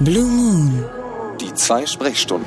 Blue Moon. Die zwei Sprechstunden.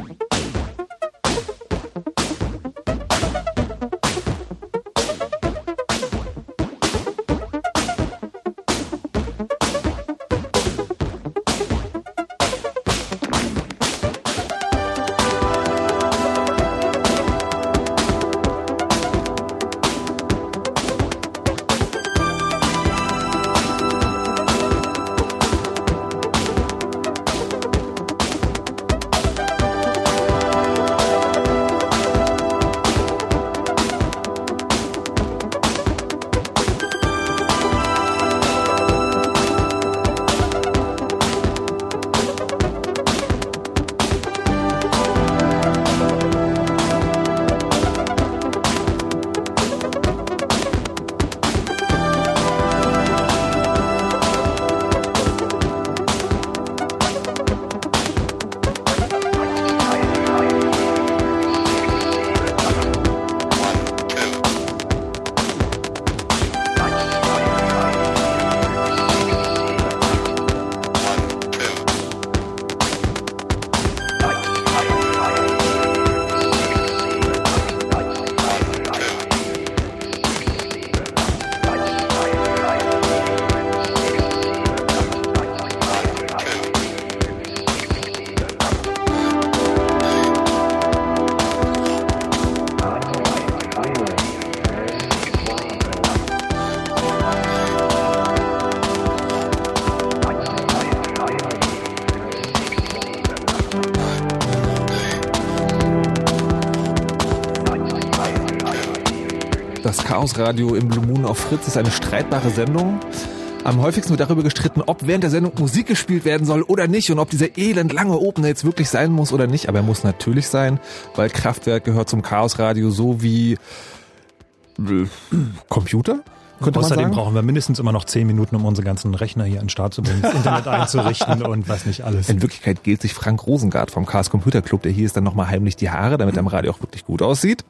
Chaos Radio im Blue Moon auf Fritz ist eine streitbare Sendung. Am häufigsten wird darüber gestritten, ob während der Sendung Musik gespielt werden soll oder nicht und ob dieser elend lange Opener jetzt wirklich sein muss oder nicht. Aber er muss natürlich sein, weil Kraftwerk gehört zum Chaos Radio so wie äh, Computer. Außerdem brauchen wir mindestens immer noch zehn Minuten, um unsere ganzen Rechner hier an den Start zu bringen, das Internet einzurichten und was nicht alles. In Wirklichkeit gilt sich Frank Rosengart vom Chaos Computer Club, der hier ist dann nochmal heimlich die Haare, damit er im Radio auch wirklich gut aussieht.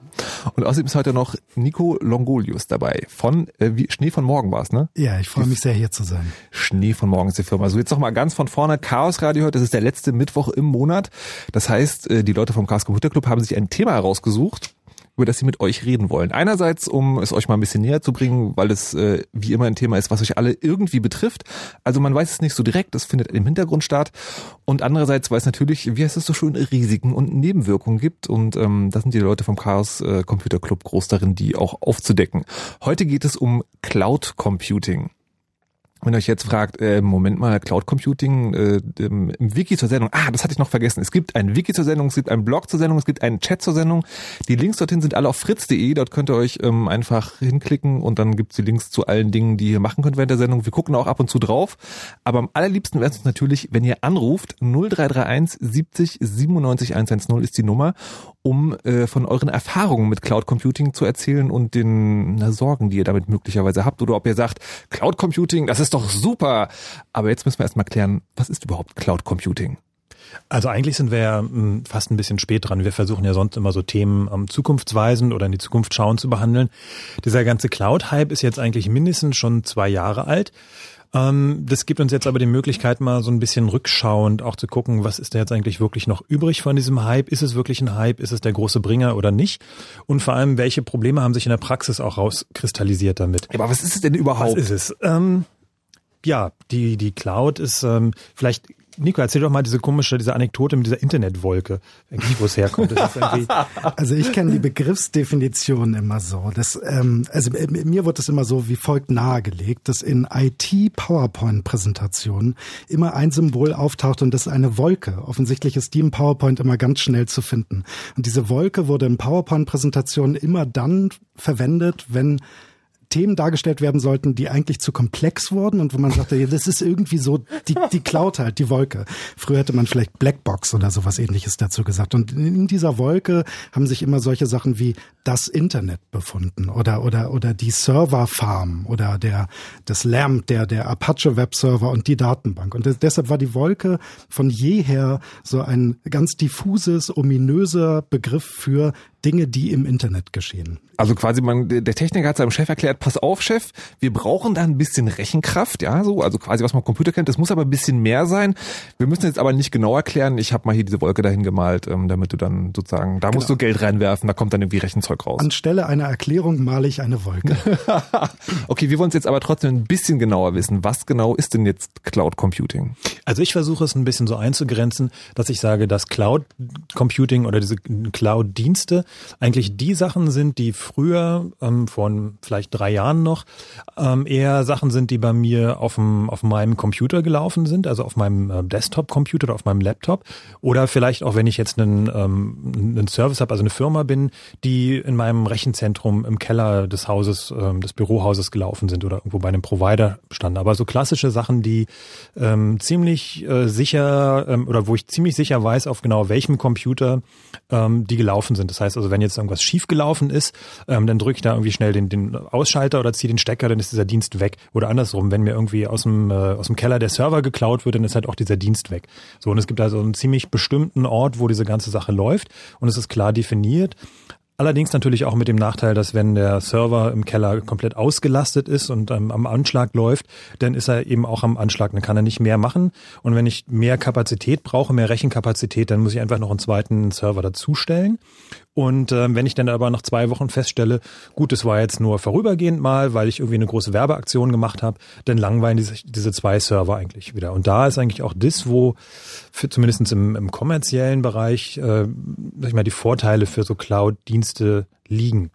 Und außerdem ist heute noch Nico Longolius dabei von äh, wie, Schnee von Morgen war es, ne? Ja, ich freue mich sehr hier zu sein. Schnee von Morgen ist die Firma. So jetzt noch mal ganz von vorne Chaos Radio heute. Das ist der letzte Mittwoch im Monat. Das heißt, äh, die Leute vom Chaos Computer Club haben sich ein Thema herausgesucht über das sie mit euch reden wollen. Einerseits, um es euch mal ein bisschen näher zu bringen, weil es äh, wie immer ein Thema ist, was euch alle irgendwie betrifft. Also man weiß es nicht so direkt, das findet im Hintergrund statt. Und andererseits, weil es natürlich, wie heißt es so schön, Risiken und Nebenwirkungen gibt. Und ähm, da sind die Leute vom Chaos äh, Computer Club groß darin, die auch aufzudecken. Heute geht es um Cloud Computing. Wenn ihr euch jetzt fragt, äh, Moment mal, Cloud Computing äh, im, Wiki zur Sendung, ah, das hatte ich noch vergessen. Es gibt ein Wiki zur Sendung, es gibt einen Blog zur Sendung, es gibt einen Chat zur Sendung. Die Links dorthin sind alle auf fritz.de, dort könnt ihr euch ähm, einfach hinklicken und dann gibt's die Links zu allen Dingen, die ihr machen könnt während der Sendung. Wir gucken auch ab und zu drauf. Aber am allerliebsten wäre es uns natürlich, wenn ihr anruft, 0331 70 97 110 ist die Nummer, um äh, von euren Erfahrungen mit Cloud Computing zu erzählen und den na, Sorgen, die ihr damit möglicherweise habt. Oder ob ihr sagt, Cloud Computing, das ist doch super. Aber jetzt müssen wir erstmal klären, was ist überhaupt Cloud Computing? Also eigentlich sind wir ja hm, fast ein bisschen spät dran. Wir versuchen ja sonst immer so Themen um, zukunftsweisend oder in die Zukunft schauen zu behandeln. Dieser ganze Cloud-Hype ist jetzt eigentlich mindestens schon zwei Jahre alt. Ähm, das gibt uns jetzt aber die Möglichkeit, mal so ein bisschen rückschauend auch zu gucken, was ist da jetzt eigentlich wirklich noch übrig von diesem Hype? Ist es wirklich ein Hype? Ist es der große Bringer oder nicht? Und vor allem, welche Probleme haben sich in der Praxis auch rauskristallisiert damit? aber was ist es denn überhaupt? Was ist es? Ähm, ja, die, die Cloud ist ähm, vielleicht Nico, erzähl doch mal diese komische, diese Anekdote mit dieser Internetwolke, wo es herkommt. also ich kenne die Begriffsdefinition immer so. Das, ähm, also mir wird es immer so wie folgt nahegelegt, dass in IT-PowerPoint-Präsentationen immer ein Symbol auftaucht und das ist eine Wolke. Offensichtlich ist die im PowerPoint immer ganz schnell zu finden. Und diese Wolke wurde in PowerPoint-Präsentationen immer dann verwendet, wenn Themen dargestellt werden sollten, die eigentlich zu komplex wurden und wo man sagte, ja, das ist irgendwie so die, die Cloud halt, die Wolke. Früher hätte man vielleicht Blackbox oder sowas ähnliches dazu gesagt. Und in dieser Wolke haben sich immer solche Sachen wie das Internet befunden oder, oder, oder die Serverfarm oder der, das LAMP, der, der Apache Webserver und die Datenbank. Und deshalb war die Wolke von jeher so ein ganz diffuses, ominöser Begriff für Dinge, die im Internet geschehen. Also quasi man, der Techniker hat seinem Chef erklärt, pass auf, Chef, wir brauchen da ein bisschen Rechenkraft, ja, so, also quasi was man Computer kennt, das muss aber ein bisschen mehr sein. Wir müssen jetzt aber nicht genau erklären, ich habe mal hier diese Wolke dahin gemalt, ähm, damit du dann sozusagen, da genau. musst du Geld reinwerfen, da kommt dann irgendwie Rechenzeug raus. Anstelle einer Erklärung male ich eine Wolke. okay, wir wollen es jetzt aber trotzdem ein bisschen genauer wissen. Was genau ist denn jetzt Cloud Computing? Also ich versuche es ein bisschen so einzugrenzen, dass ich sage, dass Cloud Computing oder diese Cloud-Dienste eigentlich die Sachen sind, die früher, ähm, vor vielleicht drei Jahren noch, ähm, eher Sachen sind, die bei mir auf, dem, auf meinem Computer gelaufen sind, also auf meinem äh, Desktop-Computer oder auf meinem Laptop. Oder vielleicht auch, wenn ich jetzt einen, ähm, einen Service habe, also eine Firma bin, die in meinem Rechenzentrum im Keller des Hauses, ähm, des Bürohauses gelaufen sind oder irgendwo bei einem Provider standen. Aber so klassische Sachen, die ähm, ziemlich äh, sicher ähm, oder wo ich ziemlich sicher weiß, auf genau welchem Computer ähm, die gelaufen sind. Das heißt also, wenn jetzt irgendwas schiefgelaufen ist, ähm, dann drücke ich da irgendwie schnell den, den Ausschalter oder ziehe den Stecker, dann ist dieser Dienst weg. Oder andersrum, wenn mir irgendwie aus dem, äh, aus dem Keller der Server geklaut wird, dann ist halt auch dieser Dienst weg. So, und es gibt also einen ziemlich bestimmten Ort, wo diese ganze Sache läuft und es ist klar definiert. Allerdings natürlich auch mit dem Nachteil, dass wenn der Server im Keller komplett ausgelastet ist und ähm, am Anschlag läuft, dann ist er eben auch am Anschlag. Dann kann er nicht mehr machen. Und wenn ich mehr Kapazität brauche, mehr Rechenkapazität, dann muss ich einfach noch einen zweiten Server dazustellen. Und äh, wenn ich dann aber nach zwei Wochen feststelle, gut, es war jetzt nur vorübergehend mal, weil ich irgendwie eine große Werbeaktion gemacht habe, dann langweilen diese, diese zwei Server eigentlich wieder. Und da ist eigentlich auch das, wo für zumindest im, im kommerziellen Bereich, äh, sag ich mal, die Vorteile für so Cloud-Dienste liegen.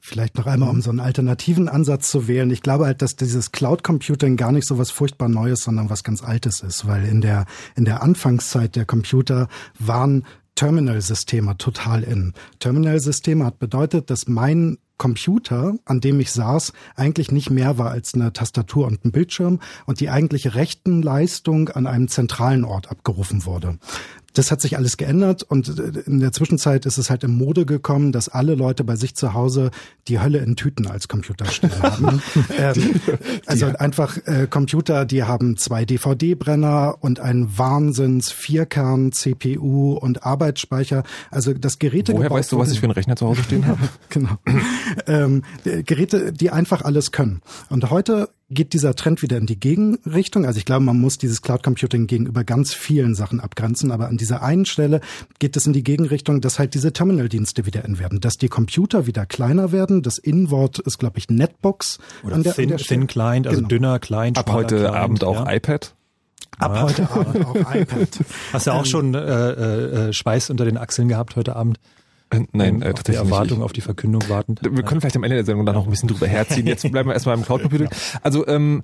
Vielleicht noch einmal, um so einen alternativen Ansatz zu wählen. Ich glaube halt, dass dieses Cloud Computing gar nicht so was furchtbar Neues, sondern was ganz Altes ist, weil in der, in der Anfangszeit der Computer waren Terminal-Systeme total in. Terminal-Systeme hat bedeutet, dass mein Computer, an dem ich saß, eigentlich nicht mehr war als eine Tastatur und ein Bildschirm und die eigentliche Rechtenleistung an einem zentralen Ort abgerufen wurde das hat sich alles geändert und äh, in der Zwischenzeit ist es halt im Mode gekommen, dass alle Leute bei sich zu Hause die Hölle in Tüten als Computer stehen haben. ähm, also ja. einfach äh, Computer, die haben zwei DVD-Brenner und einen Wahnsinns Vierkern CPU und Arbeitsspeicher. Also das Geräte. Woher weißt du, was ich für einen Rechner zu Hause stehen habe? genau. Ähm, Geräte, die einfach alles können. Und heute geht dieser Trend wieder in die Gegenrichtung. Also ich glaube, man muss dieses Cloud Computing gegenüber ganz vielen Sachen abgrenzen, aber an dieser einen Stelle geht es in die Gegenrichtung, dass halt diese Terminal-Dienste wieder in werden, dass die Computer wieder kleiner werden. Das In-Wort ist, glaube ich, Netbox. Oder an der, thin, an der thin Client, also genau. dünner Client. Ab heute Client, Abend auch ja. iPad. Ab ja. heute Abend auch iPad. Hast du auch ähm, schon äh, äh, Schweiß unter den Achseln gehabt heute Abend? Äh, nein, äh, tatsächlich. Die Erwartung, nicht. auf die Verkündung warten. Wir können vielleicht am Ende der Sendung da noch ein bisschen drüber herziehen. Jetzt bleiben wir erstmal im Cloud Computing. Also, ähm,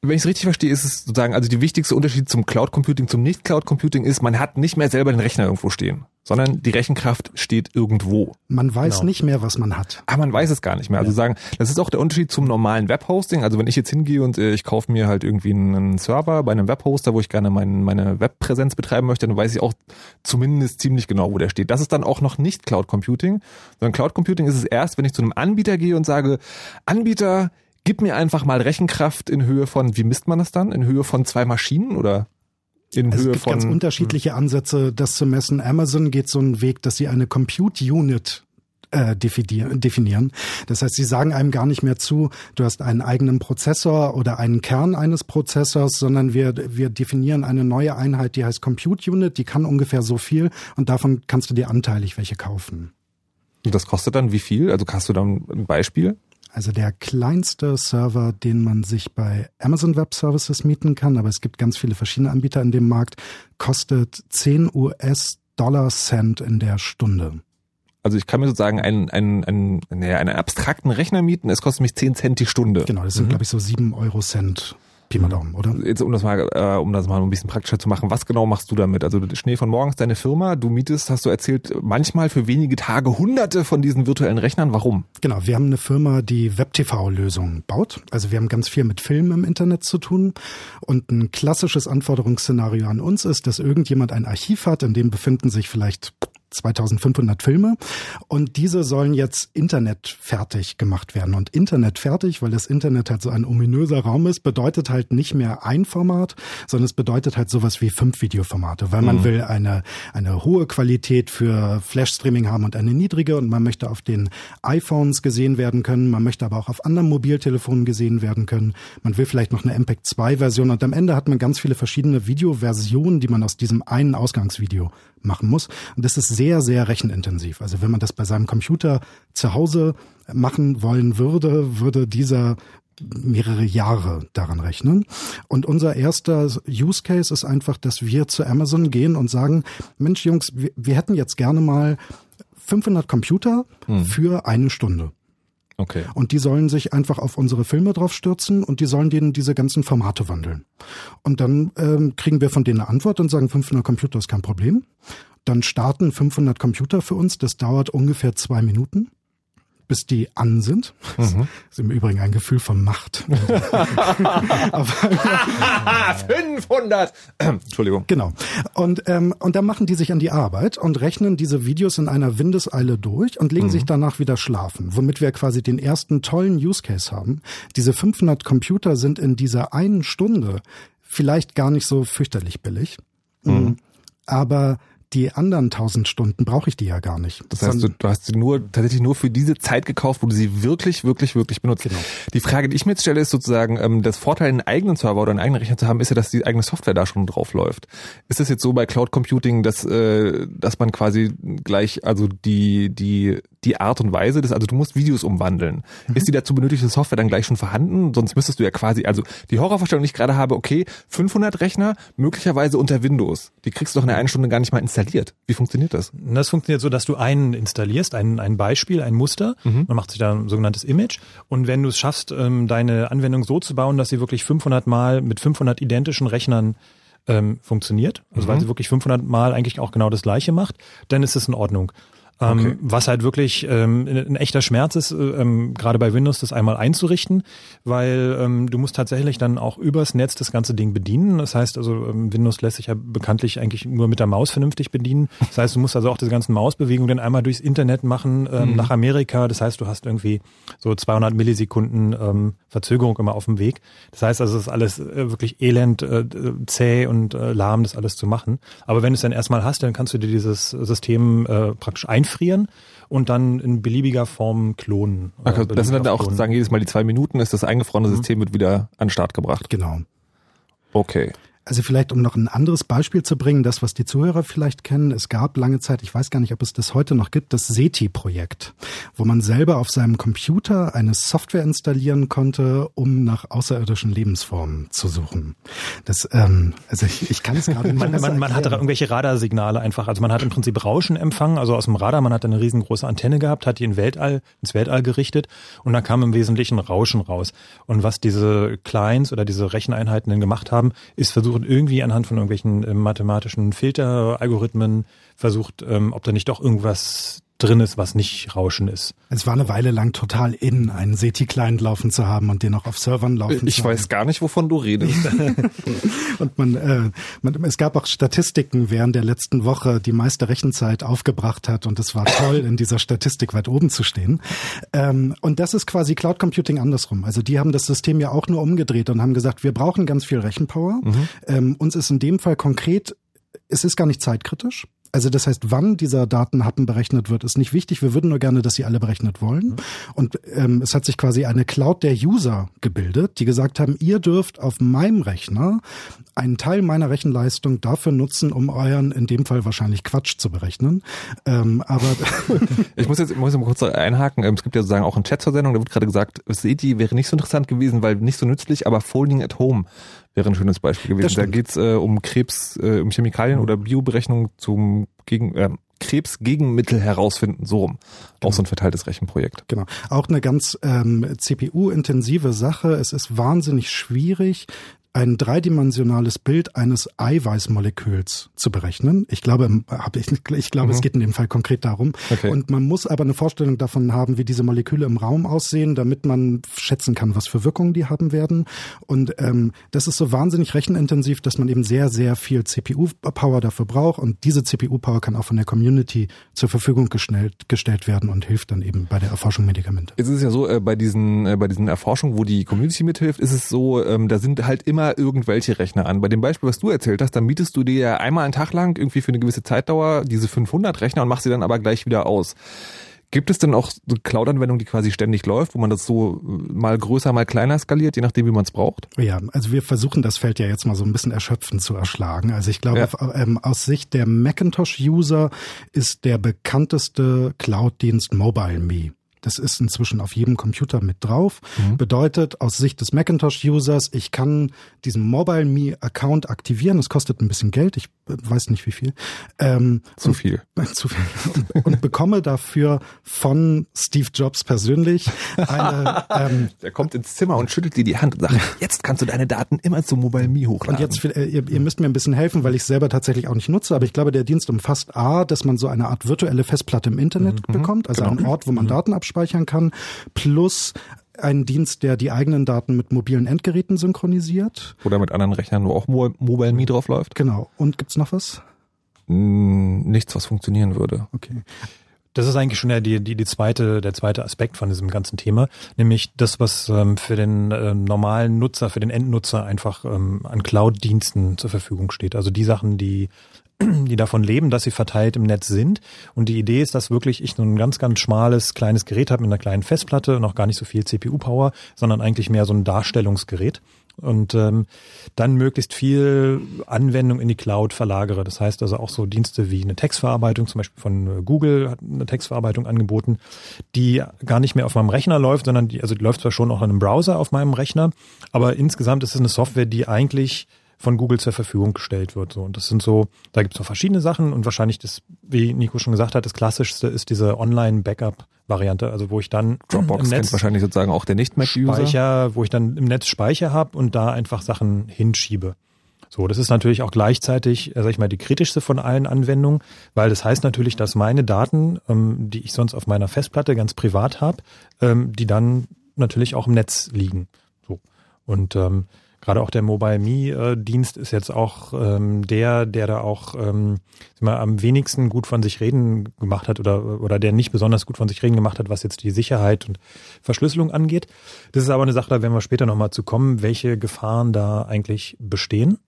wenn ich es richtig verstehe, ist es sozusagen, also die wichtigste Unterschied zum Cloud Computing, zum Nicht-Cloud Computing ist, man hat nicht mehr selber den Rechner irgendwo stehen, sondern die Rechenkraft steht irgendwo. Man weiß genau. nicht mehr, was man hat. Ah, man weiß es gar nicht mehr. Also ja. sagen, das ist auch der Unterschied zum normalen Webhosting. Also wenn ich jetzt hingehe und äh, ich kaufe mir halt irgendwie einen Server bei einem Webhoster, wo ich gerne mein, meine Webpräsenz betreiben möchte, dann weiß ich auch zumindest ziemlich genau, wo der steht. Das ist dann auch noch nicht Cloud Computing, sondern Cloud Computing ist es erst, wenn ich zu einem Anbieter gehe und sage, Anbieter, gib mir einfach mal Rechenkraft in Höhe von, wie misst man das dann? In Höhe von zwei Maschinen oder in es Höhe gibt von, ganz unterschiedliche Ansätze, das zu messen. Amazon geht so einen Weg, dass sie eine Compute Unit äh, definieren. Das heißt, sie sagen einem gar nicht mehr zu, du hast einen eigenen Prozessor oder einen Kern eines Prozessors, sondern wir, wir definieren eine neue Einheit, die heißt Compute Unit, die kann ungefähr so viel und davon kannst du dir anteilig welche kaufen. Und das kostet dann wie viel? Also hast du dann ein Beispiel? Also der kleinste Server, den man sich bei Amazon Web Services mieten kann, aber es gibt ganz viele verschiedene Anbieter in dem Markt, kostet 10 US-Dollar Cent in der Stunde. Also ich kann mir sozusagen einen, einen, einen, naja, einen abstrakten Rechner mieten, es kostet mich 10 Cent die Stunde. Genau, das sind mhm. glaube ich so 7 Euro Cent Pi mal Daumen, oder? Jetzt, um das mal, äh, um das mal ein bisschen praktischer zu machen, was genau machst du damit? Also Schnee von morgens deine Firma, du mietest, hast du erzählt, manchmal für wenige Tage hunderte von diesen virtuellen Rechnern. Warum? Genau, wir haben eine Firma, die Web-TV-Lösungen baut. Also wir haben ganz viel mit Filmen im Internet zu tun. Und ein klassisches Anforderungsszenario an uns ist, dass irgendjemand ein Archiv hat, in dem befinden sich vielleicht 2500 Filme. Und diese sollen jetzt internetfertig gemacht werden. Und internetfertig, weil das Internet halt so ein ominöser Raum ist, bedeutet halt nicht mehr ein Format, sondern es bedeutet halt sowas wie fünf Videoformate, weil man mhm. will eine, eine hohe Qualität für Flash-Streaming haben und eine niedrige. Und man möchte auf den iPhones gesehen werden können, man möchte aber auch auf anderen Mobiltelefonen gesehen werden können, man will vielleicht noch eine MPEG 2-Version und am Ende hat man ganz viele verschiedene Videoversionen, die man aus diesem einen Ausgangsvideo machen muss. Und das ist sehr, sehr rechenintensiv. Also wenn man das bei seinem Computer zu Hause machen wollen würde, würde dieser mehrere Jahre daran rechnen. Und unser erster Use Case ist einfach, dass wir zu Amazon gehen und sagen, Mensch Jungs, wir, wir hätten jetzt gerne mal 500 Computer hm. für eine Stunde. Okay. Und die sollen sich einfach auf unsere Filme drauf stürzen und die sollen denen diese ganzen Formate wandeln. Und dann ähm, kriegen wir von denen eine Antwort und sagen, 500 Computer ist kein Problem. Dann starten 500 Computer für uns. Das dauert ungefähr zwei Minuten bis die an sind. Das mhm. ist im Übrigen ein Gefühl von Macht. 500! Entschuldigung. Genau. Und, ähm, und dann machen die sich an die Arbeit und rechnen diese Videos in einer Windeseile durch und legen mhm. sich danach wieder schlafen, womit wir quasi den ersten tollen Use Case haben. Diese 500 Computer sind in dieser einen Stunde vielleicht gar nicht so fürchterlich billig. Mhm. Aber die anderen tausend Stunden brauche ich die ja gar nicht. Das heißt, du, du hast sie nur tatsächlich nur für diese Zeit gekauft, wo du sie wirklich, wirklich, wirklich benutzt. Genau. Die Frage, die ich mir jetzt stelle, ist sozusagen, ähm, das Vorteil, einen eigenen Server oder einen eigenen Rechner zu haben, ist ja, dass die eigene Software da schon drauf läuft. Ist das jetzt so bei Cloud Computing, dass, äh, dass man quasi gleich, also die, die die Art und Weise des, also du musst Videos umwandeln. Mhm. Ist die dazu benötigte Software dann gleich schon vorhanden? Sonst müsstest du ja quasi, also die Horrorvorstellung, die ich gerade habe, okay, 500 Rechner, möglicherweise unter Windows. Die kriegst du doch in einer Stunde gar nicht mal installiert. Wie funktioniert das? Das funktioniert so, dass du einen installierst, ein, ein Beispiel, ein Muster. Mhm. Man macht sich da ein sogenanntes Image. Und wenn du es schaffst, ähm, deine Anwendung so zu bauen, dass sie wirklich 500 Mal mit 500 identischen Rechnern ähm, funktioniert, also mhm. weil sie wirklich 500 Mal eigentlich auch genau das Gleiche macht, dann ist es in Ordnung. Ähm, okay. Was halt wirklich ähm, ein echter Schmerz ist, äh, ähm, gerade bei Windows das einmal einzurichten, weil ähm, du musst tatsächlich dann auch übers Netz das ganze Ding bedienen. Das heißt also, ähm, Windows lässt sich ja bekanntlich eigentlich nur mit der Maus vernünftig bedienen. Das heißt, du musst also auch diese ganzen Mausbewegungen dann einmal durchs Internet machen ähm, mhm. nach Amerika. Das heißt, du hast irgendwie so 200 Millisekunden ähm, Verzögerung immer auf dem Weg. Das heißt also, es ist alles äh, wirklich elend, äh, zäh und äh, lahm, das alles zu machen. Aber wenn du es dann erstmal hast, dann kannst du dir dieses System äh, praktisch einführen einfrieren und dann in beliebiger Form klonen. Okay, das sind dann auch klonen. sagen jedes Mal die zwei Minuten ist das eingefrorene mhm. System wird wieder an den Start gebracht. Genau. Okay. Also vielleicht, um noch ein anderes Beispiel zu bringen, das, was die Zuhörer vielleicht kennen, es gab lange Zeit, ich weiß gar nicht, ob es das heute noch gibt, das SETI-Projekt, wo man selber auf seinem Computer eine Software installieren konnte, um nach außerirdischen Lebensformen zu suchen. Das, ähm, also ich, ich kann es gerade nicht man, man, man hatte irgendwelche Radarsignale einfach. Also man hat im Prinzip Rauschen empfangen, also aus dem Radar, man hat eine riesengroße Antenne gehabt, hat die in Weltall, ins Weltall gerichtet und da kam im Wesentlichen Rauschen raus. Und was diese Clients oder diese Recheneinheiten denn gemacht haben, ist versucht, und irgendwie anhand von irgendwelchen äh, mathematischen Filteralgorithmen versucht, ähm, ob da nicht doch irgendwas drin ist, was nicht Rauschen ist. Es war eine Weile lang total in, einen SETI-Client laufen zu haben und den auch auf Servern laufen ich zu haben. Ich weiß gar nicht, wovon du redest. und man, äh, man, es gab auch Statistiken während der letzten Woche, die meiste Rechenzeit aufgebracht hat und es war toll, in dieser Statistik weit oben zu stehen. Ähm, und das ist quasi Cloud Computing andersrum. Also die haben das System ja auch nur umgedreht und haben gesagt, wir brauchen ganz viel Rechenpower. Mhm. Ähm, uns ist in dem Fall konkret es ist gar nicht zeitkritisch. Also das heißt, wann dieser Datenhappen berechnet wird, ist nicht wichtig. Wir würden nur gerne, dass sie alle berechnet wollen. Mhm. Und ähm, es hat sich quasi eine Cloud der User gebildet, die gesagt haben, ihr dürft auf meinem Rechner einen Teil meiner Rechenleistung dafür nutzen, um euren, in dem Fall wahrscheinlich Quatsch zu berechnen. Ähm, aber ich muss jetzt, muss mal kurz einhaken. Ähm, es gibt ja sozusagen auch eine Chat-Versendung, da wird gerade gesagt, SETI wäre nicht so interessant gewesen, weil nicht so nützlich, aber Folding at Home wäre ein schönes Beispiel gewesen. Da geht's äh, um Krebs, äh, um Chemikalien oder Bioberechnung zum gegen äh, Krebsgegenmittel herausfinden, so rum. Genau. Auch so ein verteiltes Rechenprojekt. Genau. Auch eine ganz ähm, CPU-intensive Sache. Es ist wahnsinnig schwierig, ein dreidimensionales Bild eines Eiweißmoleküls zu berechnen. Ich glaube, ich, ich glaube, mhm. es geht in dem Fall konkret darum. Okay. Und man muss aber eine Vorstellung davon haben, wie diese Moleküle im Raum aussehen, damit man schätzen kann, was für Wirkungen die haben werden. Und ähm, das ist so wahnsinnig rechenintensiv, dass man eben sehr, sehr viel CPU-Power dafür braucht. Und diese CPU-Power kann auch von der Community zur Verfügung gestellt, gestellt werden und hilft dann eben bei der Erforschung Medikamente. Es ist ja so, äh, bei diesen, äh, bei diesen Erforschungen, wo die Community mithilft, ist es so, ähm, da sind halt immer irgendwelche Rechner an. Bei dem Beispiel, was du erzählt hast, dann mietest du dir ja einmal einen Tag lang irgendwie für eine gewisse Zeitdauer diese 500 Rechner und machst sie dann aber gleich wieder aus. Gibt es denn auch so Cloud-Anwendung, die quasi ständig läuft, wo man das so mal größer, mal kleiner skaliert, je nachdem, wie man es braucht? Ja, also wir versuchen das Feld ja jetzt mal so ein bisschen erschöpfend zu erschlagen. Also ich glaube, ja. ähm, aus Sicht der Macintosh-User ist der bekannteste Cloud-Dienst MobileMe. Das ist inzwischen auf jedem Computer mit drauf. Mhm. Bedeutet aus Sicht des Macintosh-Users, ich kann diesen Mobile Me Account aktivieren. Es kostet ein bisschen Geld. Ich äh, weiß nicht wie viel. Ähm, zu viel. Und, zu viel. Und, und, bekomme dafür von Steve Jobs persönlich eine. Ähm, Der kommt ins Zimmer und schüttelt dir die Hand und sagt: Jetzt kannst du deine Daten immer zu Mobile Me hochladen. Und jetzt äh, ihr, ihr müsst mir ein bisschen helfen, weil ich selber tatsächlich auch nicht nutze. Aber ich glaube, der Dienst umfasst a, dass man so eine Art virtuelle Festplatte im Internet mhm. bekommt, also genau. einen Ort, wo man mhm. Daten abspielt abspeichern kann, plus einen Dienst, der die eigenen Daten mit mobilen Endgeräten synchronisiert. Oder mit anderen Rechnern, wo auch Mobile Me drauf läuft. Genau. Und gibt's noch was? Hm, nichts, was funktionieren würde. Okay. Das ist eigentlich schon der, die, die, die zweite, der zweite Aspekt von diesem ganzen Thema, nämlich das, was ähm, für den äh, normalen Nutzer, für den Endnutzer einfach ähm, an Cloud-Diensten zur Verfügung steht. Also die Sachen, die die davon leben, dass sie verteilt im Netz sind. Und die Idee ist, dass wirklich ich so ein ganz, ganz schmales, kleines Gerät habe mit einer kleinen Festplatte, noch gar nicht so viel CPU-Power, sondern eigentlich mehr so ein Darstellungsgerät. Und ähm, dann möglichst viel Anwendung in die Cloud verlagere. Das heißt also auch so Dienste wie eine Textverarbeitung, zum Beispiel von Google hat eine Textverarbeitung angeboten, die gar nicht mehr auf meinem Rechner läuft, sondern die, also die läuft zwar schon auch in einem Browser auf meinem Rechner, aber insgesamt ist es eine Software, die eigentlich von Google zur Verfügung gestellt wird. So. Und das sind so, da gibt es noch verschiedene Sachen und wahrscheinlich das, wie Nico schon gesagt hat, das klassischste ist diese Online-Backup-Variante, also wo ich dann Dropbox im Netz kennt wahrscheinlich sozusagen auch der Nicht-Mac-User. Speicher, wo ich dann im Netz Speicher habe und da einfach Sachen hinschiebe. So, das ist natürlich auch gleichzeitig, äh, sag ich mal, die kritischste von allen Anwendungen, weil das heißt natürlich, dass meine Daten, ähm, die ich sonst auf meiner Festplatte ganz privat habe, ähm, die dann natürlich auch im Netz liegen. So. Und ähm, Gerade auch der Mobile Me-Dienst ist jetzt auch ähm, der, der da auch ähm, mal, am wenigsten gut von sich reden gemacht hat oder, oder der nicht besonders gut von sich reden gemacht hat, was jetzt die Sicherheit und Verschlüsselung angeht. Das ist aber eine Sache, da werden wir später nochmal zu kommen, welche Gefahren da eigentlich bestehen.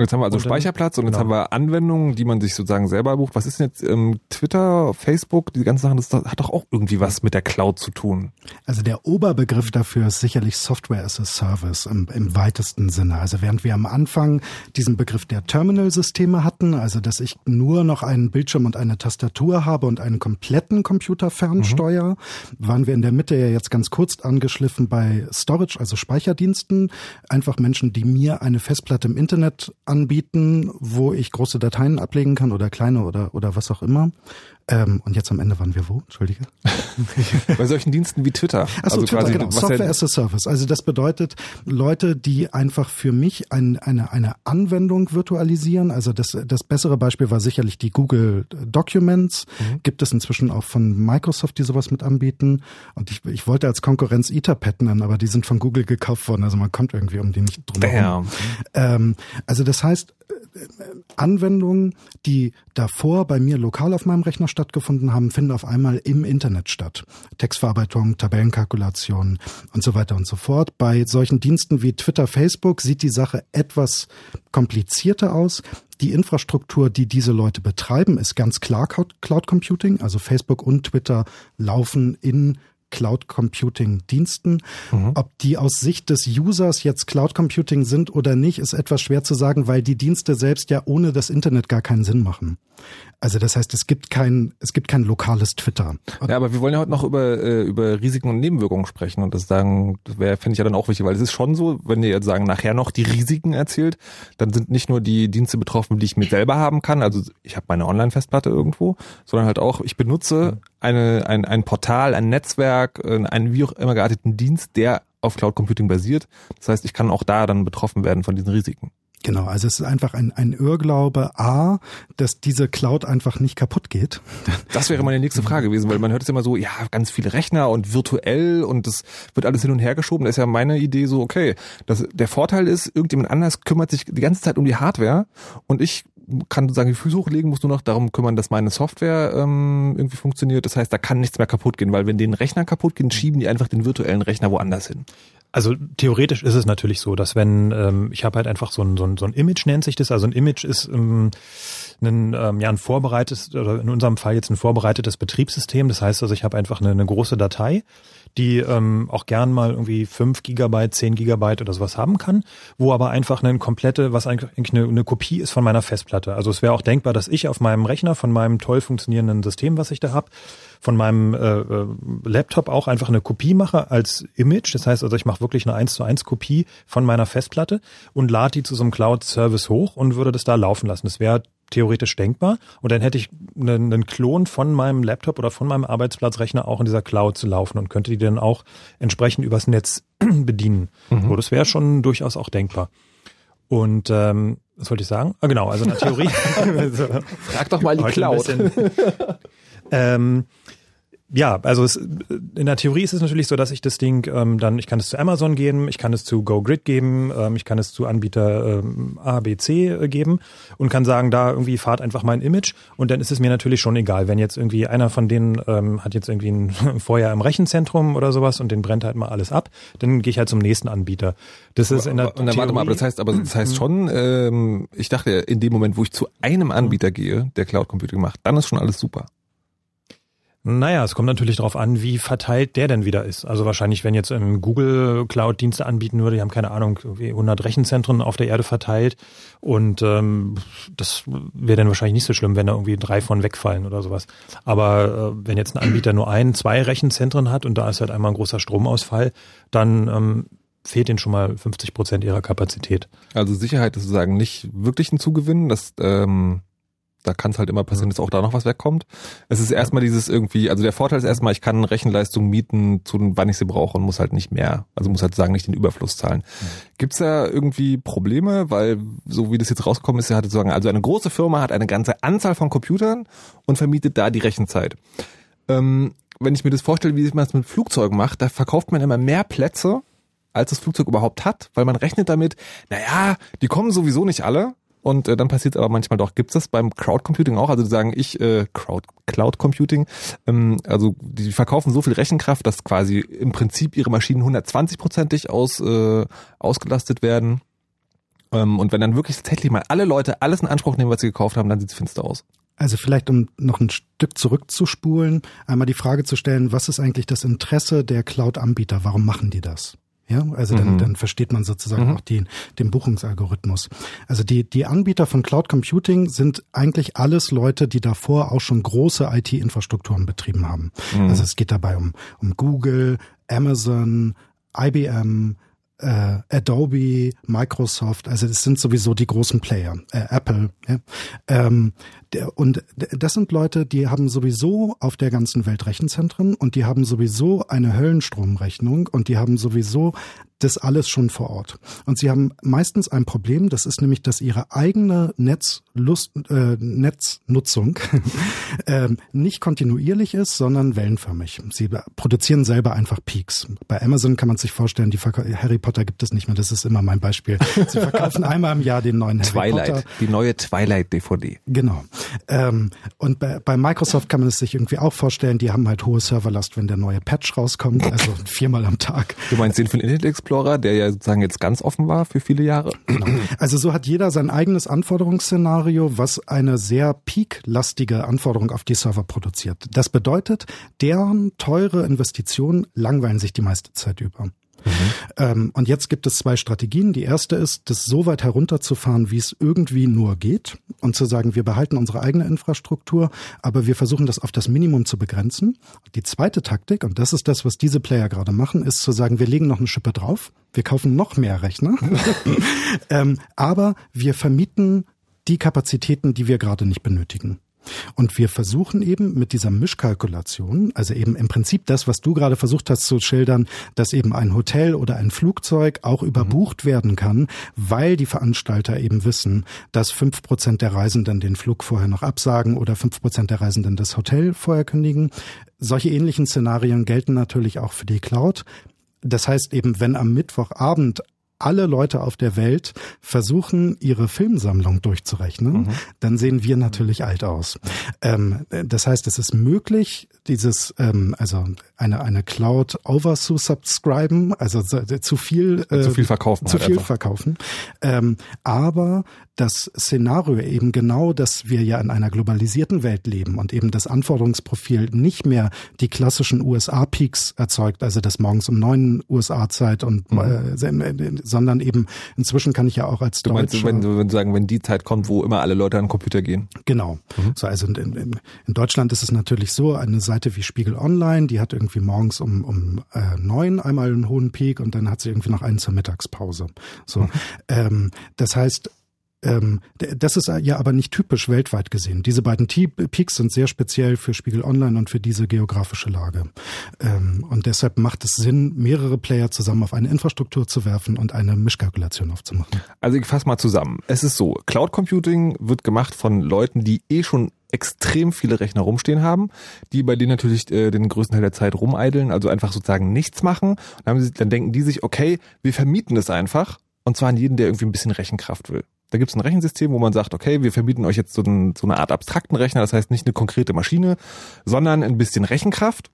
Jetzt haben wir also und Speicherplatz und genau. jetzt haben wir Anwendungen, die man sich sozusagen selber bucht. Was ist denn jetzt ähm, Twitter, Facebook, diese ganzen Sachen, das hat doch auch irgendwie was mit der Cloud zu tun. Also der Oberbegriff dafür ist sicherlich Software as a Service im, im weitesten Sinne. Also während wir am Anfang diesen Begriff der Terminal-Systeme hatten, also dass ich nur noch einen Bildschirm und eine Tastatur habe und einen kompletten Computer fernsteuere, mhm. waren wir in der Mitte ja jetzt ganz kurz angeschliffen bei Storage, also Speicherdiensten. Einfach Menschen, die mir eine Festplatte im Internet anbieten, wo ich große Dateien ablegen kann oder kleine oder, oder was auch immer. Ähm, und jetzt am Ende waren wir wo? Entschuldige. Bei solchen Diensten wie Twitter. Achso, also Twitter, quasi, genau. Software as a Service. Also das bedeutet Leute, die einfach für mich ein, eine, eine Anwendung virtualisieren. Also das, das bessere Beispiel war sicherlich die Google Documents. Mhm. Gibt es inzwischen auch von Microsoft, die sowas mit anbieten. Und ich, ich wollte als Konkurrenz Etherpad nennen, aber die sind von Google gekauft worden. Also man kommt irgendwie um die nicht drum herum. Ähm, also das heißt, Anwendungen, die davor bei mir lokal auf meinem Rechner stattgefunden haben, finden auf einmal im Internet statt. Textverarbeitung, Tabellenkalkulation und so weiter und so fort. Bei solchen Diensten wie Twitter, Facebook sieht die Sache etwas komplizierter aus. Die Infrastruktur, die diese Leute betreiben, ist ganz klar Cloud Computing. Also Facebook und Twitter laufen in Cloud Computing Diensten. Mhm. Ob die aus Sicht des Users jetzt Cloud Computing sind oder nicht, ist etwas schwer zu sagen, weil die Dienste selbst ja ohne das Internet gar keinen Sinn machen. Also das heißt, es gibt kein, es gibt kein lokales Twitter. Ja, aber wir wollen ja heute noch über, äh, über Risiken und Nebenwirkungen sprechen und das sagen, das wäre, finde ich ja dann auch wichtig, weil es ist schon so, wenn ihr jetzt sagen, nachher noch die Risiken erzählt, dann sind nicht nur die Dienste betroffen, die ich mir selber haben kann, also ich habe meine Online-Festplatte irgendwo, sondern halt auch, ich benutze eine, ein, ein Portal, ein Netzwerk, äh, einen wie auch immer gearteten Dienst, der auf Cloud Computing basiert. Das heißt, ich kann auch da dann betroffen werden von diesen Risiken. Genau, also es ist einfach ein, ein Irrglaube, A, dass diese Cloud einfach nicht kaputt geht. Das wäre meine nächste Frage gewesen, weil man hört es immer so, ja, ganz viele Rechner und virtuell und das wird alles hin und her geschoben. Da ist ja meine Idee so, okay, das, der Vorteil ist, irgendjemand anders kümmert sich die ganze Zeit um die Hardware und ich kann sozusagen die Füße hochlegen, muss nur noch darum kümmern, dass meine Software ähm, irgendwie funktioniert. Das heißt, da kann nichts mehr kaputt gehen, weil wenn den Rechner kaputt gehen, schieben die einfach den virtuellen Rechner woanders hin. Also theoretisch ist es natürlich so, dass wenn ähm, ich habe halt einfach so ein, so, ein, so ein Image nennt sich das, also ein Image ist ähm, ein, ähm, ja, ein vorbereitetes oder in unserem Fall jetzt ein vorbereitetes Betriebssystem. Das heißt also, ich habe einfach eine, eine große Datei, die ähm, auch gern mal irgendwie fünf Gigabyte, zehn Gigabyte oder sowas haben kann, wo aber einfach eine komplette, was eigentlich eine, eine Kopie ist von meiner Festplatte. Also es wäre auch denkbar, dass ich auf meinem Rechner von meinem toll funktionierenden System, was ich da habe, von meinem äh, äh, Laptop auch einfach eine Kopie mache als Image. Das heißt also, ich mache wirklich eine 1 zu 1 Kopie von meiner Festplatte und lade die zu so einem Cloud-Service hoch und würde das da laufen lassen. Das wäre theoretisch denkbar. Und dann hätte ich einen, einen Klon von meinem Laptop oder von meinem Arbeitsplatzrechner auch in dieser Cloud zu laufen und könnte die dann auch entsprechend übers Netz bedienen. Mhm. So, das wäre schon durchaus auch denkbar. Und ähm, was wollte ich sagen? Ah, genau, also in der Theorie. Frag doch mal die Cloud. ähm, ja, also es, in der Theorie ist es natürlich so, dass ich das Ding ähm, dann, ich kann es zu Amazon geben, ich kann es zu GoGrid geben, ähm, ich kann es zu Anbieter ähm, A, B, C äh, geben und kann sagen, da irgendwie fahrt einfach mein Image und dann ist es mir natürlich schon egal, wenn jetzt irgendwie einer von denen ähm, hat jetzt irgendwie ein Feuer im Rechenzentrum oder sowas und den brennt halt mal alles ab, dann gehe ich halt zum nächsten Anbieter. Das ist in der und dann warte mal, aber das heißt, aber das heißt schon, ähm, ich dachte, in dem Moment, wo ich zu einem Anbieter gehe, der Cloud Computing macht, dann ist schon alles super. Naja, es kommt natürlich darauf an, wie verteilt der denn wieder ist. Also wahrscheinlich, wenn jetzt ähm, Google Cloud Dienste anbieten würde, die haben keine Ahnung, 100 Rechenzentren auf der Erde verteilt und ähm, das wäre dann wahrscheinlich nicht so schlimm, wenn da irgendwie drei von wegfallen oder sowas. Aber äh, wenn jetzt ein Anbieter nur ein, zwei Rechenzentren hat und da ist halt einmal ein großer Stromausfall, dann ähm, fehlt ihnen schon mal 50 Prozent ihrer Kapazität. Also Sicherheit ist sozusagen nicht wirklich ein Zugewinn, dass ähm da kann es halt immer passieren, dass auch da noch was wegkommt. Es ist erstmal dieses irgendwie, also der Vorteil ist erstmal, ich kann Rechenleistung mieten, zu wann ich sie brauche und muss halt nicht mehr, also muss halt sagen, nicht den Überfluss zahlen. Mhm. Gibt's da irgendwie Probleme, weil so wie das jetzt rausgekommen ist, er hatte sagen, also eine große Firma hat eine ganze Anzahl von Computern und vermietet da die Rechenzeit. Ähm, wenn ich mir das vorstelle, wie man es mit Flugzeugen macht, da verkauft man immer mehr Plätze, als das Flugzeug überhaupt hat, weil man rechnet damit, naja, die kommen sowieso nicht alle, und äh, dann passiert es aber manchmal doch. Gibt es das beim Crowd Computing auch? Also die sagen, ich, äh, Crowd, Cloud Computing, ähm, also die verkaufen so viel Rechenkraft, dass quasi im Prinzip ihre Maschinen 120-prozentig aus, äh, ausgelastet werden. Ähm, und wenn dann wirklich tatsächlich mal alle Leute alles in Anspruch nehmen, was sie gekauft haben, dann sieht es finster aus. Also vielleicht, um noch ein Stück zurückzuspulen, einmal die Frage zu stellen, was ist eigentlich das Interesse der Cloud-Anbieter? Warum machen die das? Ja, also dann, mhm. dann versteht man sozusagen mhm. auch den, den Buchungsalgorithmus. Also die, die Anbieter von Cloud Computing sind eigentlich alles Leute, die davor auch schon große IT-Infrastrukturen betrieben haben. Mhm. Also es geht dabei um, um Google, Amazon, IBM, äh, Adobe, Microsoft, also das sind sowieso die großen Player, äh, Apple. Ja? Ähm, der, und das sind Leute, die haben sowieso auf der ganzen Welt Rechenzentren und die haben sowieso eine Höllenstromrechnung und die haben sowieso das alles schon vor Ort. Und sie haben meistens ein Problem, das ist nämlich, dass ihre eigene Netzlust, äh, Netznutzung äh, nicht kontinuierlich ist, sondern wellenförmig. Sie produzieren selber einfach Peaks. Bei Amazon kann man sich vorstellen, die Harry Potter gibt es nicht mehr, das ist immer mein Beispiel. Sie verkaufen einmal im Jahr den neuen Harry Twilight, Potter. die neue Twilight-DVD. Genau. Ähm, und bei, bei Microsoft kann man es sich irgendwie auch vorstellen, die haben halt hohe Serverlast, wenn der neue Patch rauskommt, also viermal am Tag. Du meinst den von Internet Explorer? Der ja sozusagen jetzt ganz offen war für viele Jahre. Genau. Also so hat jeder sein eigenes Anforderungsszenario, was eine sehr peaklastige Anforderung auf die Server produziert. Das bedeutet, deren teure Investitionen langweilen sich die meiste Zeit über. Mhm. Ähm, und jetzt gibt es zwei Strategien. Die erste ist, das so weit herunterzufahren, wie es irgendwie nur geht und zu sagen, wir behalten unsere eigene Infrastruktur, aber wir versuchen das auf das Minimum zu begrenzen. Die zweite Taktik, und das ist das, was diese Player gerade machen, ist zu sagen, wir legen noch eine Schippe drauf, wir kaufen noch mehr Rechner, ähm, aber wir vermieten die Kapazitäten, die wir gerade nicht benötigen. Und wir versuchen eben mit dieser Mischkalkulation, also eben im Prinzip das, was du gerade versucht hast zu schildern, dass eben ein Hotel oder ein Flugzeug auch überbucht werden kann, weil die Veranstalter eben wissen, dass fünf Prozent der Reisenden den Flug vorher noch absagen oder fünf Prozent der Reisenden das Hotel vorher kündigen. Solche ähnlichen Szenarien gelten natürlich auch für die Cloud. Das heißt eben, wenn am Mittwochabend alle Leute auf der Welt versuchen, ihre Filmsammlung durchzurechnen, mhm. dann sehen wir natürlich alt aus. Ähm, das heißt, es ist möglich, dieses, ähm, also eine, eine Cloud over subscriben, also zu viel, äh, zu viel verkaufen, zu halt viel einfach. verkaufen. Ähm, aber das Szenario eben genau, dass wir ja in einer globalisierten Welt leben und eben das Anforderungsprofil nicht mehr die klassischen USA-Peaks erzeugt, also das morgens um neun USA-Zeit und mhm. äh, sondern eben inzwischen kann ich ja auch als du meinst, Deutscher, wenn, wenn sagen, wenn die Zeit kommt, wo immer alle Leute an den Computer gehen. Genau. Mhm. So also in, in, in, Deutschland ist es natürlich so, eine Seite wie Spiegel Online, die hat irgendwie morgens um um äh, neun einmal einen hohen Peak und dann hat sie irgendwie noch einen zur Mittagspause. So, mhm. ähm, das heißt ähm, das ist ja aber nicht typisch weltweit gesehen. Diese beiden Peaks sind sehr speziell für Spiegel Online und für diese geografische Lage. Ähm, und deshalb macht es Sinn, mehrere Player zusammen auf eine Infrastruktur zu werfen und eine Mischkalkulation aufzumachen. Also ich fasse mal zusammen. Es ist so, Cloud Computing wird gemacht von Leuten, die eh schon extrem viele Rechner rumstehen haben, die bei denen natürlich äh, den größten Teil der Zeit rumeideln, also einfach sozusagen nichts machen. Dann, sie, dann denken die sich, okay, wir vermieten es einfach und zwar an jeden, der irgendwie ein bisschen Rechenkraft will. Da gibt es ein Rechensystem, wo man sagt, okay, wir verbieten euch jetzt so, ein, so eine Art abstrakten Rechner, das heißt nicht eine konkrete Maschine, sondern ein bisschen Rechenkraft.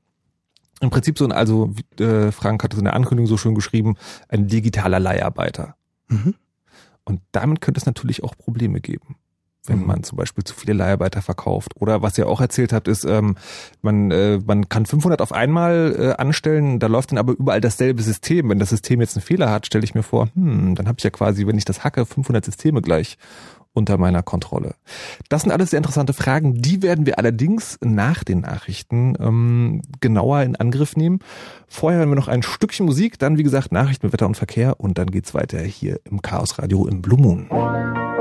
Im Prinzip so ein, also äh, Frank hat es in der Ankündigung so schön geschrieben, ein digitaler Leiharbeiter. Mhm. Und damit könnte es natürlich auch Probleme geben wenn mhm. man zum Beispiel zu viele Leiharbeiter verkauft. Oder was ihr auch erzählt habt, ist, ähm, man, äh, man kann 500 auf einmal äh, anstellen, da läuft dann aber überall dasselbe System. Wenn das System jetzt einen Fehler hat, stelle ich mir vor, hm, dann habe ich ja quasi, wenn ich das hacke, 500 Systeme gleich unter meiner Kontrolle. Das sind alles sehr interessante Fragen. Die werden wir allerdings nach den Nachrichten ähm, genauer in Angriff nehmen. Vorher haben wir noch ein Stückchen Musik, dann wie gesagt Nachrichten mit Wetter und Verkehr und dann geht's weiter hier im Chaos Radio im Blue Moon.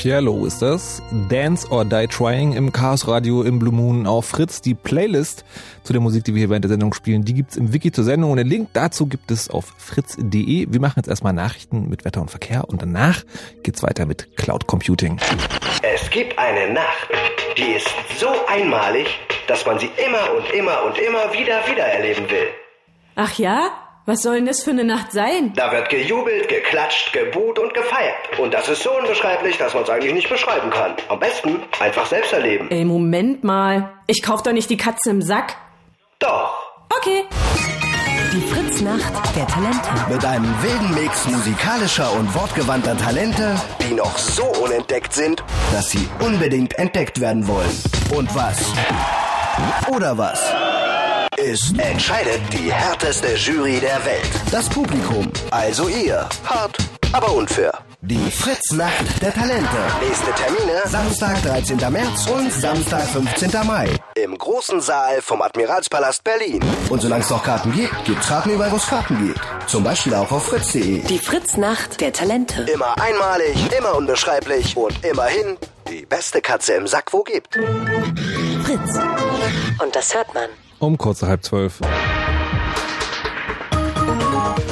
Pierlo ist das. Dance or Die Trying im Chaos Radio im Blue Moon auf Fritz. Die Playlist zu der Musik, die wir hier während der Sendung spielen, die gibt's im Wiki zur Sendung und den Link dazu gibt es auf fritz.de. Wir machen jetzt erstmal Nachrichten mit Wetter und Verkehr und danach geht's weiter mit Cloud Computing. Es gibt eine Nacht, die ist so einmalig, dass man sie immer und immer und immer wieder wieder erleben will. Ach ja? Was soll denn das für eine Nacht sein? Da wird gejubelt, geklatscht, gebuht und gefeiert. Und das ist so unbeschreiblich, dass man es eigentlich nicht beschreiben kann. Am besten einfach selbst erleben. Ey, Moment mal. Ich kauf doch nicht die Katze im Sack. Doch. Okay. Die Fritznacht der Talente. Mit einem wilden Mix musikalischer und wortgewandter Talente, die noch so unentdeckt sind, dass sie unbedingt entdeckt werden wollen. Und was? Oder was? Es entscheidet die härteste Jury der Welt. Das Publikum. Also ihr. Hart, aber unfair. Die Fritznacht der Talente. Nächste Termine Samstag 13. März und Samstag 15. Mai. Im großen Saal vom Admiralspalast Berlin. Und solange es noch Karten gibt, gibt's Karten überall, wo es Karten gibt. Zum Beispiel auch auf fritz.de. Die Fritznacht der Talente. Immer einmalig, immer unbeschreiblich und immerhin die beste Katze im Sack, wo gibt. Fritz. Und das hört man. Um kurz nach halb zwölf.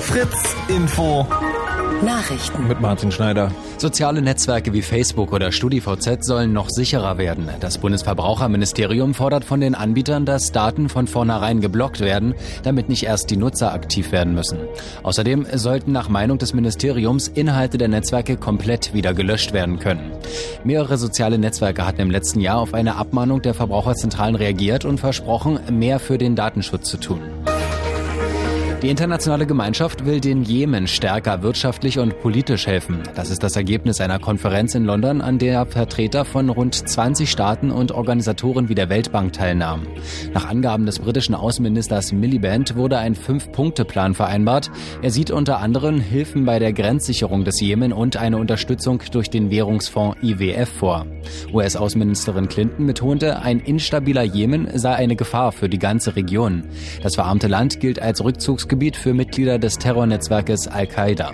Fritz Info Nachrichten. mit Martin Schneider. Soziale Netzwerke wie Facebook oder StudiVZ sollen noch sicherer werden. Das Bundesverbraucherministerium fordert von den Anbietern, dass Daten von vornherein geblockt werden, damit nicht erst die Nutzer aktiv werden müssen. Außerdem sollten nach Meinung des Ministeriums Inhalte der Netzwerke komplett wieder gelöscht werden können. Mehrere soziale Netzwerke hatten im letzten Jahr auf eine Abmahnung der Verbraucherzentralen reagiert und versprochen, mehr für den Datenschutz zu tun. Die internationale Gemeinschaft will den Jemen stärker wirtschaftlich und politisch helfen. Das ist das Ergebnis einer Konferenz in London, an der Vertreter von rund 20 Staaten und Organisatoren wie der Weltbank teilnahmen. Nach Angaben des britischen Außenministers Miliband wurde ein Fünf-Punkte-Plan vereinbart. Er sieht unter anderem Hilfen bei der Grenzsicherung des Jemen und eine Unterstützung durch den Währungsfonds IWF vor. US-Außenministerin Clinton betonte, ein instabiler Jemen sei eine Gefahr für die ganze Region. Das verarmte Land gilt als Rückzugsgebiet für Mitglieder des Terrornetzwerkes Al-Qaida.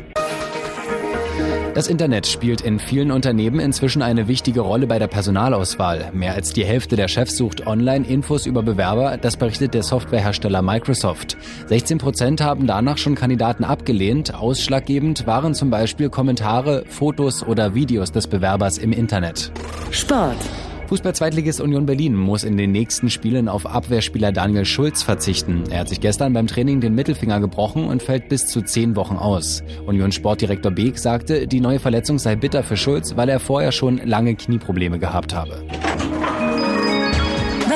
Das Internet spielt in vielen Unternehmen inzwischen eine wichtige Rolle bei der Personalauswahl. Mehr als die Hälfte der Chefs sucht online Infos über Bewerber, das berichtet der Softwarehersteller Microsoft. 16 Prozent haben danach schon Kandidaten abgelehnt. Ausschlaggebend waren zum Beispiel Kommentare, Fotos oder Videos des Bewerbers im Internet. Sport. Fußball-Zweitligist Union Berlin muss in den nächsten Spielen auf Abwehrspieler Daniel Schulz verzichten. Er hat sich gestern beim Training den Mittelfinger gebrochen und fällt bis zu zehn Wochen aus. Union Sportdirektor Beek sagte, die neue Verletzung sei bitter für Schulz, weil er vorher schon lange Knieprobleme gehabt habe.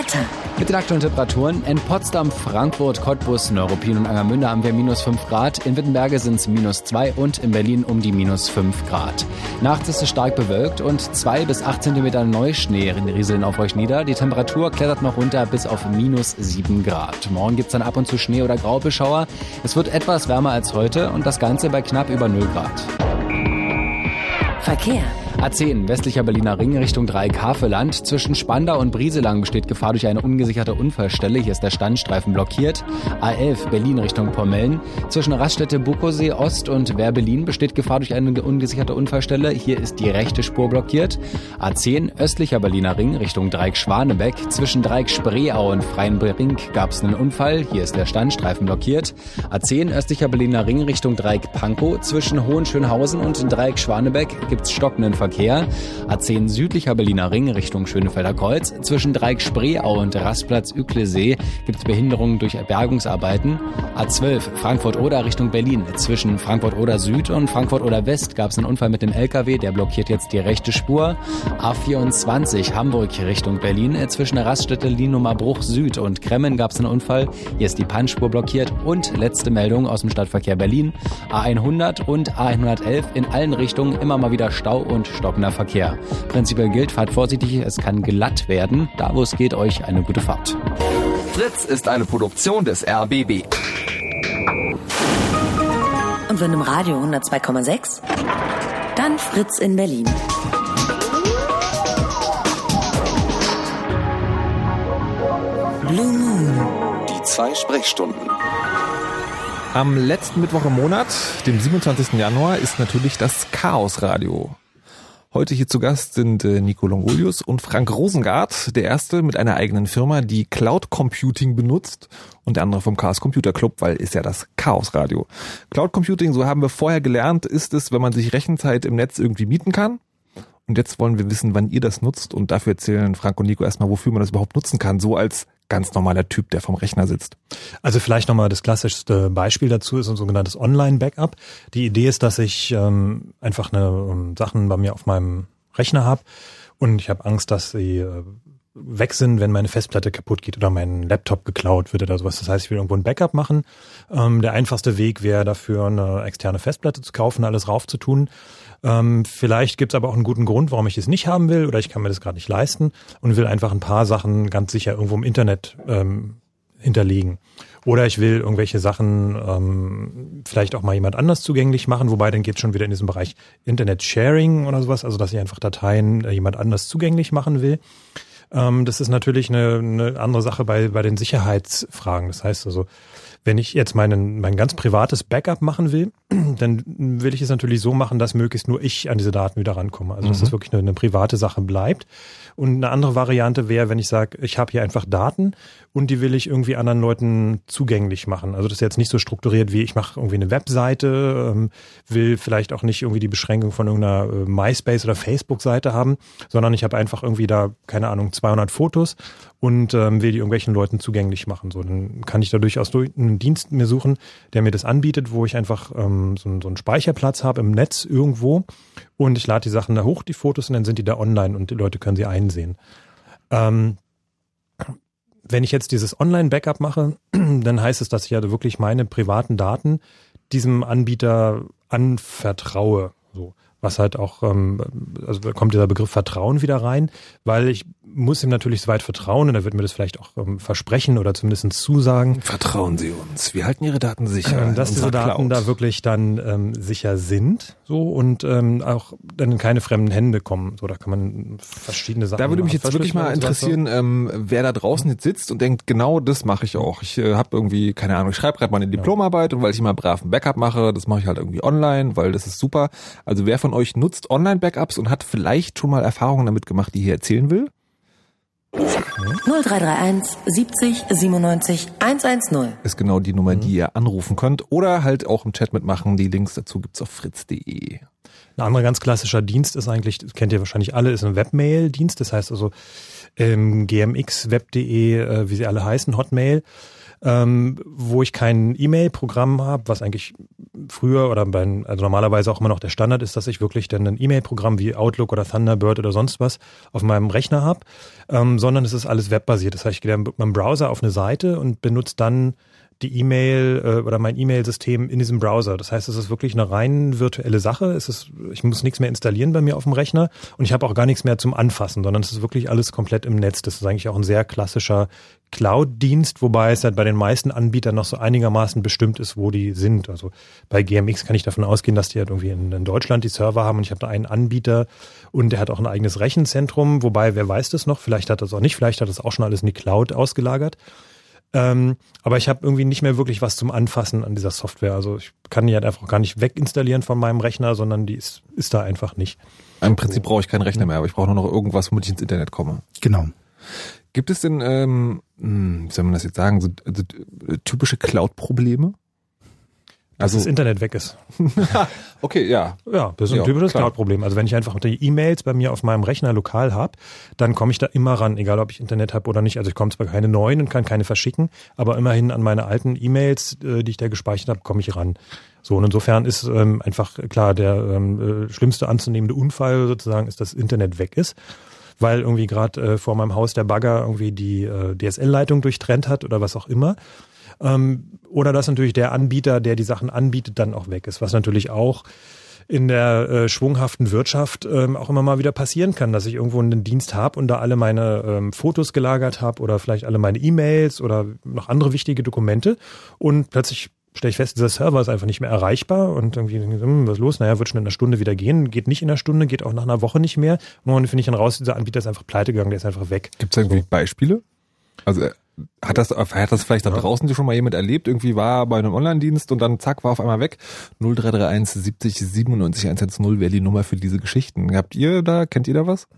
Wetter. Mit den aktuellen Temperaturen in Potsdam, Frankfurt, Cottbus, Neuruppin und Angermünde haben wir minus 5 Grad. In Wittenberge sind es minus 2 und in Berlin um die minus 5 Grad. Nachts ist es stark bewölkt und 2 bis 8 Zentimeter Neuschnee rieseln auf euch nieder. Die Temperatur klettert noch runter bis auf minus 7 Grad. Morgen gibt's dann ab und zu Schnee oder Graubeschauer. Es wird etwas wärmer als heute und das Ganze bei knapp über 0 Grad. Verkehr. A10 westlicher Berliner Ring Richtung Dreieck-Havelland. Zwischen Spandau und Brieselang besteht Gefahr durch eine ungesicherte Unfallstelle. Hier ist der Standstreifen blockiert. A11 Berlin Richtung Pommeln. Zwischen Raststätte Bukosee Ost und Werbelin besteht Gefahr durch eine ungesicherte Unfallstelle. Hier ist die rechte Spur blockiert. A10 östlicher Berliner Ring Richtung Dreieck-Schwanebeck. Zwischen Dreieck-Spreeau und Freienbrink gab es einen Unfall. Hier ist der Standstreifen blockiert. A10 östlicher Berliner Ring Richtung Dreieck-Pankow. Zwischen Hohenschönhausen und Dreieck-Schwanebeck gibt's stockenden Verkehr. A10 südlicher Berliner Ring Richtung Schönefelder Kreuz. Zwischen Dreieck Spreeau und Rastplatz Üklesee gibt es Behinderungen durch Bergungsarbeiten. A12 Frankfurt-Oder Richtung Berlin. Zwischen Frankfurt-Oder Süd und Frankfurt-Oder West gab es einen Unfall mit dem LKW, der blockiert jetzt die rechte Spur. A24 Hamburg Richtung Berlin. Zwischen Raststätte Linumer Bruch Süd und Kremmen gab es einen Unfall. Hier ist die Pannspur blockiert. Und letzte Meldung aus dem Stadtverkehr Berlin. A100 und A111 in allen Richtungen immer mal wieder Stau und stockender Verkehr. Prinzipiell gilt, fahrt vorsichtig, es kann glatt werden. Da wo es geht, euch eine gute Fahrt. Fritz ist eine Produktion des RBB. Und wenn im Radio 102,6, dann Fritz in Berlin. Blue Moon. Die zwei Sprechstunden. Am letzten Mittwoch im Monat, dem 27. Januar, ist natürlich das Chaos Radio. Heute hier zu Gast sind äh, Nico Longolius und Frank Rosengart, der erste mit einer eigenen Firma, die Cloud Computing benutzt und der andere vom Chaos Computer Club, weil ist ja das Chaos Radio. Cloud Computing, so haben wir vorher gelernt, ist es, wenn man sich Rechenzeit im Netz irgendwie mieten kann. Und jetzt wollen wir wissen, wann ihr das nutzt und dafür erzählen Frank und Nico erstmal, wofür man das überhaupt nutzen kann, so als ganz normaler Typ, der vom Rechner sitzt. Also vielleicht nochmal das klassischste Beispiel dazu ist ein sogenanntes Online-Backup. Die Idee ist, dass ich ähm, einfach eine um, Sachen bei mir auf meinem Rechner habe und ich habe Angst, dass sie äh, weg sind, wenn meine Festplatte kaputt geht oder mein Laptop geklaut wird oder sowas. Das heißt, ich will irgendwo ein Backup machen. Ähm, der einfachste Weg wäre dafür, eine externe Festplatte zu kaufen, alles raufzutun. Ähm, vielleicht gibt es aber auch einen guten Grund, warum ich es nicht haben will oder ich kann mir das gerade nicht leisten und will einfach ein paar Sachen ganz sicher irgendwo im Internet ähm, hinterlegen. Oder ich will irgendwelche Sachen ähm, vielleicht auch mal jemand anders zugänglich machen, wobei dann geht schon wieder in diesem Bereich Internet Sharing oder sowas, also dass ich einfach Dateien äh, jemand anders zugänglich machen will. Ähm, das ist natürlich eine, eine andere Sache bei, bei den Sicherheitsfragen. Das heißt also, wenn ich jetzt meinen, mein ganz privates Backup machen will, dann will ich es natürlich so machen, dass möglichst nur ich an diese Daten wieder rankomme. Also dass mhm. das wirklich eine, eine private Sache bleibt. Und eine andere Variante wäre, wenn ich sage, ich habe hier einfach Daten und die will ich irgendwie anderen Leuten zugänglich machen. Also das ist jetzt nicht so strukturiert wie ich mache irgendwie eine Webseite, ähm, will vielleicht auch nicht irgendwie die Beschränkung von irgendeiner äh, MySpace oder Facebook-Seite haben, sondern ich habe einfach irgendwie da, keine Ahnung, 200 Fotos und ähm, will die irgendwelchen Leuten zugänglich machen. So, dann kann ich da durchaus durch einen Dienst mir suchen, der mir das anbietet, wo ich einfach ähm, so, so einen Speicherplatz habe im Netz irgendwo und ich lade die Sachen da hoch, die Fotos, und dann sind die da online und die Leute können sie einsehen. Ähm, wenn ich jetzt dieses Online-Backup mache, dann heißt es, dass ich ja wirklich meine privaten Daten diesem Anbieter anvertraue. So was halt auch, ähm, also da kommt dieser Begriff Vertrauen wieder rein, weil ich muss ihm natürlich so weit vertrauen und er wird mir das vielleicht auch ähm, versprechen oder zumindest zusagen. Vertrauen Sie uns, wir halten Ihre Daten sicher. Ähm, dass diese Daten Cloud. da wirklich dann ähm, sicher sind so und ähm, auch dann in keine fremden Hände kommen. So, da kann man verschiedene Sachen Da würde mich jetzt wirklich mal interessieren, ähm, wer da draußen jetzt sitzt und denkt, genau das mache ich auch. Ich äh, habe irgendwie, keine Ahnung, ich schreibe gerade meine Diplomarbeit und weil ich immer brav ein Backup mache, das mache ich halt irgendwie online, weil das ist super. Also wer von euch nutzt Online-Backups und hat vielleicht schon mal Erfahrungen damit gemacht, die hier erzählen will? 0331 70 97 110 ist genau die Nummer, die ihr anrufen könnt oder halt auch im Chat mitmachen. Die Links dazu gibt's auf fritz.de. Ein anderer ganz klassischer Dienst ist eigentlich, das kennt ihr wahrscheinlich alle, ist ein Webmail-Dienst. Das heißt also ähm, gmx, web.de, äh, wie sie alle heißen, Hotmail ähm, wo ich kein E-Mail-Programm habe, was eigentlich früher oder bei, also normalerweise auch immer noch der Standard ist, dass ich wirklich dann ein E-Mail-Programm wie Outlook oder Thunderbird oder sonst was auf meinem Rechner habe, ähm, sondern es ist alles webbasiert. Das heißt, ich gehe mit meinem Browser auf eine Seite und benutze dann die E-Mail äh, oder mein E-Mail-System in diesem Browser. Das heißt, es ist wirklich eine rein virtuelle Sache. Es ist, ich muss nichts mehr installieren bei mir auf dem Rechner und ich habe auch gar nichts mehr zum Anfassen, sondern es ist wirklich alles komplett im Netz. Das ist eigentlich auch ein sehr klassischer Cloud-Dienst, wobei es halt bei den meisten Anbietern noch so einigermaßen bestimmt ist, wo die sind. Also bei GMX kann ich davon ausgehen, dass die halt irgendwie in, in Deutschland die Server haben und ich habe da einen Anbieter und der hat auch ein eigenes Rechenzentrum, wobei wer weiß das noch, vielleicht hat das auch nicht, vielleicht hat das auch schon alles in die Cloud ausgelagert. Ähm, aber ich habe irgendwie nicht mehr wirklich was zum Anfassen an dieser Software. Also ich kann die halt einfach gar nicht weginstallieren von meinem Rechner, sondern die ist, ist da einfach nicht. Im Prinzip brauche ich keinen Rechner mehr, aber ich brauche nur noch irgendwas, womit ich ins Internet komme. Genau. Gibt es denn, ähm, hm, wie soll man das jetzt sagen, so, so typische Cloud-Probleme? Dass also, das Internet weg ist. okay, ja. Ja, das ist ein ja, typisches Cloud-Problem. Also wenn ich einfach die E-Mails bei mir auf meinem Rechner lokal habe, dann komme ich da immer ran, egal ob ich Internet habe oder nicht. Also ich komme zwar keine neuen und kann keine verschicken, aber immerhin an meine alten E-Mails, äh, die ich da gespeichert habe, komme ich ran. So, und insofern ist ähm, einfach klar, der ähm, äh, schlimmste anzunehmende Unfall sozusagen ist, dass Internet weg ist weil irgendwie gerade äh, vor meinem Haus der Bagger irgendwie die äh, DSL-Leitung durchtrennt hat oder was auch immer. Ähm, oder dass natürlich der Anbieter, der die Sachen anbietet, dann auch weg ist, was natürlich auch in der äh, schwunghaften Wirtschaft ähm, auch immer mal wieder passieren kann, dass ich irgendwo einen Dienst habe und da alle meine ähm, Fotos gelagert habe oder vielleicht alle meine E-Mails oder noch andere wichtige Dokumente und plötzlich stelle ich fest, dieser Server ist einfach nicht mehr erreichbar und irgendwie, hm, was ist los? Naja, wird schon in einer Stunde wieder gehen, geht nicht in einer Stunde, geht auch nach einer Woche nicht mehr. Und dann finde ich dann raus, dieser Anbieter ist einfach pleite gegangen, der ist einfach weg. Gibt es irgendwie. Beispiele? Also Hat das, hat das vielleicht da draußen schon mal jemand erlebt? Irgendwie war bei einem Online-Dienst und dann zack, war auf einmal weg. 0331 70 97 110 wäre die Nummer für diese Geschichten. Habt ihr da, kennt ihr da was?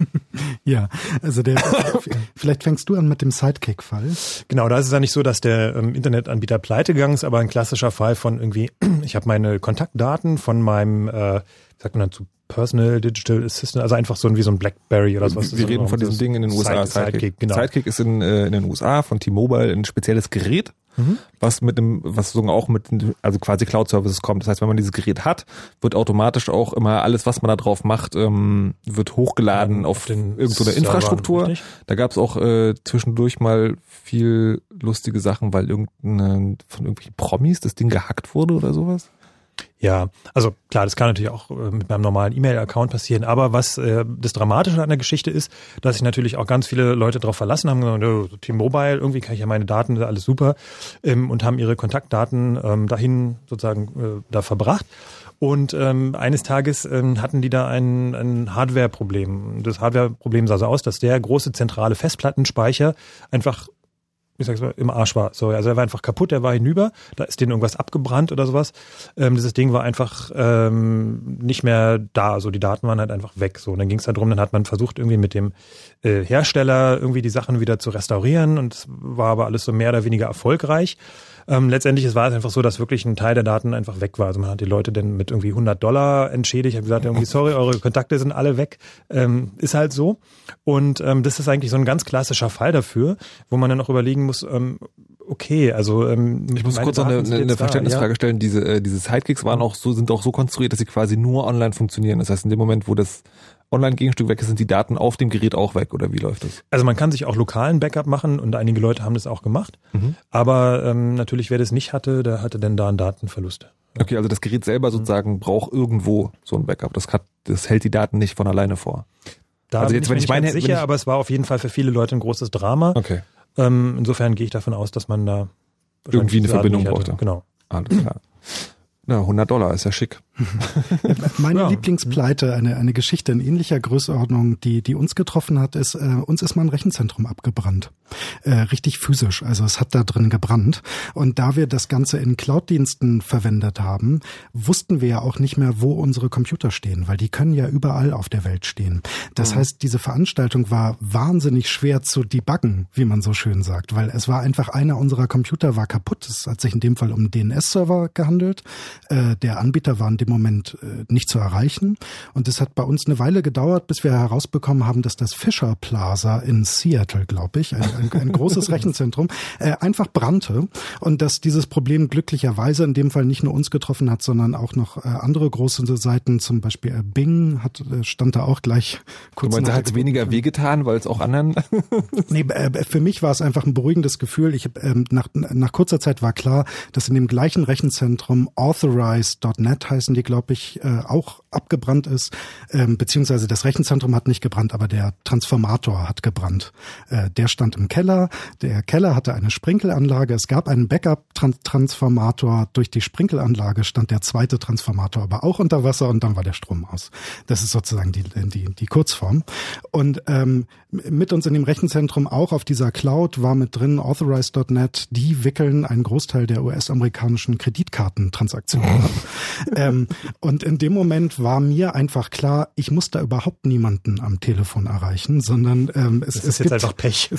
Ja, also der, vielleicht fängst du an mit dem Sidekick-Fall. Genau, da ist es ja nicht so, dass der ähm, Internetanbieter pleite gegangen ist, aber ein klassischer Fall von irgendwie, ich habe meine Kontaktdaten von meinem, äh, wie sagt man dazu, Personal Digital Assistant, also einfach so wie so ein Blackberry oder sowas. Wir reden von diesem Ding in den USA. Side, Sidekick, Sidekick, genau. Sidekick ist in, äh, in den USA von T-Mobile ein spezielles Gerät, Mhm. was mit einem, was sogar auch mit, also quasi Cloud Services kommt. Das heißt, wenn man dieses Gerät hat, wird automatisch auch immer alles, was man da drauf macht, ähm, wird hochgeladen Ja, auf, auf irgendeine Infrastruktur. richtig? Da gab es auch äh, zwischendurch mal viel lustige Sachen, weil irgendeine von irgendwelchen Promis das Ding gehackt wurde oder sowas. Ja, also klar, das kann natürlich auch äh, mit meinem normalen E-Mail-Account passieren. Aber was äh, das Dramatische an der Geschichte ist, dass sich natürlich auch ganz viele Leute darauf verlassen haben, gesagt, T-Mobile, irgendwie kann ich ja meine Daten, alles super, ähm, und haben ihre Kontaktdaten ähm, dahin sozusagen äh, da verbracht. Und ähm, eines Tages ähm, hatten die da ein, ein Hardware-Problem. Das Hardware-Problem sah so aus, dass der große zentrale Festplattenspeicher einfach ich sag's mal, im Arsch war. So, also er war einfach kaputt, er war hinüber, da ist denen irgendwas abgebrannt oder sowas. Ähm, dieses Ding war einfach ähm, nicht mehr da, so die Daten waren halt einfach weg. So, und dann ging es darum, dann hat man versucht, irgendwie mit dem äh, Hersteller irgendwie die Sachen wieder zu restaurieren und es war aber alles so mehr oder weniger erfolgreich. Ähm, letztendlich es war es einfach so, dass wirklich ein Teil der Daten einfach weg war. Also man hat die Leute dann mit irgendwie 100 Dollar entschädigt, hat gesagt, irgendwie sorry, eure Kontakte sind alle weg. Ähm, ist halt so. Und ähm, das ist eigentlich so ein ganz klassischer Fall dafür, wo man dann auch überlegen muss, ähm, okay, also ähm, Ich muss kurz noch eine, eine, eine da, Verständnisfrage ja. stellen. Diese, äh, diese Sidekicks waren auch so, sind auch so konstruiert, dass sie quasi nur online funktionieren. Das heißt, in dem Moment, wo das Online-Gegenstück weg ist, sind die Daten auf dem Gerät auch weg oder wie läuft das? Also man kann sich auch lokalen Backup machen und einige Leute haben das auch gemacht. Mhm. Aber ähm, natürlich, wer das nicht hatte, der hatte dann da einen Datenverlust. Okay, also das Gerät selber sozusagen braucht irgendwo so ein Backup. Das, hat, das hält die Daten nicht von alleine vor. Da Also jetzt, ich wenn ich meine- ganz wenn sicher, ich- aber es war auf jeden Fall für viele Leute ein großes Drama. Okay. Ähm, insofern gehe ich davon aus, dass man da Irgendwie eine Verbindung brauchte. Genau. Alles klar. Na, 100 Dollar ist ja schick. Meine Ja. Lieblingspleite, eine, eine Geschichte in ähnlicher Größenordnung, die, die uns getroffen hat, ist, äh, uns ist mal ein Rechenzentrum abgebrannt. Äh, richtig physisch. Also es hat da drin gebrannt. Und da wir das Ganze in Cloud-Diensten verwendet haben, wussten wir ja auch nicht mehr, wo unsere Computer stehen, weil die können ja überall auf der Welt stehen. Das heißt, diese Veranstaltung war wahnsinnig schwer zu debuggen, wie man so schön sagt, weil es war einfach einer unserer Computer war kaputt. Es hat sich in dem Fall um einen DNS-Server gehandelt. Äh, der Anbieter war in dem Moment äh, nicht zu erreichen. Und es hat bei uns eine Weile gedauert, bis wir herausbekommen haben, dass das Fisher Plaza in Seattle, glaube ich, ein, ein, ein großes Rechenzentrum, äh, einfach brannte. Und dass dieses Problem glücklicherweise in dem Fall nicht nur uns getroffen hat, sondern auch noch äh, andere große Seiten, zum Beispiel äh, Bing hat, äh, stand da auch gleich Du kurz meinst, nach hat es weniger wehgetan, weil es auch anderen Nee, äh, für mich war es einfach ein beruhigendes Gefühl. Ich ähm, nach, nach kurzer Zeit war klar, dass in dem gleichen Rechenzentrum Authorize.net heißen die, glaube ich, äh, auch abgebrannt ist. Ähm, beziehungsweise das Rechenzentrum hat nicht gebrannt, aber der Transformator hat gebrannt. Äh, der stand im Keller. Der Keller hatte eine Sprinkelanlage. Es gab einen Backup-Transformator. Durch die Sprinkelanlage stand der zweite Transformator aber auch unter Wasser und dann war der Strom aus. Das ist sozusagen die, die, die Kurzform. Und ähm, mit uns in dem Rechenzentrum auch auf dieser Cloud war mit drin Authorize.net. Die wickeln einen Großteil der US-amerikanischen Kreditkartentransaktionen ab. ähm, und in dem Moment war mir einfach klar, ich muss da überhaupt niemanden am Telefon erreichen, sondern ähm, es, Das es ist jetzt gibt einfach Pech.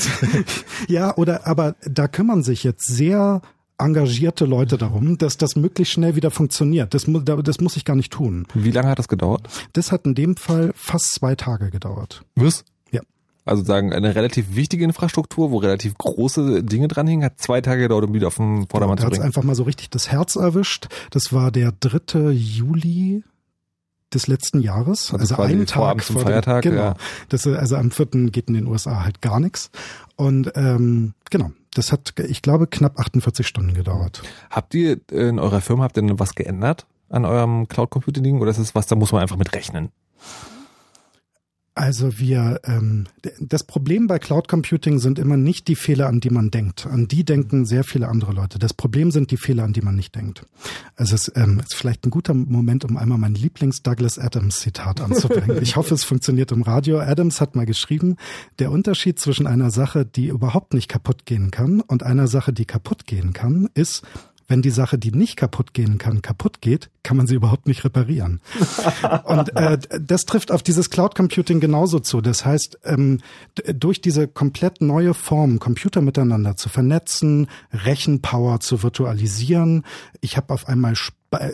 ja, oder aber da kümmern sich jetzt sehr engagierte Leute darum, dass das möglichst schnell wieder funktioniert. Das, mu da- das muss ich gar nicht tun. Wie lange hat das gedauert? Das hat in dem Fall fast zwei Tage gedauert. Was? Also sagen, eine relativ wichtige Infrastruktur, wo relativ große Dinge dran hingen, hat zwei Tage gedauert, um wieder auf den Vordermann da zu hat es bringen. einfach mal so richtig das Herz erwischt. Das war der 3. Juli des letzten Jahres. Also quasi einen vor Tag vor dem- Feiertag, Genau. ja. Das, also am 4. geht in den USA halt gar nichts. Und ähm, genau, das hat, ich glaube, knapp 48 Stunden gedauert. Habt ihr in eurer Firma, habt ihr denn was geändert an eurem Cloud Computing Ding oder ist es was, da muss man einfach mit rechnen? Also wir, ähm, das Problem bei Cloud Computing sind immer nicht die Fehler, an die man denkt. An die denken sehr viele andere Leute. Das Problem sind die Fehler, an die man nicht denkt. Also es ähm, ist vielleicht ein guter Moment, um einmal mein Lieblings-Douglas Adams-Zitat anzubringen. ich hoffe, es funktioniert im Radio. Adams hat mal geschrieben, der Unterschied zwischen einer Sache, die überhaupt nicht kaputt gehen kann und einer Sache, die kaputt gehen kann, ist, wenn die Sache, die nicht kaputt gehen kann, kaputt geht, kann man sie überhaupt nicht reparieren. Und äh, das trifft auf dieses Cloud Computing genauso zu. Das heißt, ähm, durch diese komplett neue Form, Computer miteinander zu vernetzen, Rechenpower zu virtualisieren, ich habe auf einmal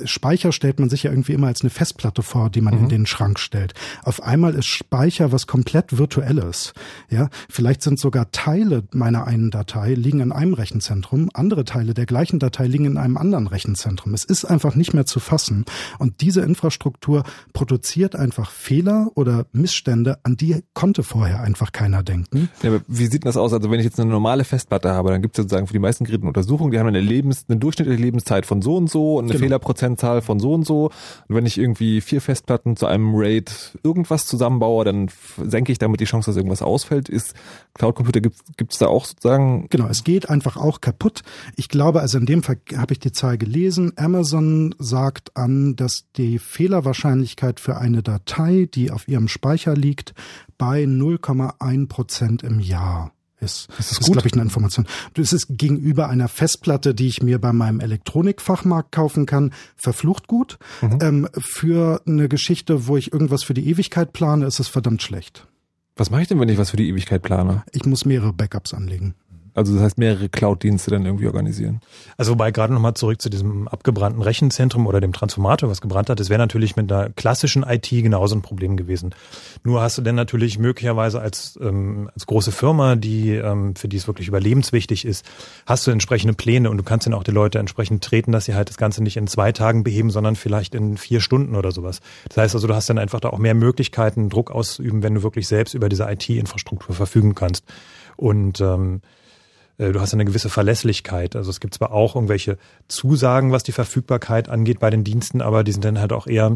Speicher stellt man sich ja irgendwie immer als eine Festplatte vor, die man mhm. in den Schrank stellt. Auf einmal ist Speicher was komplett virtuelles. Ja, vielleicht sind sogar Teile meiner einen Datei liegen in einem Rechenzentrum, andere Teile der gleichen Datei liegen in einem anderen Rechenzentrum. Es ist einfach nicht mehr zu fassen. Und diese Infrastruktur produziert einfach Fehler oder Missstände, an die konnte vorher einfach keiner denken. Ja, aber wie sieht das aus? Also wenn ich jetzt eine normale Festplatte habe, dann gibt es sozusagen für die meisten Geräte Untersuchungen, die haben eine Lebens, eine durchschnittliche Lebenszeit von so und so und eine genau. Fehler Prozentzahl von so und so. Und wenn ich irgendwie vier Festplatten zu einem RAID irgendwas zusammenbaue, dann senke ich damit die Chance, dass irgendwas ausfällt. Ist Cloud Computer gibt es da auch sozusagen? Genau, es geht einfach auch kaputt. Ich glaube, also in dem Fall habe ich die Zahl gelesen. Amazon sagt an, dass die Fehlerwahrscheinlichkeit für eine Datei, die auf ihrem Speicher liegt, bei 0,1 Prozent im Jahr ist. Das ist, ist glaube ich, eine Information. Das ist gegenüber einer Festplatte, die ich mir bei meinem Elektronikfachmarkt kaufen kann, verflucht gut. Mhm. Ähm, für eine Geschichte, wo ich irgendwas für die Ewigkeit plane, ist es verdammt schlecht. Was mache ich denn, wenn ich was für die Ewigkeit plane? Ich muss mehrere Backups anlegen. Also das heißt mehrere Cloud-Dienste dann irgendwie organisieren. Also wobei gerade nochmal zurück zu diesem abgebrannten Rechenzentrum oder dem Transformator, was gebrannt hat, das wäre natürlich mit einer klassischen IT genauso ein Problem gewesen. Nur hast du denn natürlich möglicherweise als, ähm, als große Firma, die ähm, für die es wirklich überlebenswichtig ist, hast du entsprechende Pläne und du kannst dann auch die Leute entsprechend treten, dass sie halt das Ganze nicht in zwei Tagen beheben, sondern vielleicht in vier Stunden oder sowas. Das heißt also, du hast dann einfach da auch mehr Möglichkeiten, Druck auszuüben, wenn du wirklich selbst über diese IT-Infrastruktur verfügen kannst. Und ähm, äh, du hast eine gewisse Verlässlichkeit. Also es gibt zwar auch irgendwelche Zusagen, was die Verfügbarkeit angeht bei den Diensten, aber die sind dann halt auch eher,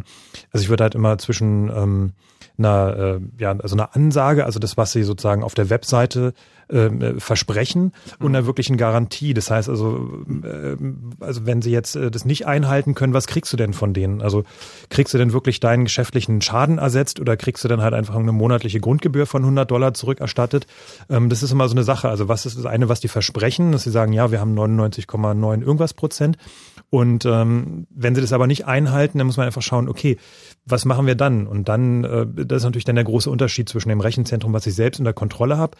also ich würde halt immer zwischen ähm, einer, äh, ja, also einer Ansage, also das, was sie sozusagen auf der Webseite ähm, äh, versprechen und einer wirklichen Garantie. Das heißt also, äh, also wenn sie jetzt äh, das nicht einhalten können, was kriegst du denn von denen? Also kriegst du denn wirklich deinen geschäftlichen Schaden ersetzt oder kriegst du dann halt einfach eine monatliche Grundgebühr von 100 Dollar zurückerstattet? Ähm, das ist immer so eine Sache. Also was ist das eine, was die versprechen, dass sie sagen, ja, wir haben 99,9 irgendwas Prozent und ähm, wenn sie das aber nicht einhalten, dann muss man einfach schauen, okay, was machen wir dann? Und dann, äh, das ist natürlich dann der große Unterschied zwischen dem Rechenzentrum, was ich selbst unter Kontrolle habe,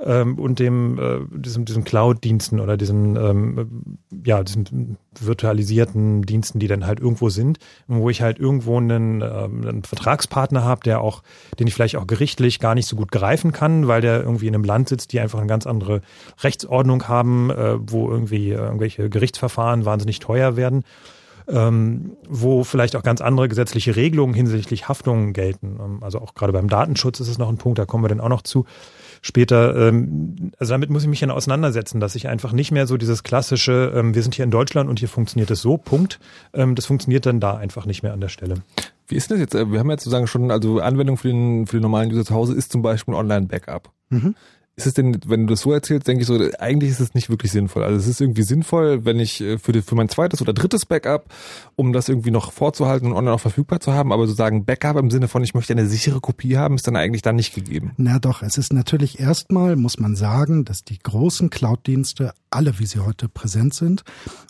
ähm, und dem äh, diesem, diesem Cloud-Diensten oder diesen ähm, ja diesen virtualisierten Diensten, die dann halt irgendwo sind, wo ich halt irgendwo einen, ähm, einen Vertragspartner habe, der auch, den ich vielleicht auch gerichtlich gar nicht so gut greifen kann, weil der irgendwie in einem Land sitzt, die einfach eine ganz andere Rechtsordnung haben, äh, wo irgendwie äh, irgendwelche Gerichtsverfahren wahnsinnig teuer werden ähm, wo vielleicht auch ganz andere gesetzliche Regelungen hinsichtlich Haftungen gelten. Ähm, also auch gerade beim Datenschutz ist es noch ein Punkt, da kommen wir dann auch noch zu später. Ähm, also damit muss ich mich dann auseinandersetzen, dass ich einfach nicht mehr so dieses klassische, ähm, wir sind hier in Deutschland und hier funktioniert es so, Punkt. Ähm, das funktioniert dann da einfach nicht mehr an der Stelle. Wie ist das jetzt? Wir haben jetzt sozusagen schon, also Anwendung für den, für den normalen User zu Hause ist zum Beispiel ein Online-Backup. Mhm ist es denn, wenn du das so erzählst, denke ich so, eigentlich ist es nicht wirklich sinnvoll. Also es ist irgendwie sinnvoll, wenn ich äh, für, die, für mein zweites oder drittes Backup, um das irgendwie noch vorzuhalten und online auch verfügbar zu haben, aber sozusagen Backup im Sinne von, ich möchte eine sichere Kopie haben, ist dann eigentlich dann nicht gegeben. Na doch, es ist natürlich erstmal, muss man sagen, dass die großen Cloud-Dienste, alle wie sie heute präsent sind,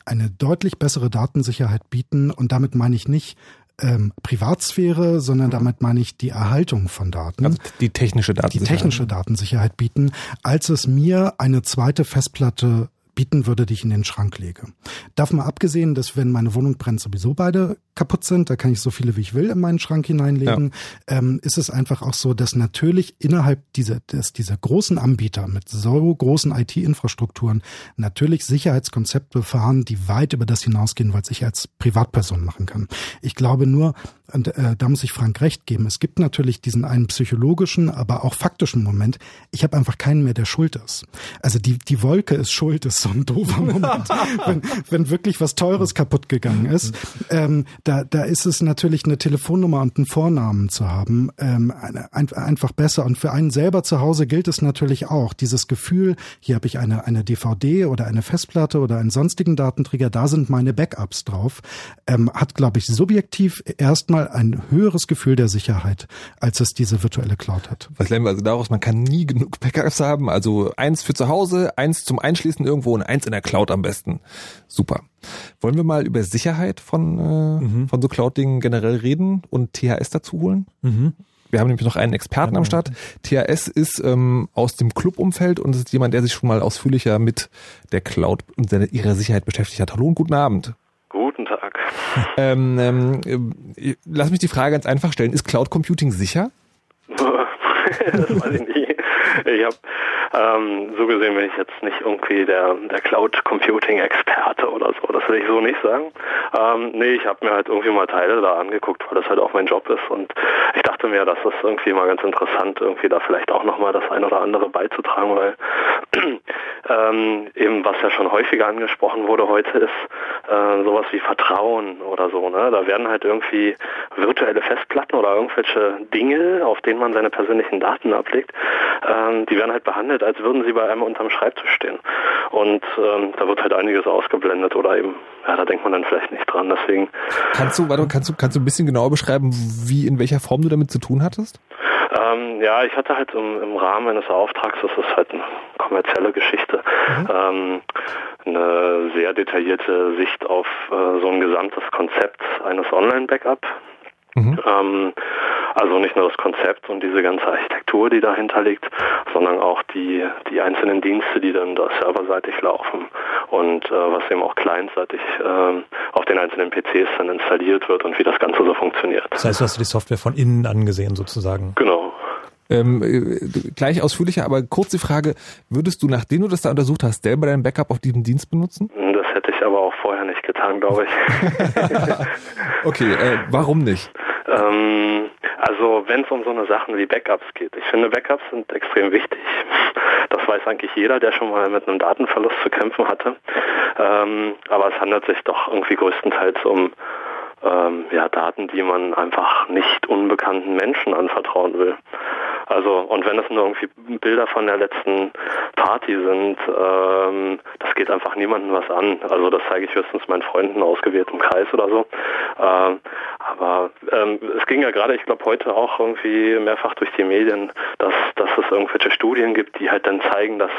eine deutlich bessere Datensicherheit bieten und damit meine ich nicht, ähm, Privatsphäre, sondern mhm. damit meine ich die Erhaltung von Daten. Also die technische Datensicherheit. Die technische Datensicherheit bieten, als es mir eine zweite Festplatte bieten würde, die ich in den Schrank lege. Davon mal abgesehen, dass wenn meine Wohnung brennt, sowieso beide kaputt sind, da kann ich so viele wie ich will in meinen Schrank hineinlegen, ja. ähm, ist es einfach auch so, dass natürlich innerhalb dieser, dass dieser großen Anbieter mit so großen IT-Infrastrukturen natürlich Sicherheitskonzepte fahren, die weit über das hinausgehen, was ich als Privatperson machen kann. Ich glaube nur, und äh, da muss ich Frank recht geben, es gibt natürlich diesen einen psychologischen, aber auch faktischen Moment, ich habe einfach keinen mehr, der schuld ist. Also die, die Wolke ist schuld, ist so ein doofer Moment, wenn, wenn wirklich was Teures kaputt gegangen ist. Ähm, da, da ist es natürlich eine Telefonnummer und einen Vornamen zu haben ähm, ein, einfach besser. Und für einen selber zu Hause gilt es natürlich auch. Dieses Gefühl, hier habe ich eine, eine DVD oder eine Festplatte oder einen sonstigen Datenträger, da sind meine Backups drauf, ähm, hat, glaube ich, subjektiv erstmal ein höheres Gefühl der Sicherheit, als es diese virtuelle Cloud hat. Was lernen wir also daraus? Man kann nie genug Backups haben. Also eins für zu Hause, eins zum Einschließen irgendwo und eins in der Cloud am besten. Super. Wollen wir mal über Sicherheit von, äh, mhm. von so Cloud-Dingen generell reden und THS dazu holen? Mhm. Wir haben nämlich noch einen Experten am Start. THS ist ähm, aus dem Club-Umfeld und ist jemand, der sich schon mal ausführlicher mit der Cloud und seine, ihrer Sicherheit beschäftigt hat. Hallo und guten Abend. Guten Tag. Ähm, ähm, äh, lass mich die Frage ganz einfach stellen. Ist Cloud Computing sicher? das weiß ich nicht. Ich habe ähm, so gesehen bin ich jetzt nicht irgendwie der, der Cloud Computing Experte oder so. Das will ich so nicht sagen. Ähm, nee, ich habe mir halt irgendwie mal Teile da angeguckt, weil das halt auch mein Job ist. Und ich dachte mir, das ist irgendwie mal ganz interessant, irgendwie da vielleicht auch nochmal das ein oder andere beizutragen, weil ähm, eben was ja schon häufiger angesprochen wurde heute ist äh, sowas wie Vertrauen oder so. Ne? Da werden halt irgendwie virtuelle Festplatten oder irgendwelche Dinge, auf denen man seine persönlichen Daten ablegt, ähm, die werden halt behandelt, als würden sie bei einem unterm Schreibtisch stehen. Und ähm, da wird halt einiges ausgeblendet oder eben, ja, da denkt man dann vielleicht nicht dran. Deswegen. Kannst du, warte, kannst du, kannst du ein bisschen genauer beschreiben, wie, in welcher Form du damit zu tun hattest? Ähm, ja, ich hatte halt im, im, Rahmen eines Auftrags, das ist halt eine kommerzielle Geschichte, mhm. ähm, eine sehr detaillierte Sicht auf äh, so ein gesamtes Konzept eines Online-Backup. Mhm. Ähm, also nicht nur das Konzept und diese ganze Architektur, die dahinter liegt, sondern auch die, die einzelnen Dienste, die dann da serverseitig laufen und äh, was eben auch clientseitig äh, auf den einzelnen PCs dann installiert wird und wie das Ganze so funktioniert. Das heißt, du hast die Software von innen angesehen sozusagen. Genau. Ähm, äh, gleich ausführlicher, aber kurze Frage, würdest du, nachdem du das da untersucht hast, selber dein Backup auf diesem Dienst benutzen? Das hätte ich aber auch vorher nicht getan, glaube ich. okay, äh, warum nicht? Ähm, also wenn es um so eine Sachen wie Backups geht. Ich finde, Backups sind extrem wichtig. Das weiß eigentlich jeder, der schon mal mit einem Datenverlust zu kämpfen hatte. Ähm, aber es handelt sich doch irgendwie größtenteils um ähm, ja, Daten, die man einfach nicht unbekannten Menschen anvertrauen will. Also, und wenn es nur irgendwie Bilder von der letzten Party sind, ähm, das geht einfach niemandem was an. Also das zeige ich höchstens meinen Freunden ausgewähltem Kreis oder so. Ähm, aber ähm, es ging ja gerade, ich glaube, heute auch irgendwie mehrfach durch die Medien, dass, dass es irgendwelche Studien gibt, die halt dann zeigen, dass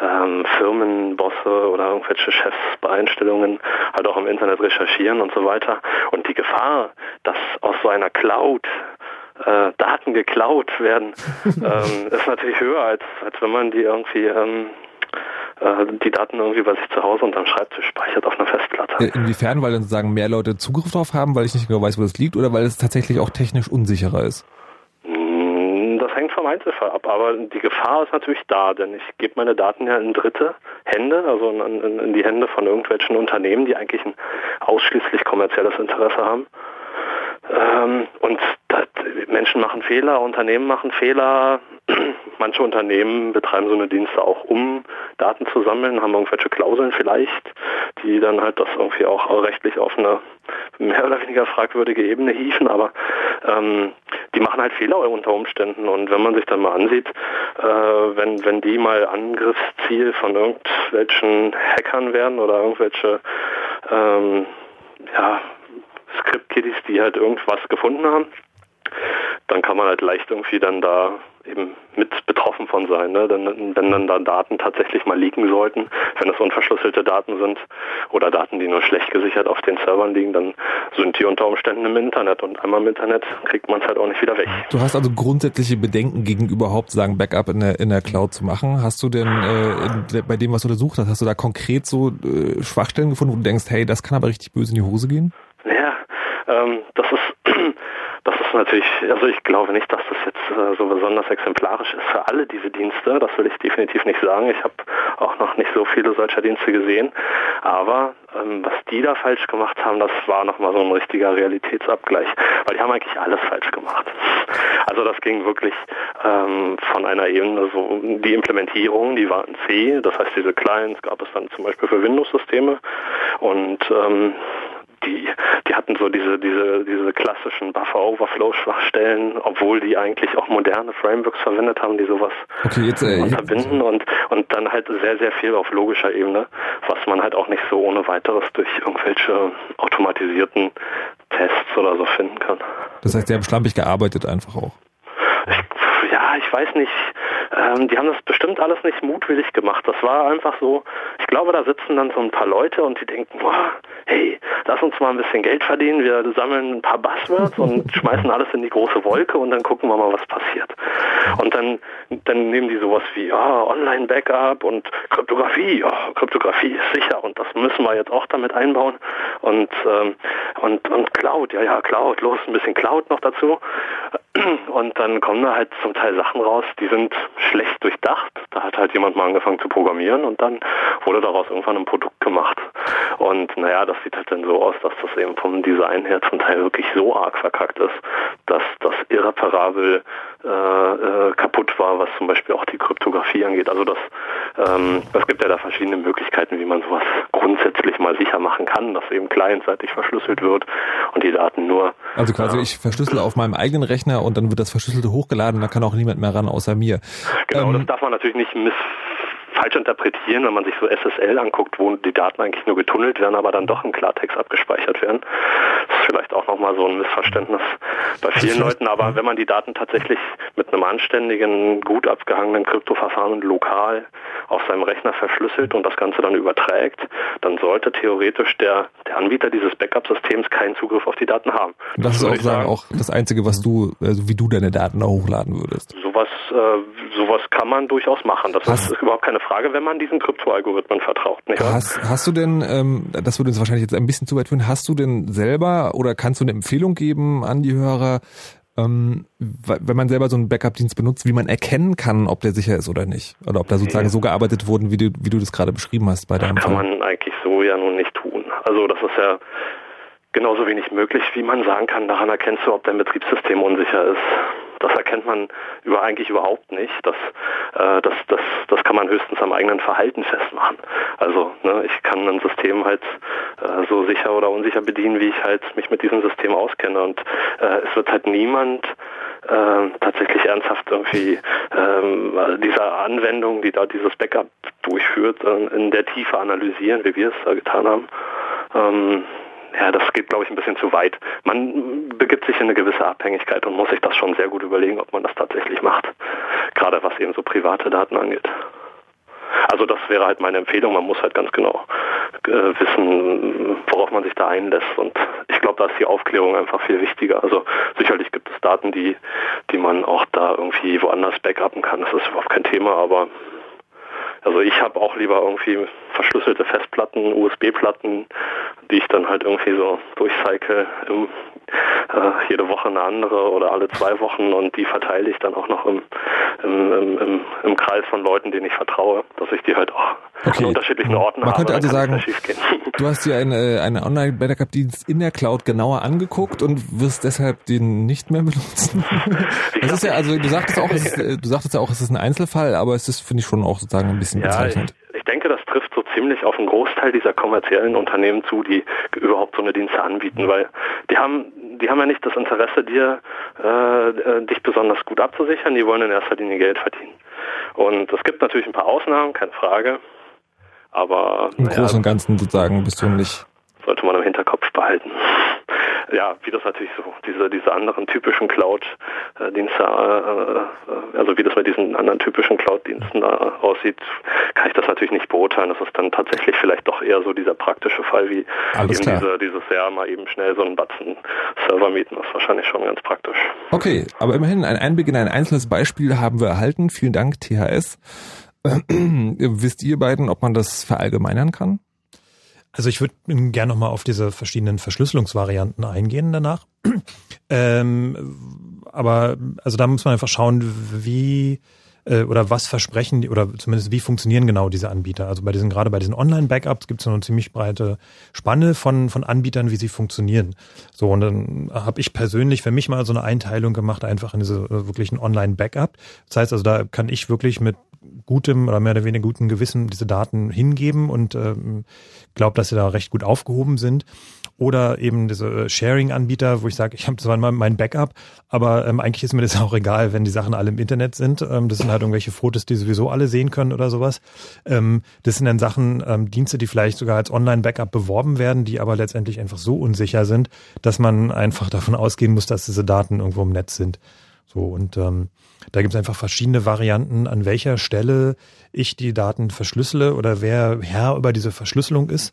ähm, Firmenbosse oder irgendwelche Chefs bei Einstellungen halt auch im Internet recherchieren und so weiter. Und die Gefahr, dass aus so einer Cloud äh, Daten geklaut werden, ähm, ist natürlich höher, als, als wenn man die irgendwie ähm, äh, die Daten irgendwie bei sich zu Hause unterm Schreibtisch speichert auf einer Festplatte. Inwiefern, weil dann sozusagen mehr Leute Zugriff drauf haben, weil ich nicht genau weiß, wo das liegt, oder weil es tatsächlich auch technisch unsicherer ist? Hm, das hängt vom Einzelfall ab, aber die Gefahr ist natürlich da, denn ich gebe meine Daten ja in dritte Hände, also in, in, in die Hände von irgendwelchen Unternehmen, die eigentlich ein ausschließlich kommerzielles Interesse haben. Ähm, und das, Menschen machen Fehler, Unternehmen machen Fehler. Manche Unternehmen betreiben so eine Dienste auch, um Daten zu sammeln, haben irgendwelche Klauseln vielleicht, die dann halt das irgendwie auch rechtlich auf eine mehr oder weniger fragwürdige Ebene hieven, aber ähm, die machen halt Fehler unter Umständen und wenn man sich dann mal ansieht, äh, wenn, wenn die mal Angriffsziel von irgendwelchen Hackern werden oder irgendwelche ähm, ja, Script-Kiddies, die halt irgendwas gefunden haben, dann kann man halt leicht irgendwie dann da eben mit betroffen von sein. Ne? Denn, wenn dann da Daten tatsächlich mal liegen sollten, wenn es unverschlüsselte Daten sind oder Daten, die nur schlecht gesichert auf den Servern liegen, dann sind die unter Umständen im Internet und einmal im Internet kriegt man es halt auch nicht wieder weg. Du hast also grundsätzliche Bedenken gegen überhaupt sagen Backup in der, in der Cloud zu machen. Hast du denn äh, bei dem, was du untersucht hast, hast du da konkret so äh, Schwachstellen gefunden, wo du denkst, hey, das kann aber richtig böse in die Hose gehen? Ja, ähm, das ist das ist natürlich, also ich glaube nicht, dass das jetzt äh, so besonders exemplarisch ist für alle diese Dienste. Das will ich definitiv nicht sagen. Ich habe auch noch nicht so viele solcher Dienste gesehen. Aber ähm, was die da falsch gemacht haben, das war nochmal so ein richtiger Realitätsabgleich, weil die haben eigentlich alles falsch gemacht. Also das ging wirklich ähm, von einer Ebene, so die Implementierung, die war in C, das heißt diese Clients gab es dann zum Beispiel für Windows-Systeme und ähm, die, die hatten so diese, diese, diese klassischen Buffer-Overflow-Schwachstellen, obwohl die eigentlich auch moderne Frameworks verwendet haben, die sowas okay, jetzt, äh, verbinden und, und dann halt sehr, sehr viel auf logischer Ebene, was man halt auch nicht so ohne weiteres durch irgendwelche automatisierten Tests oder so finden kann. Das heißt, die haben schlampig gearbeitet einfach auch. Ich, weiß nicht. Ähm, die haben das bestimmt alles nicht mutwillig gemacht. Das war einfach so, ich glaube, da sitzen dann so ein paar Leute und die denken, boah, hey, lass uns mal ein bisschen Geld verdienen, wir sammeln ein paar Buzzwords und schmeißen alles in die große Wolke und dann gucken wir mal, was passiert. Und dann, dann nehmen die sowas wie, ja, Online-Backup und Kryptographie, ja, Kryptographie ist sicher und das müssen wir jetzt auch damit einbauen und, ähm, und, und Cloud, ja, ja, Cloud, los, ein bisschen Cloud noch dazu. Und dann kommen da halt zum Teil Sachen raus, die sind schlecht durchdacht. Da hat halt jemand mal angefangen zu programmieren und dann wurde daraus irgendwann ein Produkt gemacht. Und naja, das sieht halt dann so aus, dass das eben vom Design her zum Teil wirklich so arg verkackt ist, dass das irreparabel äh, äh, kaputt war, was zum Beispiel auch die Kryptographie angeht. Also das, ähm, es gibt ja da verschiedene Möglichkeiten, wie man sowas grundsätzlich mal sicher machen kann, dass eben clientseitig verschlüsselt wird und die Daten nur. Also quasi äh, ich verschlüssele auf meinem eigenen Rechner und dann wird das Verschlüsselte hochgeladen, da kann auch niemand mehr ran außer mir. Genau, ähm, das darf man natürlich nicht miss falsch interpretieren, wenn man sich so SSL anguckt, wo die Daten eigentlich nur getunnelt werden, aber dann doch im Klartext abgespeichert werden. Das ist vielleicht auch nochmal so ein Missverständnis bei vielen Leuten, aber wenn man die Daten tatsächlich mit einem anständigen, gut abgehangenen Kryptoverfahren lokal auf seinem Rechner verschlüsselt und das Ganze dann überträgt, dann sollte theoretisch der, der Anbieter dieses Backup-Systems keinen Zugriff auf die Daten haben. Das, das ist auch, sagen, auch das Einzige, was du, also wie du deine Daten da hochladen würdest. Sowas, äh, sowas kann man durchaus machen. Das hast, ist überhaupt keine Frage, wenn man diesen Kryptoalgorithmen vertraut. Nicht hast, hast du denn, ähm, das würde uns wahrscheinlich jetzt ein bisschen zu weit führen, hast du denn selber oder kannst du eine Empfehlung geben an die Hörer, ähm, wenn man selber so einen Backup-Dienst benutzt, wie man erkennen kann, ob der sicher ist oder nicht. Oder ob da sozusagen ja. so gearbeitet wurden, wie du, wie du das gerade beschrieben hast bei deinem Das kann Fall. man eigentlich so ja nun nicht tun. Also das ist ja genauso wenig möglich, wie man sagen kann, daran erkennst du, ob dein Betriebssystem unsicher ist. Das erkennt man über eigentlich überhaupt nicht. Das, äh, das, das, das kann man höchstens am eigenen Verhalten festmachen. Also ne, ich kann ein System halt äh, so sicher oder unsicher bedienen, wie ich halt mich mit diesem System auskenne. Und äh, es wird halt niemand äh, tatsächlich ernsthaft irgendwie ähm, diese Anwendung, die da dieses Backup durchführt, äh, in der Tiefe analysieren, wie wir es da getan haben. Ähm, ja, das geht, glaube ich, ein bisschen zu weit. Man begibt sich in eine gewisse Abhängigkeit und muss sich das schon sehr gut überlegen, ob man das tatsächlich macht. Gerade was eben so private Daten angeht. Also das wäre halt meine Empfehlung. Man muss halt ganz genau äh, wissen, worauf man sich da einlässt. Und ich glaube, da ist die Aufklärung einfach viel wichtiger. Also sicherlich gibt es Daten, die, die man auch da irgendwie woanders backuppen kann. Das ist überhaupt kein Thema, aber also ich habe auch lieber irgendwie verschlüsselte Festplatten, USB-Platten, die ich dann halt irgendwie so durchcycle, im, äh, jede Woche eine andere oder alle zwei Wochen und die verteile ich dann auch noch im, im, im, im, Kreis von Leuten, denen ich vertraue, dass ich die halt auch okay. in unterschiedlichen Orten Man habe. könnte also sagen, du hast dir eine, eine Online-Backup-Dienst in der Cloud genauer angeguckt und wirst deshalb den nicht mehr benutzen. das ist ja, also du sagtest auch, es ist, äh, du sagtest ja auch, es ist ein Einzelfall, aber es ist, finde ich, schon auch sozusagen ein bisschen bezeichnend. Ja, trifft so ziemlich auf einen Großteil dieser kommerziellen Unternehmen zu, die überhaupt so eine Dienste anbieten, weil die haben, die haben ja nicht das Interesse, dir äh, äh, dich besonders gut abzusichern, die wollen in erster Linie Geld verdienen. Und es gibt natürlich ein paar Ausnahmen, keine Frage. Aber im Großen und Ganzen sozusagen bist du nicht. Sollte man im Hinterkopf behalten ja, wie das natürlich so, diese, diese anderen typischen Cloud-Dienste, äh, also wie das bei diesen anderen typischen Cloud-Diensten da aussieht, kann ich das natürlich nicht beurteilen. Das ist dann tatsächlich vielleicht doch eher so dieser praktische Fall, wie Alles eben diese, dieses Jahr mal eben schnell so einen Batzen Server mieten. Das ist wahrscheinlich schon ganz praktisch. Okay, aber immerhin ein Einblick in ein einzelnes Beispiel haben wir erhalten. Vielen Dank, THS. Wisst ihr beiden, ob man das verallgemeinern kann? Also ich würde gerne nochmal auf diese verschiedenen Verschlüsselungsvarianten eingehen danach. ähm, aber also da muss man einfach schauen, wie äh, oder was versprechen die, oder zumindest wie funktionieren genau diese Anbieter. Also bei diesen, gerade bei diesen Online-Backups gibt es eine ziemlich breite Spanne von, von Anbietern, wie sie funktionieren. So, und dann habe ich persönlich für mich mal so eine Einteilung gemacht, einfach in diese äh, wirklichen Online-Backup. Das heißt also, da kann ich wirklich mit gutem oder mehr oder weniger gutem Gewissen diese Daten hingeben und ähm, glaube, dass sie da recht gut aufgehoben sind oder eben diese äh, Sharing-Anbieter, wo ich sage, ich habe zwar mein Backup, aber ähm, eigentlich ist mir das auch egal, wenn die Sachen alle im Internet sind. Ähm, das sind halt irgendwelche Fotos, die sowieso alle sehen können oder sowas. Ähm, das sind dann Sachen, ähm, Dienste, die vielleicht sogar als Online-Backup beworben werden, die aber letztendlich einfach so unsicher sind, dass man einfach davon ausgehen muss, dass diese Daten irgendwo im Netz sind. So und ähm, da gibt es einfach verschiedene Varianten, an welcher Stelle ich die Daten verschlüssele oder wer Herr über diese Verschlüsselung ist.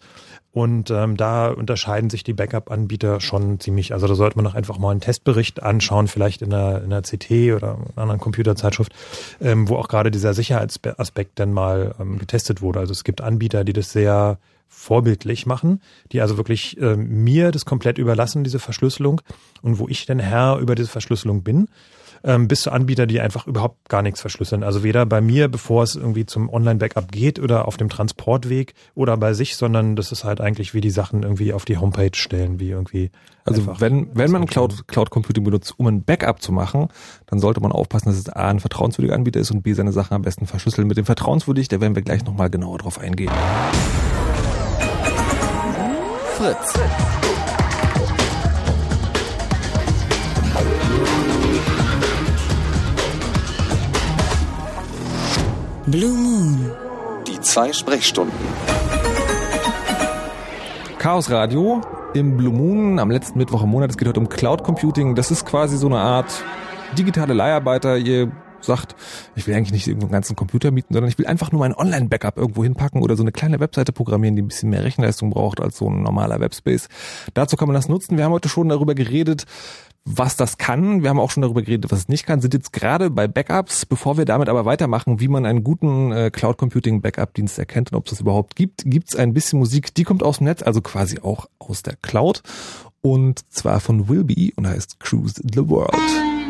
Und ähm, da unterscheiden sich die Backup-Anbieter schon ziemlich. Also da sollte man doch einfach mal einen Testbericht anschauen, vielleicht in einer, in einer CT oder einer anderen Computerzeitschrift, ähm, wo auch gerade dieser Sicherheitsaspekt dann mal ähm, getestet wurde. Also es gibt Anbieter, die das sehr vorbildlich machen, die also wirklich äh, mir das komplett überlassen, diese Verschlüsselung, und wo ich denn Herr über diese Verschlüsselung bin ähm, bis zu Anbieter, die einfach überhaupt gar nichts verschlüsseln. Also weder bei mir, bevor es irgendwie zum Online-Backup geht oder auf dem Transportweg oder bei sich, sondern das ist halt eigentlich wie die Sachen irgendwie auf die Homepage stellen, wie irgendwie. Also wenn, wenn man Cloud, Cloud Computing benutzt, um ein Backup zu machen, dann sollte man aufpassen, dass es A, ein vertrauenswürdiger Anbieter ist und B, seine Sachen am besten verschlüsseln. Mit dem vertrauenswürdig, da werden wir gleich nochmal genauer drauf eingehen. Fritz. Blue Moon. Die zwei Sprechstunden. Chaos Radio im Blue Moon am letzten Mittwoch im Monat. Es geht heute um Cloud Computing. Das ist quasi so eine Art digitale Leiharbeiter. Ihr sagt, ich will eigentlich nicht irgendwo einen ganzen Computer mieten, sondern ich will einfach nur mein Online-Backup irgendwo hinpacken oder so eine kleine Webseite programmieren, die ein bisschen mehr Rechenleistung braucht als so ein normaler Webspace. Dazu kann man das nutzen. Wir haben heute schon darüber geredet, was das kann. Wir haben auch schon darüber geredet, was es nicht kann, sind jetzt gerade bei Backups. Bevor wir damit aber weitermachen, wie man einen guten äh, Cloud Computing Backup Dienst erkennt und ob es das überhaupt gibt, gibt es ein bisschen Musik, die kommt aus dem Netz, also quasi auch aus der Cloud und zwar von Wilby und heißt Cruise the World.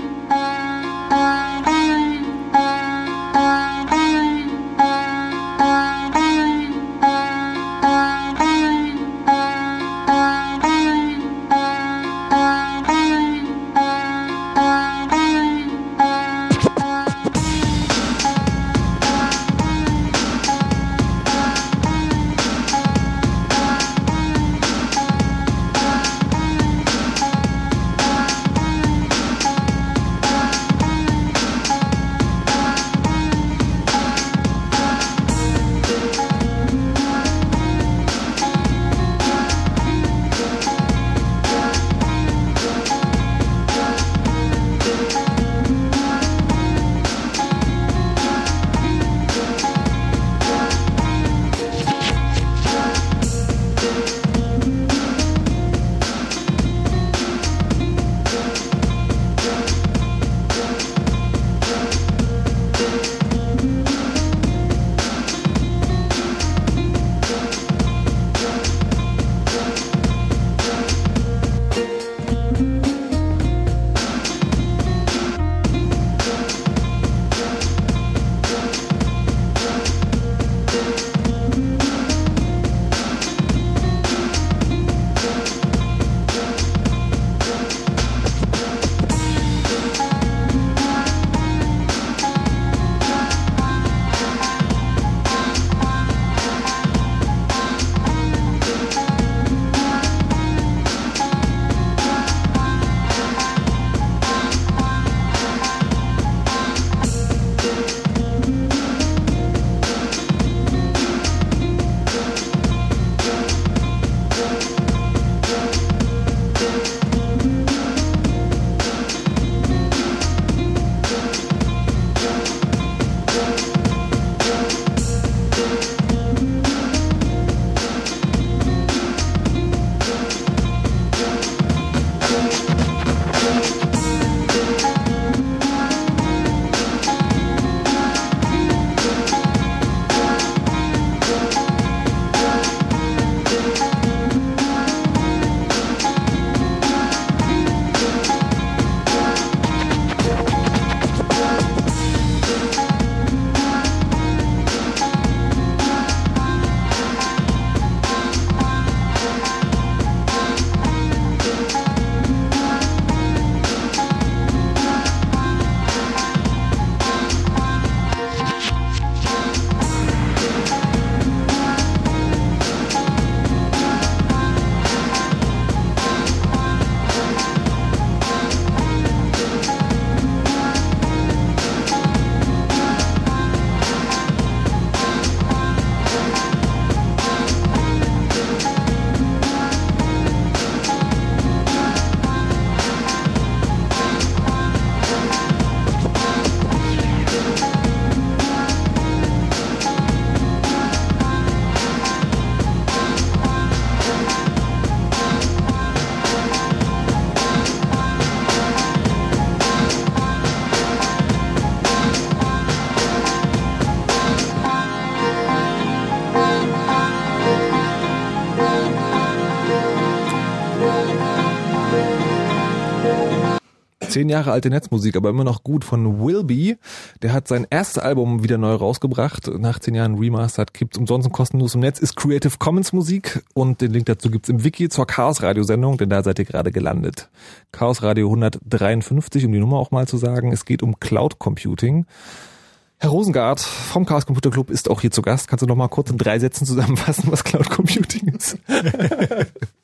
Zehn Jahre alte Netzmusik, aber immer noch gut von Wilby. Der hat sein erstes Album wieder neu rausgebracht. Nach zehn Jahren Remastered gibt's umsonst und kostenlos im Netz. Ist Creative Commons Musik und den Link dazu gibt's im Wiki zur Chaos Radio Sendung, denn da seid ihr gerade gelandet. Chaos Radio 153, um die Nummer auch mal zu sagen. Es geht um Cloud Computing. Herr Rosengart vom Chaos Computer Club ist auch hier zu Gast. Kannst du noch mal kurz in drei Sätzen zusammenfassen, was Cloud Computing ist?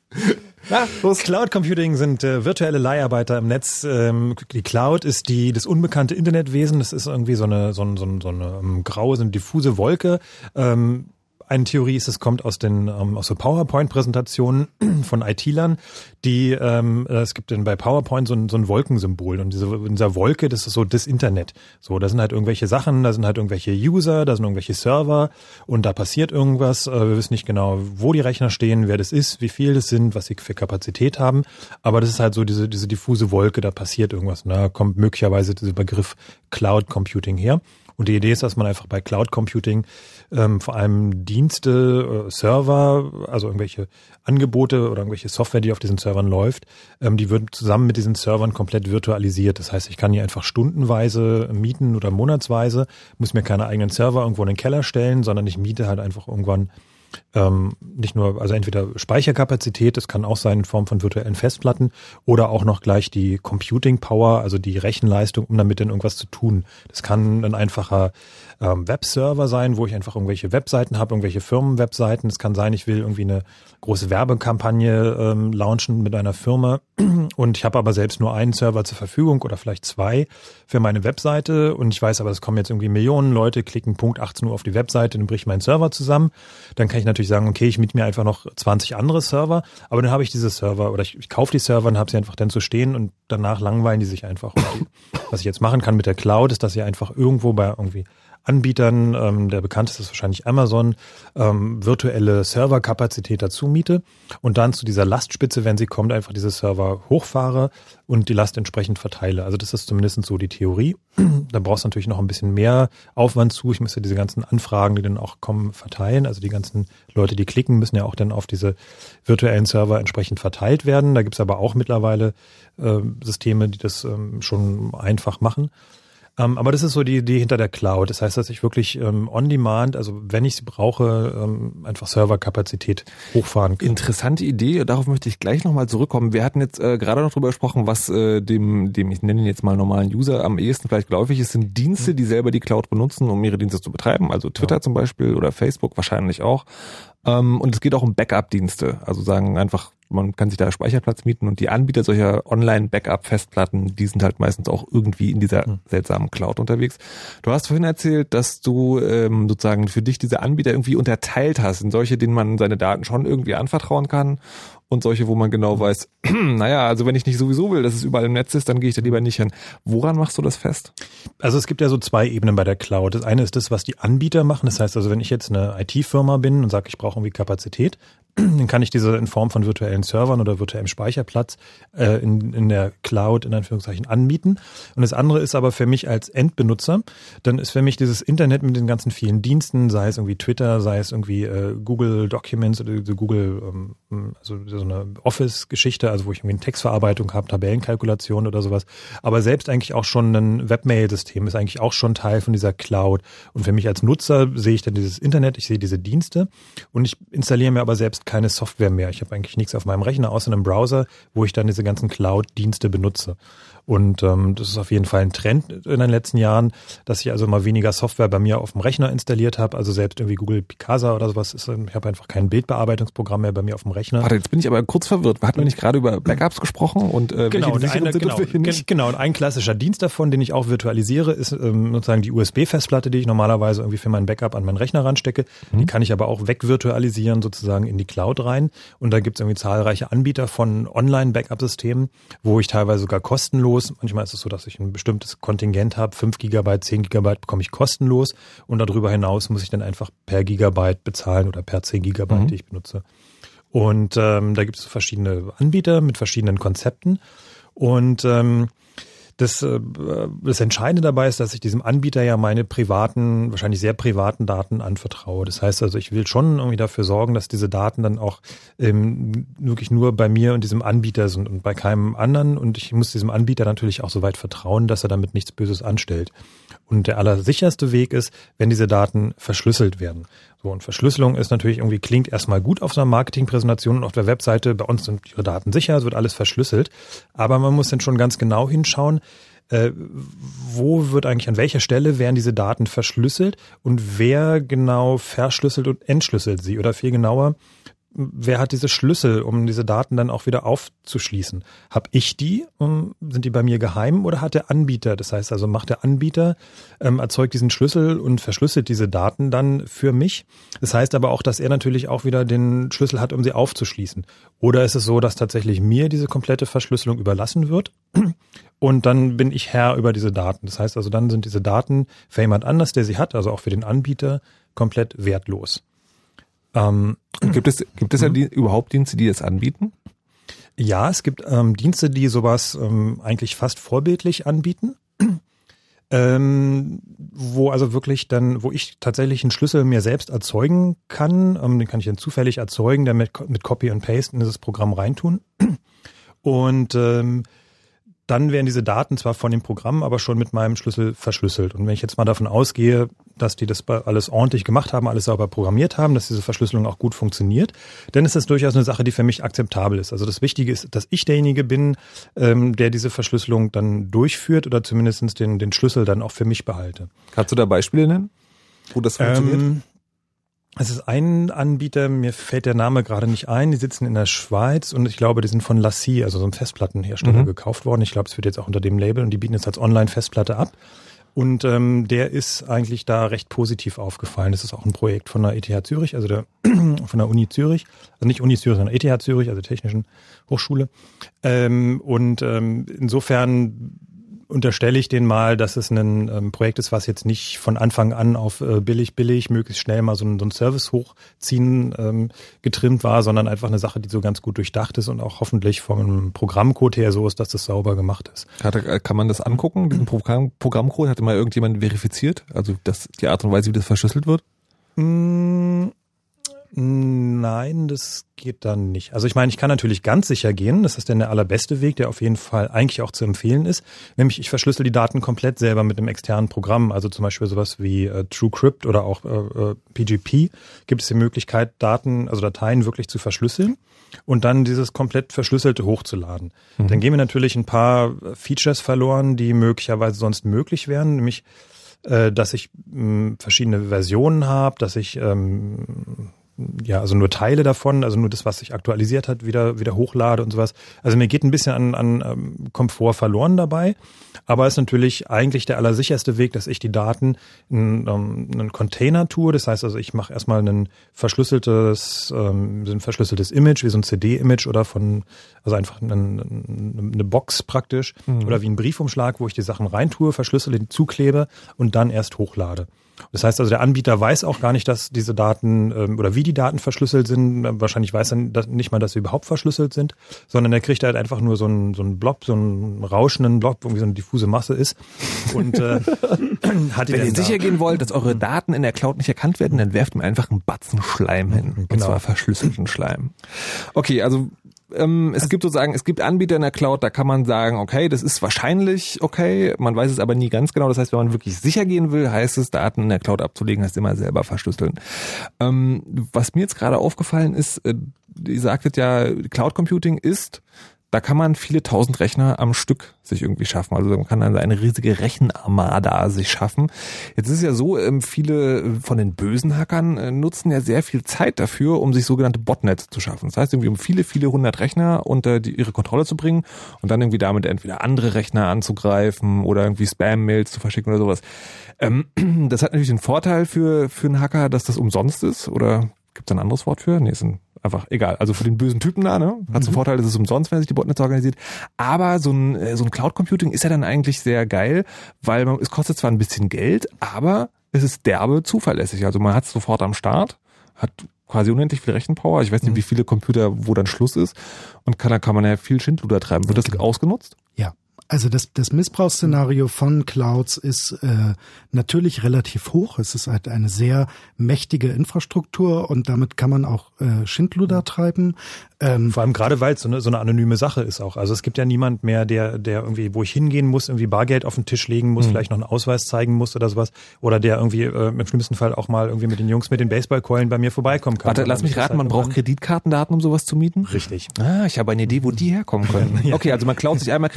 Ja, Cloud Computing sind äh, virtuelle Leiharbeiter im Netz. Ähm, die Cloud ist die das unbekannte Internetwesen. Das ist irgendwie so eine so, eine, so eine, so eine ähm, graue, so eine diffuse Wolke. Ähm, eine Theorie ist, es kommt aus den ähm, aus so PowerPoint-Präsentationen von IT-Lern, die ähm, es gibt denn bei PowerPoint so ein, so ein Wolkensymbol und diese in dieser Wolke, das ist so das Internet. So, da sind halt irgendwelche Sachen, da sind halt irgendwelche User, da sind irgendwelche Server und da passiert irgendwas. Äh, wir wissen nicht genau, wo die Rechner stehen, wer das ist, wie viel das sind, was sie für Kapazität haben. Aber das ist halt so diese diese diffuse Wolke, da passiert irgendwas. Und da kommt möglicherweise dieser Begriff Cloud Computing her. Und die Idee ist, dass man einfach bei Cloud Computing ähm, vor allem Dienste, äh, Server, also irgendwelche Angebote oder irgendwelche Software, die auf diesen Servern läuft, ähm, die wird zusammen mit diesen Servern komplett virtualisiert. Das heißt, ich kann hier einfach stundenweise mieten oder monatsweise, muss mir keine eigenen Server irgendwo in den Keller stellen, sondern ich miete halt einfach irgendwann ähm, nicht nur, also entweder Speicherkapazität, das kann auch sein in Form von virtuellen Festplatten oder auch noch gleich die Computing Power, also die Rechenleistung, um damit dann irgendwas zu tun. Das kann ein einfacher ähm, Webserver sein, wo ich einfach irgendwelche Webseiten habe, irgendwelche Firmenwebseiten. Es kann sein, ich will irgendwie eine große Werbekampagne ähm, launchen mit einer Firma und ich habe aber selbst nur einen Server zur Verfügung oder vielleicht zwei für meine Webseite und ich weiß aber, es kommen jetzt irgendwie Millionen Leute, klicken Punkt 18 Uhr auf die Webseite, dann bricht mein Server zusammen. Dann kann ich natürlich sagen, okay, ich miete mir einfach noch 20 andere Server, aber dann habe ich diese Server oder ich, ich kaufe die Server und habe sie einfach dann zu stehen und danach langweilen die sich einfach. Was ich jetzt machen kann mit der Cloud, ist, dass ihr einfach irgendwo bei irgendwie Anbietern, ähm, der bekannteste ist wahrscheinlich Amazon, ähm, virtuelle Serverkapazität dazu miete und dann zu dieser Lastspitze, wenn sie kommt, einfach diese Server hochfahre und die Last entsprechend verteile. Also das ist zumindest so die Theorie. da brauchst du natürlich noch ein bisschen mehr Aufwand zu. Ich müsste diese ganzen Anfragen, die dann auch kommen, verteilen. Also die ganzen Leute, die klicken, müssen ja auch dann auf diese virtuellen Server entsprechend verteilt werden. Da gibt's aber auch mittlerweile äh, Systeme, die das ähm, schon einfach machen. Ähm, aber das ist so die Idee hinter der Cloud. Das heißt, dass ich wirklich ähm, on demand, also wenn ich sie brauche, ähm, einfach Serverkapazität hochfahren kann. Interessante Idee, darauf möchte ich gleich nochmal zurückkommen. Wir hatten jetzt äh, gerade noch drüber gesprochen, was äh, dem, dem, ich nenne ihn jetzt mal normalen User am ehesten vielleicht geläufig ist, sind Dienste, die selber die Cloud benutzen, um ihre Dienste zu betreiben. Also Twitter ja. zum Beispiel oder Facebook wahrscheinlich auch. Ähm, und es geht auch um Backup-Dienste. Also sagen einfach man kann sich da Speicherplatz mieten und die Anbieter solcher Online-Backup-Festplatten, die sind halt meistens auch irgendwie in dieser hm. seltsamen Cloud unterwegs. Du hast vorhin erzählt, dass du ähm, sozusagen für dich diese Anbieter irgendwie unterteilt hast in solche, denen man seine Daten schon irgendwie anvertrauen kann und solche, wo man genau weiß, naja, also wenn ich nicht sowieso will, dass es überall im Netz ist, dann gehe ich da lieber nicht hin. Woran machst du das fest? Also es gibt ja so zwei Ebenen bei der Cloud. Das eine ist das, was die Anbieter machen. Das heißt also, wenn ich jetzt eine IT-Firma bin und sage, ich brauche irgendwie Kapazität, dann kann ich diese in Form von virtuellen Servern oder virtuellem Speicherplatz äh, in, in der Cloud in Anführungszeichen anbieten. Und das andere ist aber für mich als Endbenutzer, dann ist für mich dieses Internet mit den ganzen vielen Diensten, sei es irgendwie Twitter, sei es irgendwie äh, Google Documents oder Google, ähm, also so eine Office-Geschichte, also wo ich irgendwie eine Textverarbeitung habe, Tabellenkalkulation oder sowas. Aber selbst eigentlich auch schon ein Webmail-System ist eigentlich auch schon Teil von dieser Cloud. Und für mich als Nutzer sehe ich dann dieses Internet, ich sehe diese Dienste und ich installiere mir aber selbst keine Software mehr. Ich habe eigentlich nichts auf meinem Rechner außer einem Browser, wo ich dann diese ganzen Cloud-Dienste benutze. Und ähm, das ist auf jeden Fall ein Trend in den letzten Jahren, dass ich also mal weniger Software bei mir auf dem Rechner installiert habe. Also selbst irgendwie Google Picasa oder sowas ist, ich habe einfach kein Bildbearbeitungsprogramm mehr bei mir auf dem Rechner. Warte, jetzt bin ich aber kurz verwirrt. Hatten wir nicht gerade über Backups gesprochen und äh, genau, welche eine, genau, genau, und ein klassischer Dienst davon, den ich auch virtualisiere, ist ähm, sozusagen die USB-Festplatte, die ich normalerweise irgendwie für mein Backup an meinen Rechner ranstecke. Mhm. Die kann ich aber auch wegvirtualisieren sozusagen in die Cloud rein. Und da gibt es irgendwie zahlreiche Anbieter von Online-Backup-Systemen, wo ich teilweise sogar kostenlos kostenlos. Manchmal ist es so, dass ich ein bestimmtes Kontingent habe. 5 Gigabyte, 10 Gigabyte bekomme ich kostenlos. Und darüber hinaus muss ich dann einfach per Gigabyte bezahlen oder per 10 Gigabyte, mhm. die ich benutze. Und ähm, da gibt es verschiedene Anbieter mit verschiedenen Konzepten. Und ähm, Das, äh, das Entscheidende dabei ist, dass ich diesem Anbieter ja meine privaten, wahrscheinlich sehr privaten Daten anvertraue. Das heißt also, ich will schon irgendwie dafür sorgen, dass diese Daten dann auch ähm, wirklich nur bei mir und diesem Anbieter sind und bei keinem anderen. Und ich muss diesem Anbieter natürlich auch so weit vertrauen, dass er damit nichts Böses anstellt. Und der allersicherste Weg ist, wenn diese Daten verschlüsselt werden. So, und Verschlüsselung ist natürlich irgendwie, klingt erstmal gut auf so einer Marketingpräsentation und auf der Webseite. Bei uns sind ihre Daten sicher, es wird alles verschlüsselt. Aber man muss dann schon ganz genau hinschauen, äh, wo wird eigentlich, an welcher Stelle werden diese Daten verschlüsselt und wer genau verschlüsselt und entschlüsselt sie? Oder viel genauer, wer hat diese Schlüssel, um diese Daten dann auch wieder aufzuschließen? Hab ich die? Um, sind die bei mir geheim oder hat der Anbieter? Das heißt also, macht der Anbieter, ähm, erzeugt diesen Schlüssel und verschlüsselt diese Daten dann für mich. Das heißt aber auch, dass er natürlich auch wieder den Schlüssel hat, um sie aufzuschließen. Oder ist es so, dass tatsächlich mir diese komplette Verschlüsselung überlassen wird? Und dann bin ich Herr über diese Daten. Das heißt also, dann sind diese Daten für jemand anders, der sie hat, also auch für den Anbieter, komplett wertlos. Ähm, gibt es, gibt es ja die, überhaupt Dienste, die das anbieten? Ja, es gibt ähm, Dienste, die sowas ähm, eigentlich fast vorbildlich anbieten. Ähm, wo also wirklich dann, wo ich tatsächlich einen Schlüssel mir selbst erzeugen kann, ähm, den kann ich dann zufällig erzeugen, dann mit, mit Copy und Paste in dieses Programm reintun. Und ähm, dann werden diese Daten zwar von dem Programm, aber schon mit meinem Schlüssel verschlüsselt. Und wenn ich jetzt mal davon ausgehe, dass die das alles ordentlich gemacht haben, alles sauber programmiert haben, dass diese Verschlüsselung auch gut funktioniert, dann ist das durchaus eine Sache, die für mich akzeptabel ist. Also das Wichtige ist, dass ich derjenige bin, ähm, der diese Verschlüsselung dann durchführt oder zumindest den, den Schlüssel dann auch für mich behalte. Kannst du da Beispiele nennen, wo das funktioniert? Ähm, es ist ein Anbieter, mir fällt der Name gerade nicht ein, die sitzen in der Schweiz und ich glaube, die sind von Lassie, also so einem Festplattenhersteller, mhm. gekauft worden. Ich glaube, es wird jetzt auch unter dem Label und die bieten es als Online-Festplatte ab. Und ähm, der ist eigentlich da recht positiv aufgefallen. Das ist auch ein Projekt von der ETH Zürich, also der von der Uni Zürich, also nicht Uni Zürich, sondern ETH Zürich, also Technischen Hochschule. Ähm, und ähm, insofern unterstelle ich den mal, dass es ein ähm, Projekt ist, was jetzt nicht von Anfang an auf äh, billig, billig, möglichst schnell mal so ein, so ein Service hochziehen ähm, getrimmt war, sondern einfach eine Sache, die so ganz gut durchdacht ist und auch hoffentlich vom Programmcode her so ist, dass das sauber gemacht ist. Äh, kann man das angucken? Diesen Programm, Programmcode hatte mal irgendjemand verifiziert? Also das, die Art und Weise, wie das verschlüsselt wird? Mm, Nein, das geht dann nicht. Also ich meine, ich kann natürlich ganz sicher gehen. Das ist dann der allerbeste Weg, der auf jeden Fall eigentlich auch zu empfehlen ist. Nämlich ich verschlüssel die Daten komplett selber mit einem externen Programm. Also zum Beispiel sowas wie äh, TrueCrypt oder auch äh, PGP äh, gibt es die Möglichkeit, Daten, also Dateien wirklich zu verschlüsseln und dann dieses komplett verschlüsselte hochzuladen. Mhm. Dann gehen wir natürlich ein paar Features verloren, die möglicherweise sonst möglich wären, nämlich äh, dass ich mh, verschiedene Versionen habe, dass ich ähm, ja, also nur Teile davon, also nur das, was sich aktualisiert hat, wieder, wieder hochlade und sowas. Also mir geht ein bisschen an, an ähm, Komfort verloren dabei, aber es ist natürlich eigentlich der allersicherste Weg, dass ich die Daten in um, einen Container tue. Das heißt also, ich mache erstmal ein verschlüsseltes, ähm, ein verschlüsseltes Image, wie so ein CD-Image oder von, also einfach eine, eine Box praktisch mhm. oder wie ein Briefumschlag, wo ich die Sachen reintue, verschlüssele, zuklebe und dann erst hochlade. Das heißt also, der Anbieter weiß auch gar nicht, dass diese Daten ähm, oder wie die Daten verschlüsselt sind. Wahrscheinlich weiß er nicht mal, dass sie überhaupt verschlüsselt sind, sondern er kriegt halt einfach nur so einen, so einen Blob, so einen rauschenden Blob, irgendwie so eine diffuse Masse ist. Und äh, hat Wenn ihr sicher gehen wollt, dass eure Daten in der Cloud nicht erkannt werden, dann werft mir einfach einen Batzen Schleim hin. Genau. Und zwar verschlüsselten Schleim. Okay, also ähm, es gibt sozusagen, es gibt Anbieter in der Cloud, da kann man sagen, okay, das ist wahrscheinlich okay, man weiß es aber nie ganz genau. Das heißt, wenn man wirklich sicher gehen will, heißt es, Daten in der Cloud abzulegen, heißt immer selber verschlüsseln. Ähm, was mir jetzt gerade aufgefallen ist, äh, ihr sagtet ja, Cloud Computing ist da kann man viele tausend Rechner am Stück sich irgendwie schaffen. Also man kann dann eine riesige Rechenarmada sich schaffen. Jetzt ist es ja so, ähm, viele von den bösen Hackern äh, nutzen ja sehr viel Zeit dafür, um sich sogenannte Botnets zu schaffen. Das heißt, irgendwie um viele, viele hundert Rechner unter die, ihre Kontrolle zu bringen und dann irgendwie damit entweder andere Rechner anzugreifen oder irgendwie Spam-Mails zu verschicken oder sowas. Ähm, das hat natürlich den Vorteil für, für einen Hacker, dass das umsonst ist oder gibt es ein anderes Wort für? Nee, ist ein einfach egal. Also für den bösen Typen da, ne? Hat mhm. zum Vorteil, dass es umsonst, wenn sich die Botnetz organisiert. Aber so ein, äh, so ein Cloud Computing ist ja dann eigentlich sehr geil, weil man, es kostet zwar ein bisschen Geld, aber es ist derbe zuverlässig. Also man hat es sofort am Start, hat quasi unendlich viel Rechenpower. Ich weiß nicht, mhm. wie viele Computer, wo dann Schluss ist. Und kann, da kann man ja viel Schindluder treiben. Wird das genau. ausgenutzt? Ja. Also das, das Missbrauchsszenario von Clouds ist äh, natürlich relativ hoch. Es ist halt eine sehr mächtige Infrastruktur und damit kann man auch äh, Schindluder treiben. Ähm, Vor allem gerade, weil es so eine, so eine anonyme Sache ist auch. Also es gibt ja niemand mehr, der, der irgendwie, wo ich hingehen muss, irgendwie Bargeld auf den Tisch legen muss, mhm. vielleicht noch einen Ausweis zeigen muss oder sowas. Oder der irgendwie äh, im schlimmsten Fall auch mal irgendwie mit den Jungs mit den Baseballkeulen bei mir vorbeikommen kann. Warte, lass mich raten, man braucht Kreditkartendaten, um sowas zu mieten? Richtig. Ah, ich habe eine Idee, wo die herkommen können. ja. Okay, also man klaut sich einmal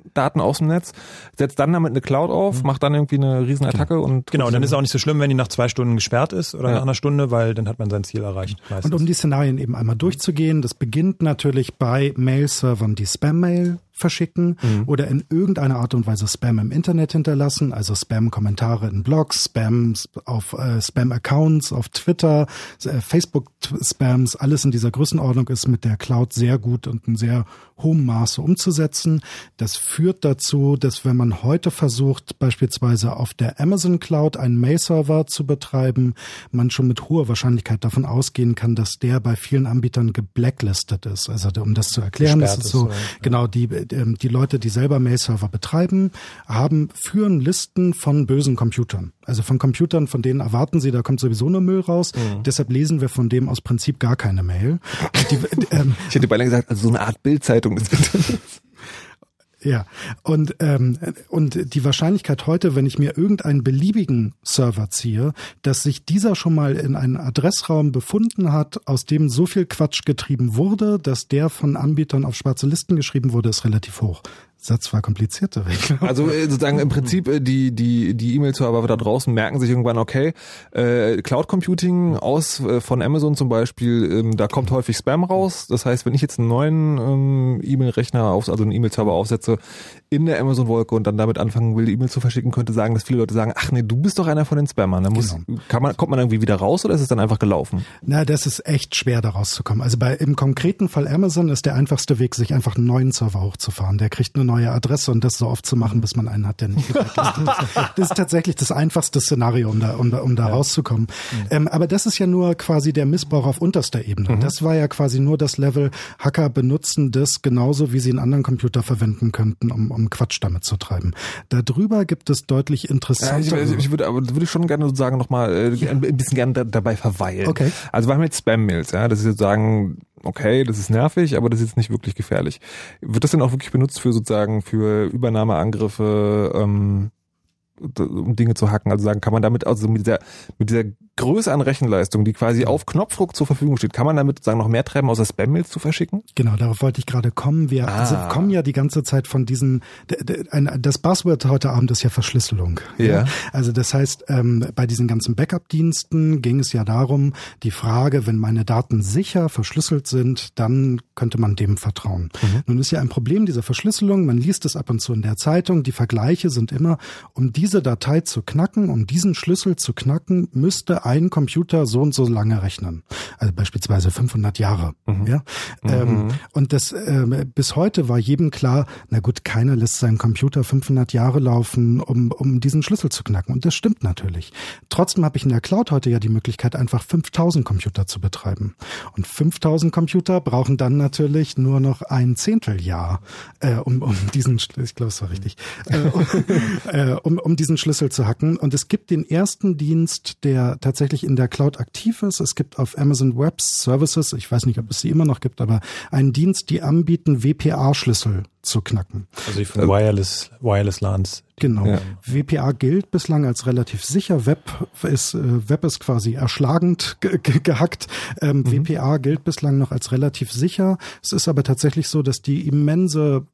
Kreditkartendaten aus dem Netz, setzt dann damit eine Cloud auf, mhm. macht dann irgendwie eine Riesenattacke genau. und... Genau, und dann ist es auch nicht so schlimm, wenn die nach zwei Stunden gesperrt ist oder ja. nach einer Stunde, weil dann hat man sein Ziel erreicht. Meistens. Und um die Szenarien eben einmal durchzugehen, das beginnt natürlich bei Mail-Servern die Spam-Mail verschicken mhm. oder in irgendeiner Art und Weise Spam im Internet hinterlassen, also Spam-Kommentare in Blogs, Spams auf äh, Spam-Accounts auf Twitter, äh, Facebook-Spams, alles in dieser Größenordnung ist mit der Cloud sehr gut und in sehr hohem Maße umzusetzen. Das führt dazu, dass wenn man heute versucht, beispielsweise auf der Amazon Cloud einen Mail-Server zu betreiben, man schon mit hoher Wahrscheinlichkeit davon ausgehen kann, dass der bei vielen Anbietern geblacklistet ist. Also um das zu erklären, ist es so, so, genau, die ähm, die Leute, die selber Mail-Server betreiben, haben, führen Listen von bösen Computern. Also von Computern, von denen erwarten sie, da kommt sowieso nur Müll raus. Mhm. Deshalb lesen wir von dem aus Prinzip gar keine Mail. Die, ähm, ich hätte beinahe gesagt, also so eine Art Bildzeitung des Internets. Ja, und, ähm, und die Wahrscheinlichkeit heute, wenn ich mir irgendeinen beliebigen Server ziehe, dass sich dieser schon mal in einen Adressraum befunden hat, aus dem so viel Quatsch getrieben wurde, dass der von Anbietern auf schwarze Listen geschrieben wurde, ist relativ hoch. Satz war komplizierter. Also äh, sozusagen im Prinzip äh, die die die E-Mail-Server da draußen merken sich irgendwann okay äh, Cloud Computing aus äh, von Amazon zum Beispiel ähm, da kommt häufig Spam raus. Das heißt, wenn ich jetzt einen neuen ähm, E-Mail-Rechner auf also einen E-Mail-Server aufsetze in der Amazon Wolke und dann damit anfangen will, E-Mail zu verschicken, könnte sagen, dass viele Leute sagen, ach nee, du bist doch einer von den Spammern. Dann muss genau. kann man kommt man irgendwie wieder raus oder ist es dann einfach gelaufen? Na, das ist echt schwer da rauszukommen. Also bei im konkreten Fall Amazon ist der einfachste Weg, sich einfach einen neuen Server hochzufahren. Der kriegt nur neue Adresse und das so oft zu machen, bis man einen hat, der nicht ist. Das ist tatsächlich das einfachste Szenario, um da, um um da ja. rauszukommen. Mhm. Ähm, aber das ist ja nur quasi der Missbrauch auf unterster Ebene. Mhm. Das war ja quasi nur das Level, Hacker benutzen das genauso, wie sie einen anderen Computer verwenden könnten, um, um Quatsch damit zu treiben. Darüber gibt es deutlich interessantere... Ja, ich, ich, würde, aber würde ich schon gerne sozusagen nochmal äh, ein bisschen gerne da, dabei verweilen. Okay. Also wir haben jetzt Spam-Mails, ja, das ist sozusagen okay, das ist nervig, aber das ist jetzt nicht wirklich gefährlich. Wird das denn auch wirklich benutzt für sozusagen für Übernahmeangriffe, ähm, um Dinge zu hacken? Also sagen, kann man damit also mit dieser mit dieser Größe an Rechenleistung, die quasi auf Knopfdruck zur Verfügung steht, kann man damit sagen noch mehr treiben, außer Spam-Mails zu verschicken? Genau, darauf wollte ich gerade kommen. Wir ah. also kommen ja die ganze Zeit von diesen, das Buzzword heute Abend ist ja Verschlüsselung. Ja. ja. Also das heißt, ähm, bei diesen ganzen Backup-Diensten ging es ja darum, die Frage, wenn meine Daten sicher verschlüsselt sind, dann könnte man dem vertrauen. Mhm. Nun ist ja ein Problem dieser Verschlüsselung, man liest es ab und zu in der Zeitung, die Vergleiche sind immer, um diese Datei zu knacken, um diesen Schlüssel zu knacken, müsste ein Computer so und so lange rechnen. Also beispielsweise 500 Jahre. Mhm. Ja? Mhm. Ähm, und das äh, bis heute war jedem klar, na gut, keiner lässt seinen Computer 500 Jahre laufen, um, um diesen Schlüssel zu knacken. Und das stimmt natürlich. Trotzdem habe ich in der Cloud heute ja die Möglichkeit, einfach 5000 Computer zu betreiben. Und 5000 Computer brauchen dann natürlich nur noch ein Zehnteljahr, äh, um, um diesen, ich glaube, es war richtig, äh, um, äh, um, um diesen Schlüssel zu hacken. Und es gibt den ersten Dienst, der tatsächlich in der Cloud aktiv ist. Es gibt auf Amazon Web Services, ich weiß nicht, ob es sie immer noch gibt, aber einen Dienst, die anbieten, WPA-Schlüssel zu knacken. Also von Wireless, Wireless LANs. Genau. Ja. WPA gilt bislang als relativ sicher. Web ist, äh, Web ist quasi erschlagend ge ge gehackt. Ähm, mhm. WPA gilt bislang noch als relativ sicher. Es ist aber tatsächlich so, dass die immense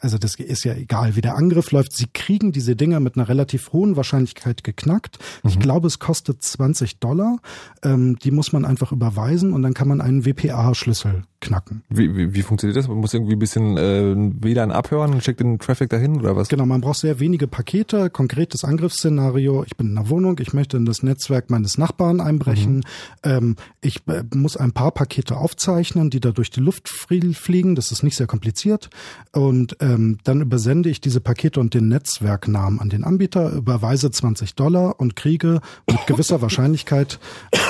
also das ist ja egal, wie der Angriff läuft, sie kriegen diese Dinger mit einer relativ hohen Wahrscheinlichkeit geknackt. Mhm. Ich glaube, es kostet 20 Dollar. Ähm, die muss man einfach überweisen und dann kann man einen WPA-Schlüssel knacken. Wie, wie, wie funktioniert das? Man muss irgendwie ein bisschen äh, WLAN abhören und schickt den Traffic dahin oder was? Genau, man braucht sehr wenige Pakete, konkretes Angriffsszenario. Ich bin in einer Wohnung, ich möchte in das Netzwerk meines Nachbarn einbrechen. Mhm. Ähm, ich äh, muss ein paar Pakete aufzeichnen, die da durch die Luft fliegen. Das ist nicht sehr kompliziert. Und ähm, dann übersende ich diese Pakete und den Netzwerknamen an den Anbieter, überweise 20 Dollar und kriege mit gewisser Wahrscheinlichkeit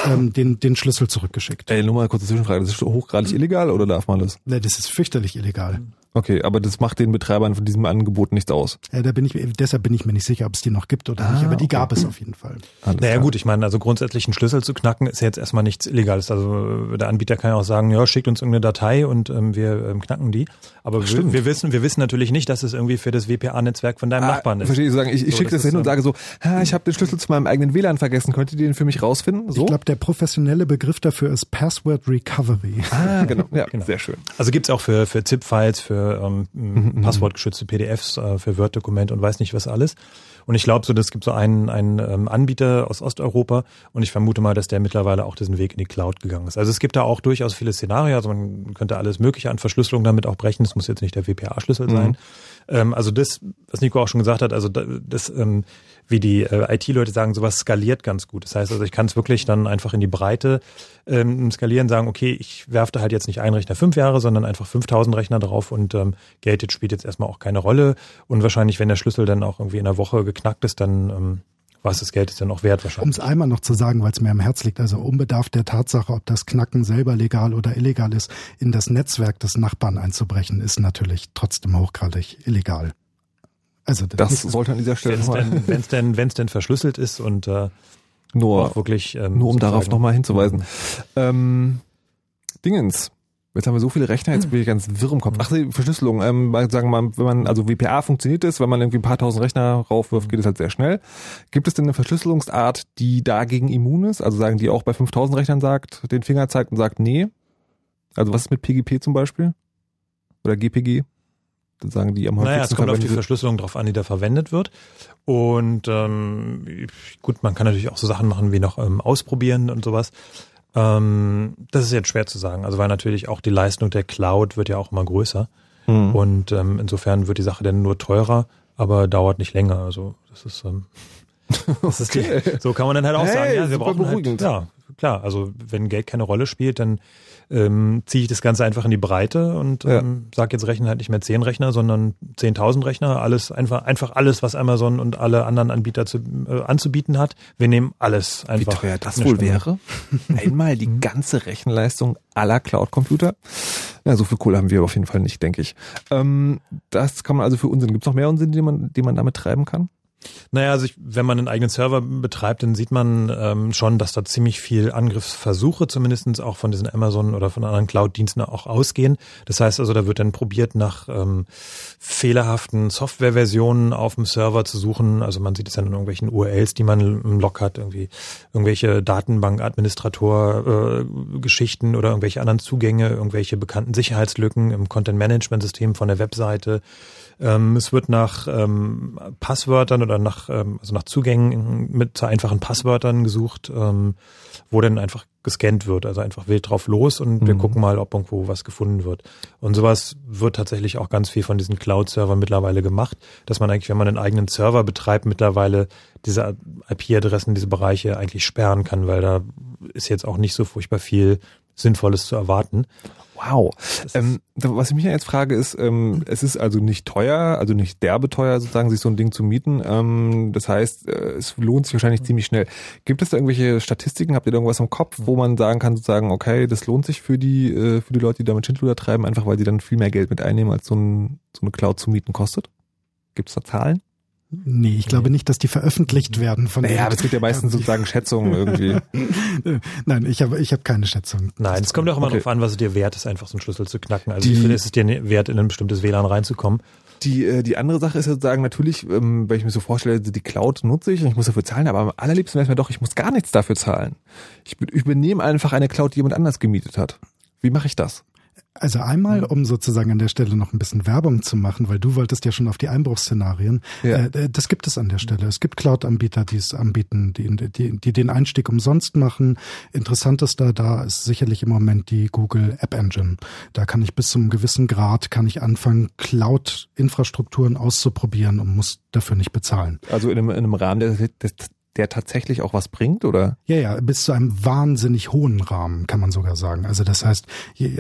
ähm, den, den Schlüssel zurückgeschickt. Ey, nur mal kurze Zwischenfrage. Das ist hochgradig illegal oder darf man das? Nee, das ist fürchterlich illegal. Okay, aber das macht den Betreibern von diesem Angebot nichts aus. Ja, da bin ich, deshalb bin ich mir nicht sicher, ob es die noch gibt oder ah, nicht, aber die okay. gab es auf jeden Fall. Alles naja klar. gut, ich meine, also grundsätzlich einen Schlüssel zu knacken ist jetzt erstmal nichts Illegales. Also der Anbieter kann ja auch sagen, ja, schickt uns irgendeine Datei und ähm, wir ähm, knacken die. Aber Ach, wir, wir, wissen, wir wissen natürlich nicht, dass es irgendwie für das WPA-Netzwerk von deinem ah, Nachbarn ist. Verstehe ich, sagen, ich, ich so, schicke das, das hin und sage so, ha, ich habe den Schlüssel zu meinem eigenen WLAN vergessen, könnt ihr den für mich rausfinden? So? Ich glaube, der professionelle Begriff dafür ist Password Recovery. Ah, genau, ja, genau. sehr schön. Also gibt's auch für, für ZIP-Files, für ähm, mhm. passwortgeschützte PDFs, äh, für Word-Dokumente und weiß nicht was alles. Und ich glaube so, das gibt so einen, einen ähm, Anbieter aus Osteuropa und ich vermute mal, dass der mittlerweile auch diesen Weg in die Cloud gegangen ist. Also es gibt da auch durchaus viele Szenarien, also man könnte alles mögliche an Verschlüsselung damit auch brechen, das muss jetzt nicht der WPA-Schlüssel mhm. sein. Ähm, also das, was Nico auch schon gesagt hat, also das, ähm, wie die äh, IT-Leute sagen, sowas skaliert ganz gut. Das heißt also, ich kann es wirklich dann einfach in die Breite ähm, skalieren, sagen, okay, ich werfe da halt jetzt nicht einen Rechner fünf Jahre, sondern einfach 5000 Rechner drauf und ähm, Geld jetzt spielt jetzt erstmal auch keine Rolle. Und wahrscheinlich, wenn der Schlüssel dann auch irgendwie in der Woche geknackt ist, dann ähm, was das Geld ist dann auch wert wahrscheinlich. Um es einmal noch zu sagen, weil es mir am Herz liegt, also unbedarf der Tatsache, ob das Knacken selber legal oder illegal ist, in das Netzwerk des Nachbarn einzubrechen, ist natürlich trotzdem hochgradig illegal. Also das, das sollte an dieser Stelle wenn es denn, wenn es denn verschlüsselt ist und äh, nur wirklich ähm, nur um darauf nochmal hinzuweisen. Ähm, Dingens. Jetzt haben wir so viele Rechner, jetzt bin ich ganz wirr im Kopf. Ach, die Verschlüsselung. Ähm, sagen wir mal, wenn man, also WPA funktioniert es, wenn man irgendwie ein paar tausend Rechner raufwirft, geht es halt sehr schnell. Gibt es denn eine Verschlüsselungsart, die dagegen immun ist? Also sagen die auch bei 5000 Rechnern sagt, den Finger zeigt und sagt, nee. Also was ist mit PGP zum Beispiel? Oder GPG? Dann sagen die am häufigsten Naja, es kommt auf die Verschlüsselung drauf an, die da verwendet wird. Und ähm, gut, man kann natürlich auch so Sachen machen wie noch ähm, ausprobieren und sowas. Ähm, das ist jetzt schwer zu sagen. Also weil natürlich auch die Leistung der Cloud wird ja auch immer größer. Mhm. Und ähm, insofern wird die Sache dann nur teurer, aber dauert nicht länger. Also das ist, ähm, das ist okay. die, so kann man dann halt auch hey, sagen, ja, wir brauchen halt, ja, klar, also wenn Geld keine Rolle spielt, dann ähm, ziehe ich das Ganze einfach in die Breite und ja. ähm, sage jetzt rechnen halt nicht mehr zehn Rechner, sondern 10.000 Rechner, alles einfach einfach alles, was Amazon und alle anderen Anbieter zu, äh, anzubieten hat. Wir nehmen alles einfach. Wie teuer das wohl wäre? Einmal die ganze Rechenleistung aller Cloud-Computer. Ja, so viel Kohle haben wir auf jeden Fall nicht, denke ich. Ähm, das kann man also für Unsinn. Gibt es noch mehr Unsinn, den man, den man damit treiben kann? Naja, also ich, wenn man einen eigenen Server betreibt, dann sieht man ähm, schon, dass da ziemlich viel Angriffsversuche zumindestens auch von diesen Amazon oder von anderen Cloud-Diensten auch ausgehen. Das heißt also, da wird dann probiert, nach ähm, fehlerhaften Softwareversionen auf dem Server zu suchen. Also man sieht es dann in irgendwelchen URLs, die man im Log hat, irgendwie irgendwelche Datenbank-Administrator-Geschichten äh, oder irgendwelche anderen Zugänge, irgendwelche bekannten Sicherheitslücken im Content-Management-System von der Webseite. Ähm, es wird nach ähm, Passwörtern oder nach, ähm, also nach Zugängen mit zu einfachen Passwörtern gesucht, ähm, wo dann einfach gescannt wird, also einfach wild drauf los und mhm. wir gucken mal, ob irgendwo was gefunden wird. Und sowas wird tatsächlich auch ganz viel von diesen Cloud-Servern mittlerweile gemacht, dass man eigentlich, wenn man einen eigenen Server betreibt, mittlerweile diese IP-Adressen, diese Bereiche eigentlich sperren kann, weil da ist jetzt auch nicht so furchtbar viel Sinnvolles zu erwarten. Wow. Ähm, was ich mich jetzt frage ist, ähm, es ist also nicht teuer, also nicht derbe teuer sozusagen, sich so ein Ding zu mieten. Ähm, das heißt, äh, es lohnt sich wahrscheinlich ziemlich schnell. Gibt es da irgendwelche Statistiken? Habt ihr da irgendwas im Kopf, wo man sagen kann, sozusagen, okay, das lohnt sich für die, äh, für die Leute, die damit Schindluder treiben, einfach weil sie dann viel mehr Geld mit einnehmen, als so, ein, so eine Cloud zu mieten kostet? Gibt es da Zahlen? Nee, ich glaube nicht, dass die veröffentlicht werden von Naja, es gibt ja meistens sozusagen Schätzungen irgendwie. Nein, ich habe ich hab keine Schätzung. Nein, es kommt auch immer okay. darauf an, was es dir wert ist, einfach so einen Schlüssel zu knacken. Also die, ich finde, es ist dir wert, in ein bestimmtes WLAN reinzukommen. Die, äh, die andere Sache ist sozusagen natürlich, ähm, weil ich mir so vorstelle, die Cloud nutze ich und ich muss dafür zahlen, aber am allerliebsten wäre es mir doch, ich muss gar nichts dafür zahlen. Ich übernehme einfach eine Cloud, die jemand anders gemietet hat. Wie mache ich das? Also einmal, um sozusagen an der Stelle noch ein bisschen Werbung zu machen, weil du wolltest ja schon auf die Einbruchsszenarien. Ja. Äh, das gibt es an der Stelle. Es gibt Cloud-Anbieter, die es anbieten, die, die, die den Einstieg umsonst machen. Interessantester da ist sicherlich im Moment die Google App Engine. Da kann ich bis zum gewissen Grad kann ich anfangen, Cloud-Infrastrukturen auszuprobieren und muss dafür nicht bezahlen. Also in einem, in einem Rahmen des, der tatsächlich auch was bringt, oder? Ja, ja, bis zu einem wahnsinnig hohen Rahmen, kann man sogar sagen. Also das heißt,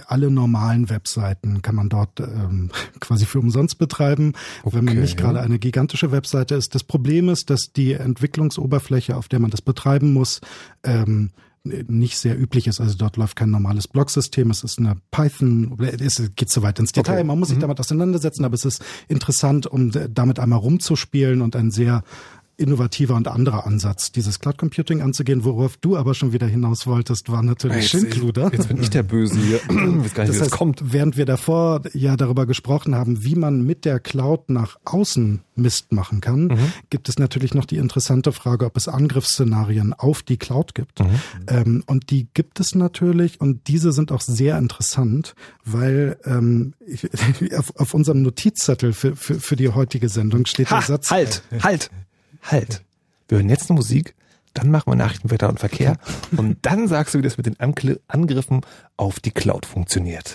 alle normalen Webseiten kann man dort ähm, quasi für umsonst betreiben, okay, wenn man nicht gerade eine gigantische Webseite ist. Das Problem ist, dass die Entwicklungsoberfläche, auf der man das betreiben muss, ähm, nicht sehr üblich ist. Also dort läuft kein normales Blocksystem, es ist eine Python, es geht zu weit ins Detail, okay. man muss sich mhm. damit auseinandersetzen, aber es ist interessant, um damit einmal rumzuspielen und ein sehr innovativer und anderer Ansatz, dieses Cloud Computing anzugehen. Worauf du aber schon wieder hinaus wolltest, war natürlich Schindluder. Jetzt bin ich der Böse hier. Ich gar nicht, das heißt, kommt. Während wir davor ja darüber gesprochen haben, wie man mit der Cloud nach außen Mist machen kann, mhm. gibt es natürlich noch die interessante Frage, ob es Angriffsszenarien auf die Cloud gibt. Mhm. Ähm, und die gibt es natürlich und diese sind auch sehr interessant, weil ähm, auf, auf unserem Notizzettel für, für, für die heutige Sendung steht ha, der Satz. Halt, halt halt, wir hören jetzt eine Musik, dann machen wir Nachrichten, Wetter und Verkehr und dann sagst du, wie das mit den Angriffen auf die Cloud funktioniert.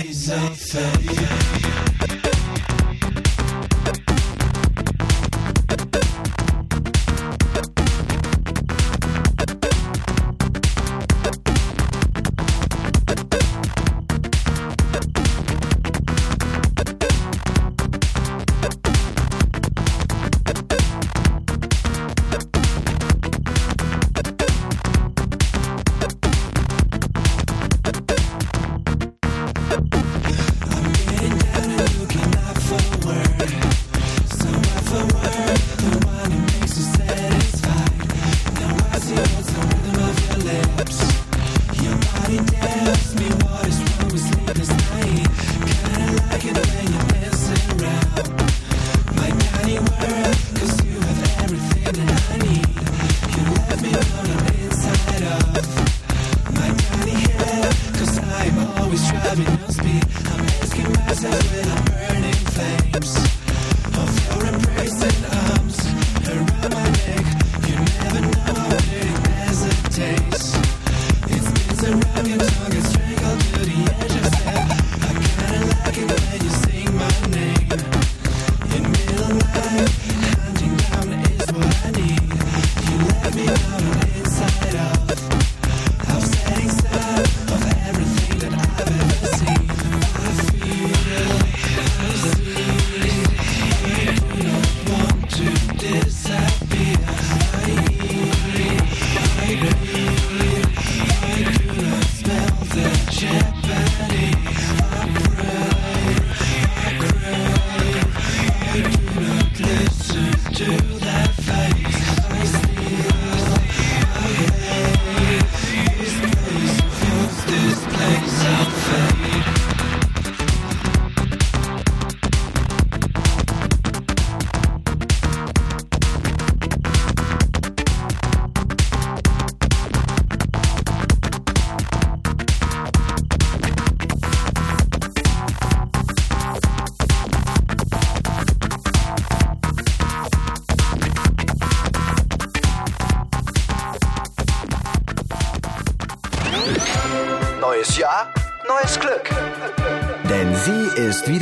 amazing.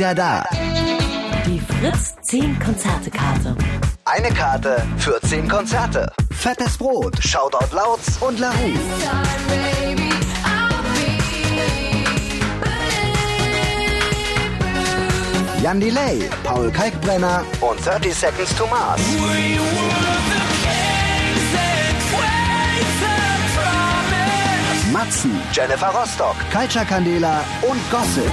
Wieder da. Die Fritz 10 Konzertekarte. Eine Karte für 10 Konzerte. Fettes Brot, Shoutout Lauts und La Rue. Jan Delay, Paul Kalkbrenner und 30 Seconds to Mars. Matzen, Jennifer Rostock, Culture Candela und Gossip.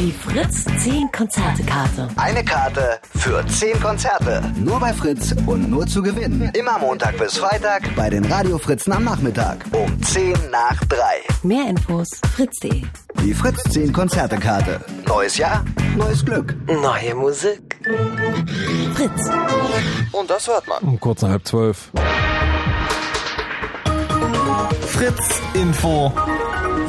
Die Fritz 10 Konzertekarte. Eine Karte für 10 Konzerte. Nur bei Fritz und nur zu gewinnen. Immer Montag bis Freitag bei den Radio Fritzen am Nachmittag. Um 10 nach 3. Mehr Infos fritz.de. Die Fritz 10 Konzertekarte. Neues Jahr, neues Glück. Neue Musik. Fritz. Und das hört man. Um kurz nach halb zwölf. Fritz Info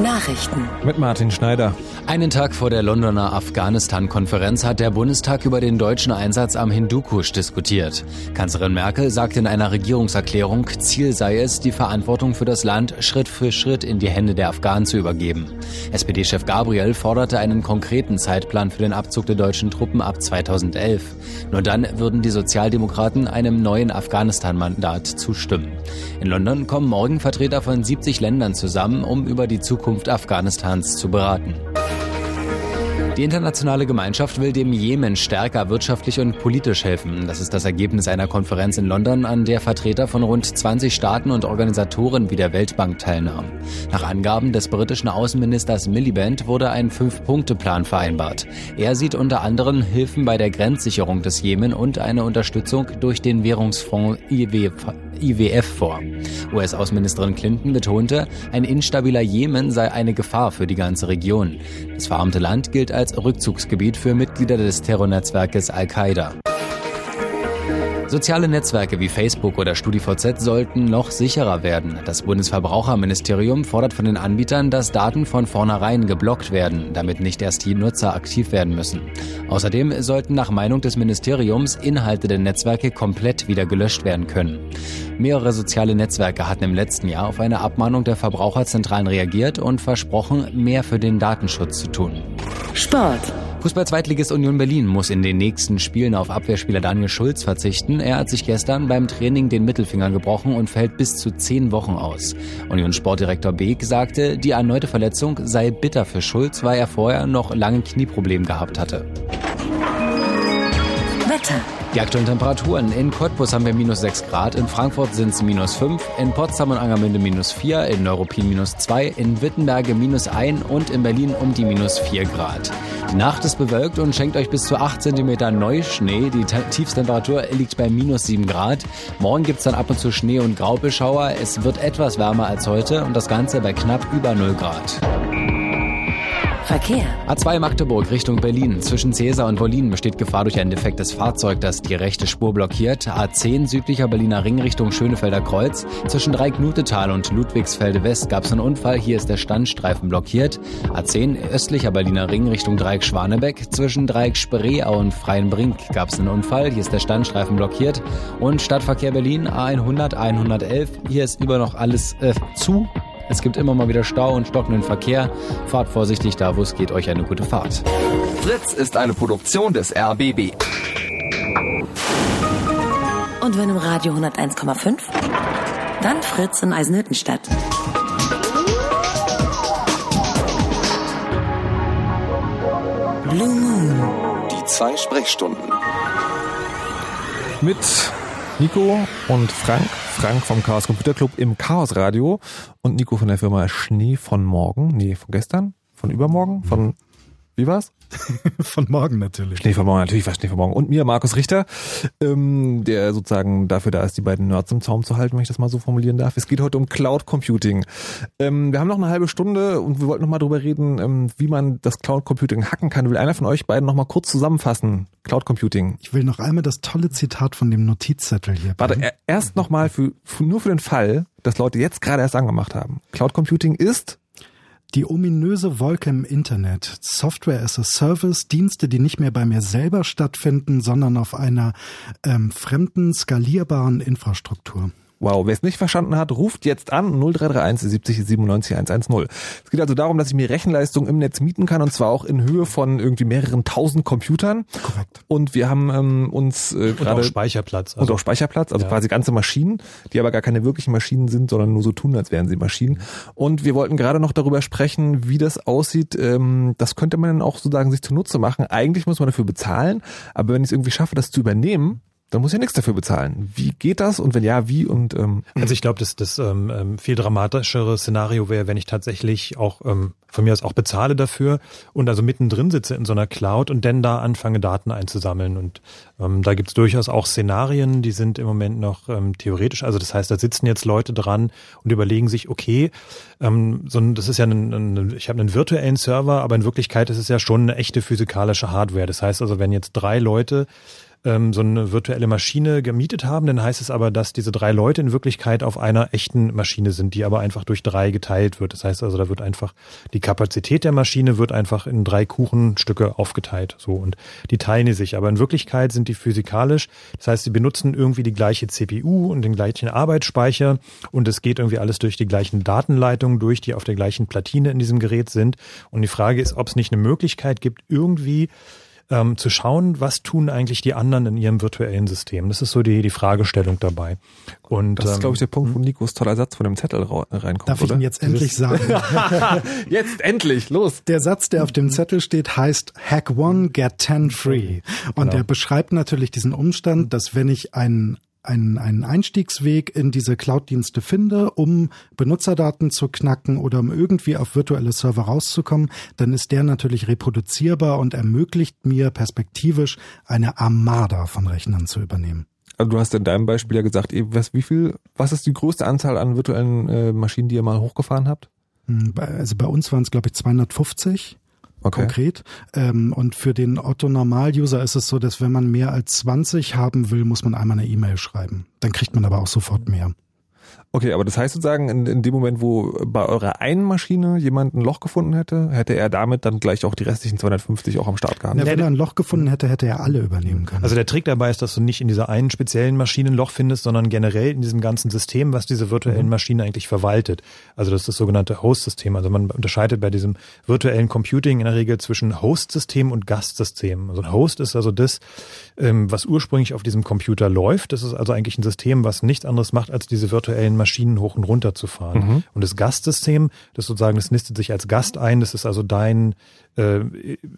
Nachrichten. mit Martin Schneider. Einen Tag vor der Londoner Afghanistan-Konferenz hat der Bundestag über den deutschen Einsatz am Hindukusch diskutiert. Kanzlerin Merkel sagte in einer Regierungserklärung, Ziel sei es, die Verantwortung für das Land Schritt für Schritt in die Hände der Afghanen zu übergeben. SPD-Chef Gabriel forderte einen konkreten Zeitplan für den Abzug der deutschen Truppen ab 2011. Nur dann würden die Sozialdemokraten einem neuen Afghanistan-Mandat zustimmen. In London kommen morgen Vertreter von 70 Ländern zusammen, um über die Zukunft Afghanistans zu beraten. Die internationale Gemeinschaft will dem Jemen stärker wirtschaftlich und politisch helfen. Das ist das Ergebnis einer Konferenz in London, an der Vertreter von rund 20 Staaten und Organisatoren wie der Weltbank teilnahmen. Nach Angaben des britischen Außenministers Miliband wurde ein Fünf-Punkte-Plan vereinbart. Er sieht unter anderem Hilfen bei der Grenzsicherung des Jemen und eine Unterstützung durch den Währungsfonds IWF vor. US-Außenministerin Clinton betonte, ein instabiler Jemen sei eine Gefahr für die ganze Region. Das verarmte Land gilt als Rückzugsgebiet für Mitglieder des Terrornetzwerkes Al-Qaida. Soziale Netzwerke wie Facebook oder StudiVZ sollten noch sicherer werden. Das Bundesverbraucherministerium fordert von den Anbietern, dass Daten von vornherein geblockt werden, damit nicht erst die Nutzer aktiv werden müssen. Außerdem sollten nach Meinung des Ministeriums Inhalte der Netzwerke komplett wieder gelöscht werden können. Mehrere soziale Netzwerke hatten im letzten Jahr auf eine Abmahnung der Verbraucherzentralen reagiert und versprochen, mehr für den Datenschutz zu tun. Sport. Fußball-Zweitligist Union Berlin muss in den nächsten Spielen auf Abwehrspieler Daniel Schulz verzichten. Er hat sich gestern beim Training den Mittelfinger gebrochen und fällt bis zu zehn Wochen aus. Union Sportdirektor Beek sagte, die erneute Verletzung sei bitter für Schulz, weil er vorher noch lange Knieprobleme gehabt hatte. Wetter. Die aktuellen Temperaturen. In Cottbus haben wir minus 6 Grad, in Frankfurt sind es minus 5, in Potsdam und Angermünde minus 4, in Neuruppin minus 2, in Wittenberge minus 1 und in Berlin um die minus 4 Grad. Die Nacht ist bewölkt und schenkt euch bis zu 8 cm Neuschnee. Die Te- Tiefstemperatur liegt bei minus 7 Grad. Morgen gibt's dann ab und zu Schnee und Graupelschauer. Es wird etwas wärmer als heute und das Ganze bei knapp über 0 Grad. Verkehr. A2 Magdeburg Richtung Berlin. Zwischen Cäsar und Wolin besteht Gefahr durch ein defektes Fahrzeug, das die rechte Spur blockiert. A10 südlicher Berliner Ring Richtung Schönefelder Kreuz. Zwischen Dreiecknutetal und Ludwigsfelde West gab es einen Unfall. Hier ist der Standstreifen blockiert. A10 östlicher Berliner Ring Richtung Dreieck Schwanebeck. Zwischen Dreieck Spreeau und Freienbrink gab es einen Unfall. Hier ist der Standstreifen blockiert. Und Stadtverkehr Berlin A100, 111. Hier ist über noch alles äh, zu. Es gibt immer mal wieder Stau und stockenden Verkehr. Fahrt vorsichtig da, wo es geht. Euch eine gute Fahrt. Fritz ist eine Produktion des RBB. Und wenn im Radio 101,5? Dann Fritz in Eisenhüttenstadt. Blue Moon. Die zwei Sprechstunden. Mit Nico und Frank. Frank vom Chaos Computer Club im Chaos Radio und Nico von der Firma Schnee von morgen. Nee, von gestern? Von übermorgen? Von, wie war's? Von morgen natürlich. Schnee von morgen, natürlich war Schnee von morgen. Und mir, Markus Richter, ähm, der sozusagen dafür da ist, die beiden Nerds im Zaum zu halten, wenn ich das mal so formulieren darf. Es geht heute um Cloud Computing. Ähm, wir haben noch eine halbe Stunde und wir wollten noch mal drüber reden, ähm, wie man das Cloud Computing hacken kann. Will einer von euch beiden noch mal kurz zusammenfassen? Cloud Computing. Ich will noch einmal das tolle Zitat von dem Notizzettel hier. Warte, er- erst noch mal für, für, nur für den Fall, dass Leute jetzt gerade erst angemacht haben. Cloud Computing ist Die ominöse Wolke im Internet, Software as a Service, Dienste, die nicht mehr bei mir selber stattfinden, sondern auf einer ähm, fremden, skalierbaren Infrastruktur. Wow, wer es nicht verstanden hat, ruft jetzt an 0331 70 97 110. Es geht also darum, dass ich mir Rechenleistung im Netz mieten kann und zwar auch in Höhe von irgendwie mehreren tausend Computern. Korrekt. Und wir haben ähm, uns äh, Und gerade auch Speicherplatz. und auch Speicherplatz, also Ja. quasi ganze Maschinen, die aber gar keine wirklichen Maschinen sind, sondern nur so tun, als wären sie Maschinen. Und wir wollten gerade noch darüber sprechen, wie das aussieht. Ähm, das könnte man dann auch sozusagen sich zunutze machen. Eigentlich muss man dafür bezahlen, aber wenn ich es irgendwie schaffe, das zu übernehmen, dann muss ich nichts dafür bezahlen. Wie geht das und wenn ja, wie und ähm, Also ich glaube, dass das ähm, ähm, viel dramatischere Szenario wäre, wenn ich tatsächlich auch ähm, von mir aus auch bezahle dafür und also mittendrin sitze in so einer Cloud und dann da anfange, Daten einzusammeln. Und ähm, da gibt's durchaus auch Szenarien, die sind im Moment noch ähm, theoretisch. Also das heißt, da sitzen jetzt Leute dran und überlegen sich, okay, ähm, so ein, das ist ja ein, ein ich habe einen virtuellen Server, aber in Wirklichkeit ist es ja schon eine echte physikalische Hardware. Das heißt also, wenn jetzt drei Leute ähm, so eine virtuelle Maschine gemietet haben, dann heißt es aber, dass diese drei Leute in Wirklichkeit auf einer echten Maschine sind, die aber einfach durch drei geteilt wird. Das heißt also, da wird einfach die Kapazität der Maschine wird einfach in drei Kuchenstücke aufgeteilt. So und die teilen die sich. Aber in Wirklichkeit sind die physikalisch. Das heißt, sie benutzen irgendwie die gleiche CPU und den gleichen Arbeitsspeicher und es geht irgendwie alles durch die gleichen Datenleitungen durch, die auf der gleichen Platine in diesem Gerät sind. Und die Frage ist, ob es nicht eine Möglichkeit gibt, irgendwie ähm, zu schauen, was tun eigentlich die anderen in ihrem virtuellen System. Das ist so die, die Fragestellung dabei. Und das ist, ähm, glaube ich, der Punkt, wo Nikos toller Satz von dem Zettel ra- reinkommt, Darf ich oder? ihn jetzt endlich sagen? jetzt endlich, los! Der Satz, der auf dem Zettel steht, heißt Hack one, get ten free. Und Genau. der beschreibt natürlich diesen Umstand, dass wenn ich einen einen, einen Einstiegsweg in diese Cloud-Dienste finde, um Benutzerdaten zu knacken oder um irgendwie auf virtuelle Server rauszukommen, dann ist der natürlich reproduzierbar und ermöglicht mir perspektivisch eine Armada von Rechnern zu übernehmen. Also du hast in deinem Beispiel ja gesagt, was, wie viel, was ist die größte Anzahl an virtuellen äh, Maschinen, die ihr mal hochgefahren habt? Hm, Also bei uns waren es, glaube ich, 250 Okay. konkret. Ähm, und für den Otto-Normal-User ist es so, dass wenn man mehr als 20 haben will, muss man einmal eine E-Mail schreiben. Dann kriegt man aber auch sofort mehr. Okay, aber das heißt sozusagen, in, in dem Moment, wo bei eurer einen Maschine jemand ein Loch gefunden hätte, hätte er damit dann gleich auch die restlichen 250 auch am Start gehabt. Ja, wenn er ein Loch gefunden hätte, hätte er alle übernehmen können. Also der Trick dabei ist, dass du nicht in dieser einen speziellen Maschine ein Loch findest, sondern generell in diesem ganzen System, was diese virtuellen Maschinen eigentlich verwaltet. Also das ist das sogenannte Host-System. Also man unterscheidet bei diesem virtuellen Computing in der Regel zwischen Host-System und Gastsystem. Also ein Host ist also das, ähm, was ursprünglich auf diesem Computer läuft. Das ist also eigentlich ein System, was nichts anderes macht, als diese virtuellen Maschinen hoch und runter zu fahren. Und das Gastsystem, das sozusagen, das nistet sich als Gast ein. Das ist also dein äh,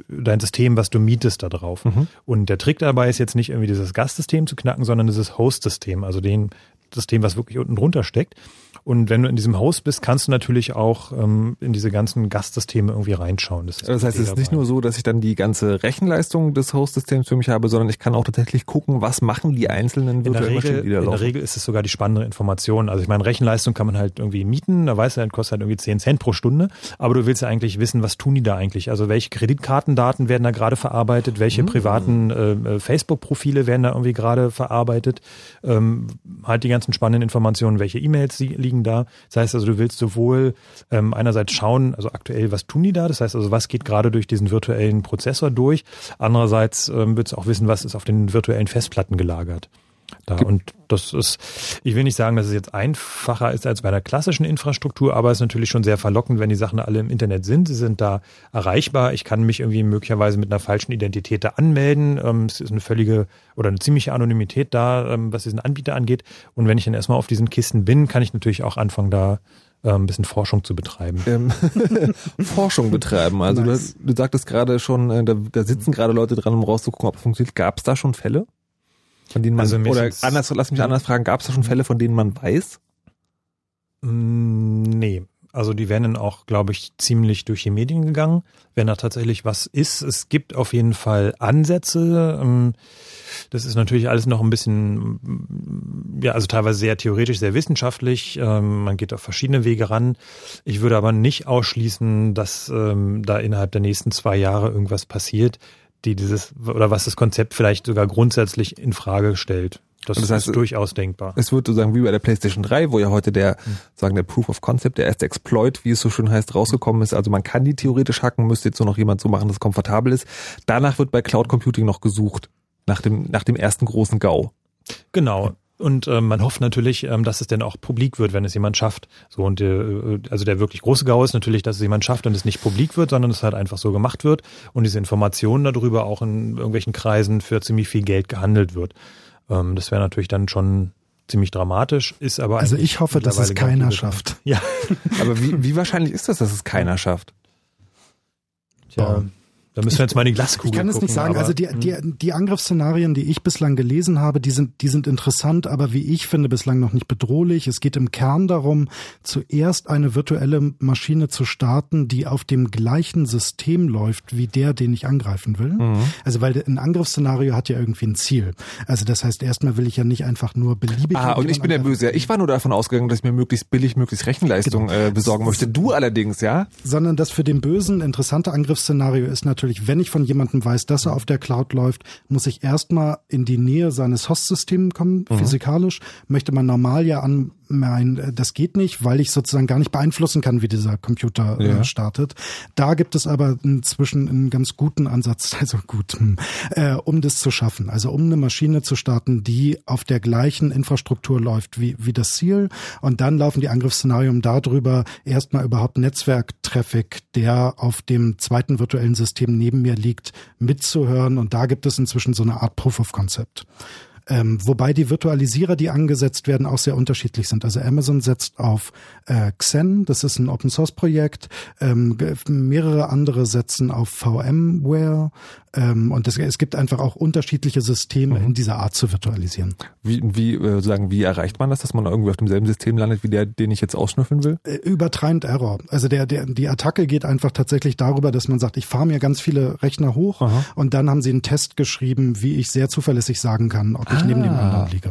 dein System, was du mietest da drauf. Und der Trick dabei ist jetzt nicht irgendwie dieses Gastsystem zu knacken, sondern dieses Host-System, also den System, was wirklich unten drunter steckt. Und wenn du in diesem Host bist, kannst du natürlich auch ähm, in diese ganzen Gastsysteme irgendwie reinschauen. Das, das heißt, es ist nicht nur so, dass ich dann die ganze Rechenleistung des Host-Systems für mich habe, sondern ich kann auch tatsächlich gucken, was machen die einzelnen virtuellen Maschinen, die da laufen. In der Regel ist es sogar die spannende Information. Also ich meine, Rechenleistung kann man halt irgendwie mieten, da weißt du, das kostet halt irgendwie 10 Cent pro Stunde, aber du willst ja eigentlich wissen, was tun die da eigentlich? Also welche Kreditkartendaten werden da gerade verarbeitet, welche mhm. privaten äh, äh, Facebook-Profile werden da irgendwie gerade verarbeitet, ähm, halt die ganzen spannenden Informationen, welche E-Mails liegen liegen da. Das heißt also, du willst sowohl ähm, einerseits schauen, also aktuell, was tun die da? Das heißt also, was geht gerade durch diesen virtuellen Prozessor durch? Andererseits ähm, willst du auch wissen, was ist auf den virtuellen Festplatten gelagert. Da. Und das ist, ich will nicht sagen, dass es jetzt einfacher ist als bei der klassischen Infrastruktur, aber es ist natürlich schon sehr verlockend, wenn die Sachen alle im Internet sind. Sie sind da erreichbar. Ich kann mich irgendwie möglicherweise mit einer falschen Identität da anmelden. Ähm, es ist eine völlige oder eine ziemliche Anonymität da, ähm, was diesen Anbieter angeht. Und wenn ich dann erstmal auf diesen Kisten bin, kann ich natürlich auch anfangen, da ähm, ein bisschen Forschung zu betreiben. Ähm, Forschung betreiben. Also nice. du, du sagtest gerade schon, äh, da, da sitzen gerade Leute dran, um rauszugucken, ob es funktioniert. Gab es da schon Fälle? Von denen man, also oder anders, lass mich anders fragen, gab es da schon Fälle, von denen man weiß? Mm, nee. Also die werden dann auch, glaube ich, ziemlich durch die Medien gegangen, wenn da tatsächlich was ist. Es gibt auf jeden Fall Ansätze. Ähm, das ist natürlich alles noch ein bisschen, ja, also teilweise sehr theoretisch, sehr wissenschaftlich. Ähm, man geht auf verschiedene Wege ran. Ich würde aber nicht ausschließen, dass ähm, da innerhalb der nächsten zwei Jahre irgendwas passiert die dieses oder was das Konzept vielleicht sogar grundsätzlich in Frage stellt. Das, das heißt, ist durchaus denkbar. Es wird sozusagen wie bei der PlayStation 3, wo ja heute der, hm. sagen der Proof of Concept, der erste Exploit, wie es so schön heißt, rausgekommen ist. Also man kann die theoretisch hacken, müsste jetzt nur noch jemand so machen, dass es komfortabel ist. Danach wird bei Cloud Computing noch gesucht. Nach dem, nach dem ersten großen GAU. Genau. Und ähm, man hofft natürlich, ähm, dass es denn auch publik wird, wenn es jemand schafft. So und äh, also der wirklich große GAU ist natürlich, dass es jemand schafft und es nicht publik wird, sondern es halt einfach so gemacht wird und diese Informationen darüber auch in irgendwelchen Kreisen für ziemlich viel Geld gehandelt wird. Ähm, das wäre natürlich dann schon ziemlich dramatisch, ist aber also ich hoffe, dass es keiner schafft. Ja, aber wie, wie wahrscheinlich ist das, dass es keiner schafft? Tja. Da müssen wir jetzt mal in die Glaskugel Ich kann es nicht sagen. Also die, die, hm. die Angriffsszenarien, die ich bislang gelesen habe, die sind, die sind interessant, aber wie ich finde, bislang noch nicht bedrohlich. Es geht im Kern darum, zuerst eine virtuelle Maschine zu starten, die auf dem gleichen System läuft wie der, den ich angreifen will. Mhm. Also weil ein Angriffsszenario hat ja irgendwie ein Ziel. Also das heißt, erstmal will ich ja nicht einfach nur beliebig. Ah, und ich bin der Böse. Ich war nur davon ausgegangen, dass ich mir möglichst billig, möglichst Rechenleistung genau. äh, besorgen möchte. Du allerdings, ja? Sondern das für den Bösen interessante Angriffsszenario ist natürlich natürlich, wenn ich von jemandem weiß, dass er auf der Cloud läuft, muss ich erstmal in die Nähe seines Host-Systems kommen, mhm. physikalisch. Möchte man normal ja an mein, äh, das geht nicht, weil ich sozusagen gar nicht beeinflussen kann, wie dieser Computer äh, ja. äh, startet. Da gibt es aber inzwischen einen ganz guten Ansatz, also gut, hm, äh, um das zu schaffen. Also um eine Maschine zu starten, die auf der gleichen Infrastruktur läuft wie, wie das Ziel. Und dann laufen die Angriffsszenarien darüber, erstmal überhaupt Netzwerktraffic, der auf dem zweiten virtuellen System neben mir liegt, mitzuhören. Und da gibt es inzwischen so eine Art Proof of Concept. Ähm, wobei die Virtualisierer, die angesetzt werden, auch sehr unterschiedlich sind. Also Amazon setzt auf äh, Xen, das ist ein Open Source Projekt. Ähm, mehrere andere setzen auf VMware. Ähm, und es, es gibt einfach auch unterschiedliche Systeme mhm. in dieser Art zu virtualisieren. Wie, wie äh, sagen, wie erreicht man das, dass man irgendwie auf demselben System landet wie der, den ich jetzt ausschnüffeln will? Äh, über Tried Error. Also der, der, die Attacke geht einfach tatsächlich darüber, dass man sagt, ich fahre mir ganz viele Rechner hoch Aha. und dann haben sie einen Test geschrieben, wie ich sehr zuverlässig sagen kann, ob ich ah. neben dem anderen liege.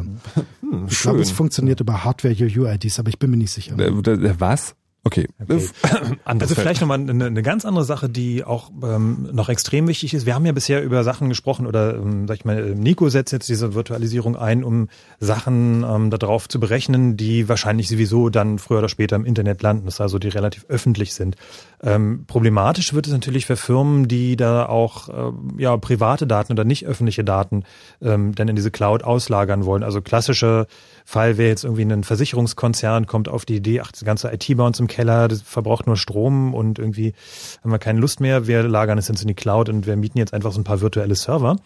Hm, ich glaube, es funktioniert über Hardware-UUIDs, aber ich bin mir nicht sicher. Was? Okay. okay. also vielleicht nochmal eine, eine ganz andere Sache, die auch ähm, noch extrem wichtig ist. Wir haben ja bisher über Sachen gesprochen oder ähm, sag ich mal, Nico setzt jetzt diese Virtualisierung ein, um Sachen ähm, darauf zu berechnen, die wahrscheinlich sowieso dann früher oder später im Internet landen, das also die relativ öffentlich sind. Ähm, problematisch wird es natürlich für Firmen, die da auch äh, ja private Daten oder nicht öffentliche Daten ähm, dann in diese Cloud auslagern wollen. Also klassische Fall wäre jetzt irgendwie ein Versicherungskonzern kommt auf die Idee, ach, das ganze IT bei uns im Keller, das verbraucht nur Strom und irgendwie haben wir keine Lust mehr, wir lagern es jetzt in die Cloud und wir mieten jetzt einfach so ein paar virtuelle Server.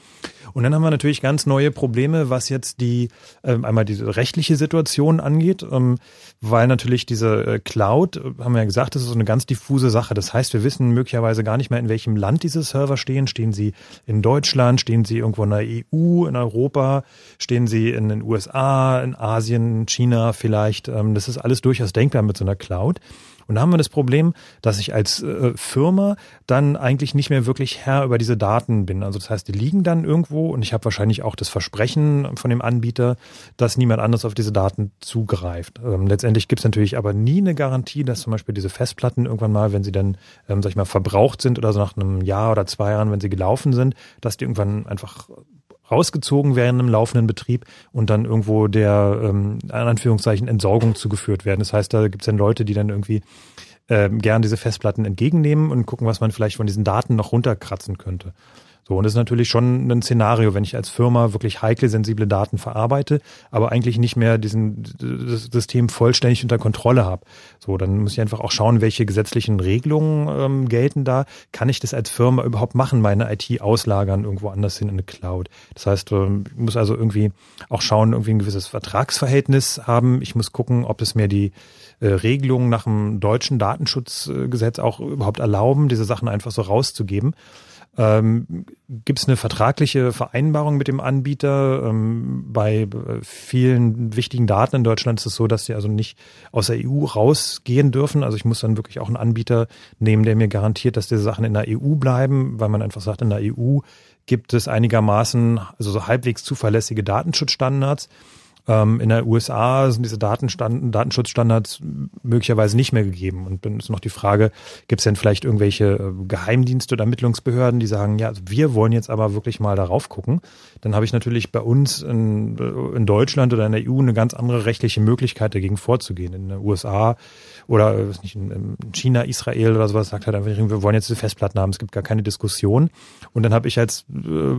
Und dann haben wir natürlich ganz neue Probleme, was jetzt die ähm, einmal diese rechtliche Situation angeht, ähm, weil natürlich diese äh, Cloud, äh, haben wir ja gesagt, das ist so eine ganz diffuse Sache. Das heißt, wir wissen möglicherweise gar nicht mehr, in welchem Land diese Server stehen. Stehen sie in Deutschland, stehen sie irgendwo in der EU, in Europa, stehen sie in den USA, in Asien, China vielleicht. Ähm, das ist alles durchaus denkbar mit so einer Cloud. Und da haben wir das Problem, dass ich als äh, Firma dann eigentlich nicht mehr wirklich Herr über diese Daten bin. Also das heißt, die liegen dann irgendwo und ich habe wahrscheinlich auch das Versprechen von dem Anbieter, dass niemand anders auf diese Daten zugreift. Ähm, letztendlich gibt es natürlich aber nie eine Garantie, dass zum Beispiel diese Festplatten irgendwann mal, wenn sie dann, ähm, sag ich mal, verbraucht sind oder so nach einem Jahr oder zwei Jahren, wenn sie gelaufen sind, dass die irgendwann einfach rausgezogen werden im laufenden Betrieb und dann irgendwo der, ähm, in Anführungszeichen, Entsorgung zugeführt werden. Das heißt, da gibt es dann Leute, die dann irgendwie ähm, gern diese Festplatten entgegennehmen und gucken, was man vielleicht von diesen Daten noch runterkratzen könnte. So, und das ist natürlich schon ein Szenario, wenn ich als Firma wirklich heikle, sensible Daten verarbeite, aber eigentlich nicht mehr diesen das System vollständig unter Kontrolle habe. So, dann muss ich einfach auch schauen, welche gesetzlichen Regelungen ähm, gelten da. Kann ich das als Firma überhaupt machen, meine IT auslagern irgendwo anders hin in eine Cloud? Das heißt, ähm, ich muss also irgendwie auch schauen, irgendwie ein gewisses Vertragsverhältnis haben. Ich muss gucken, ob es mir die äh, Regelungen nach dem deutschen Datenschutzgesetz auch überhaupt erlauben, diese Sachen einfach so rauszugeben. Ähm, Gibt es eine vertragliche Vereinbarung mit dem Anbieter? Ähm, bei äh, vielen wichtigen Daten in Deutschland ist es so, dass sie also nicht aus der EU rausgehen dürfen. Also ich muss dann wirklich auch einen Anbieter nehmen, der mir garantiert, dass diese Sachen in der EU bleiben, weil man einfach sagt, in der EU gibt es einigermaßen, also so halbwegs zuverlässige Datenschutzstandards. Ähm, in der USA sind diese Datenstand Datenschutzstandards möglicherweise nicht mehr gegeben. Und dann ist noch die Frage, gibt es denn vielleicht irgendwelche äh, Geheimdienste oder Ermittlungsbehörden, die sagen, ja, also wir wollen jetzt aber wirklich mal darauf gucken. Dann habe ich natürlich bei uns in, in Deutschland oder in der EU eine ganz andere rechtliche Möglichkeit, dagegen vorzugehen. In den USA oder äh, nicht, in China, Israel oder sowas sagt halt einfach, wir wollen jetzt diese Festplatten haben, es gibt gar keine Diskussion. Und dann habe ich als, äh,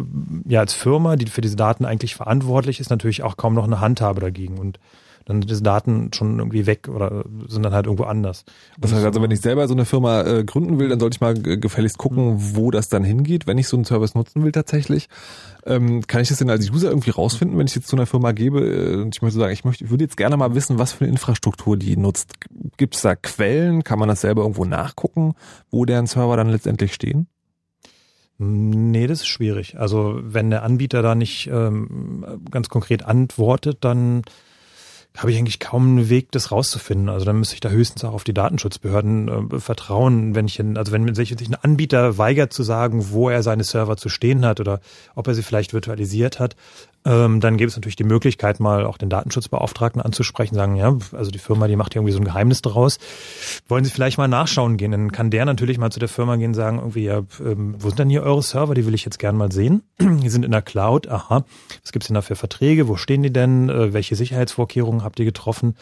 ja, als Firma, die für diese Daten eigentlich verantwortlich ist, natürlich auch kaum noch eine Handhabe dagegen. Und dann sind diese Daten schon irgendwie weg oder sind dann halt irgendwo anders. Das heißt also, wenn ich selber so eine Firma äh, gründen will, dann sollte ich mal gefälligst gucken, mhm. wo das dann hingeht, wenn ich so einen Service nutzen will tatsächlich. Ähm, kann ich das denn als User irgendwie rausfinden, wenn ich jetzt zu einer Firma gebe äh, und ich möchte sagen, ich möchte, ich würde jetzt gerne mal wissen, was für eine Infrastruktur die nutzt. Gibt es da Quellen? Kann man das selber irgendwo nachgucken, wo deren Server dann letztendlich stehen? Nee, das ist schwierig. Also wenn der Anbieter da nicht ähm, ganz konkret antwortet, dann habe ich eigentlich kaum einen Weg, das rauszufinden. Also dann müsste ich da höchstens auch auf die Datenschutzbehörden äh, vertrauen, wenn ich, also wenn sich ein Anbieter weigert zu sagen, wo er seine Server zu stehen hat oder ob er sie vielleicht virtualisiert hat, ähm, dann gäbe es natürlich die Möglichkeit, mal auch den Datenschutzbeauftragten anzusprechen, sagen, ja, also die Firma, die macht irgendwie so ein Geheimnis daraus. Wollen Sie vielleicht mal nachschauen gehen? Dann kann der natürlich mal zu der Firma gehen und sagen, irgendwie, ja, ähm, wo sind denn hier eure Server? Die will ich jetzt gern mal sehen. die sind in der Cloud, aha. Was gibt's denn da für Verträge? Wo stehen die denn? Äh, welche Sicherheitsvorkehrungen habt ihr getroffen?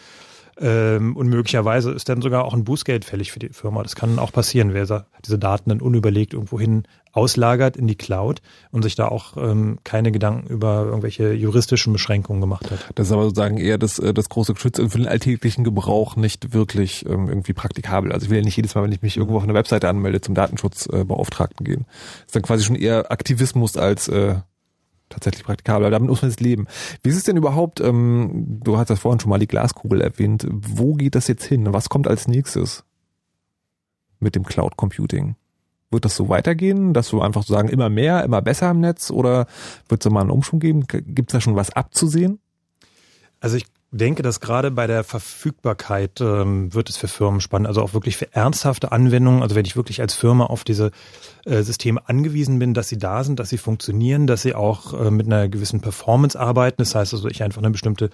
Ähm, und möglicherweise ist dann sogar auch ein Bußgeld fällig für die Firma. Das kann auch passieren, wer diese Daten dann unüberlegt irgendwohin auslagert in die Cloud und sich da auch ähm, keine Gedanken über irgendwelche juristischen Beschränkungen gemacht hat. Das ist aber sozusagen eher das, äh, das große Geschütz für den alltäglichen Gebrauch nicht wirklich ähm, irgendwie praktikabel. Also ich will ja nicht jedes Mal, wenn ich mich irgendwo auf einer Webseite anmelde, zum Datenschutzbeauftragten äh, gehen. Das ist dann quasi schon eher Aktivismus als äh, tatsächlich praktikabel. Damit muss man jetzt leben. Wie ist es denn überhaupt, ähm, du hast das vorhin schon mal die Glaskugel erwähnt, wo geht das jetzt hin? Was kommt als nächstes mit dem Cloud Computing? Wird das so weitergehen, dass du einfach so sagen, immer mehr, immer besser im Netz oder wird es da mal einen Umschwung geben? Gibt es da schon was abzusehen? Also ich denke, dass gerade bei der Verfügbarkeit ähm, wird es für Firmen spannend, also auch wirklich für ernsthafte Anwendungen, also wenn ich wirklich als Firma auf diese äh, Systeme angewiesen bin, dass sie da sind, dass sie funktionieren, dass sie auch äh, mit einer gewissen Performance arbeiten, das heißt also, ich einfach eine bestimmte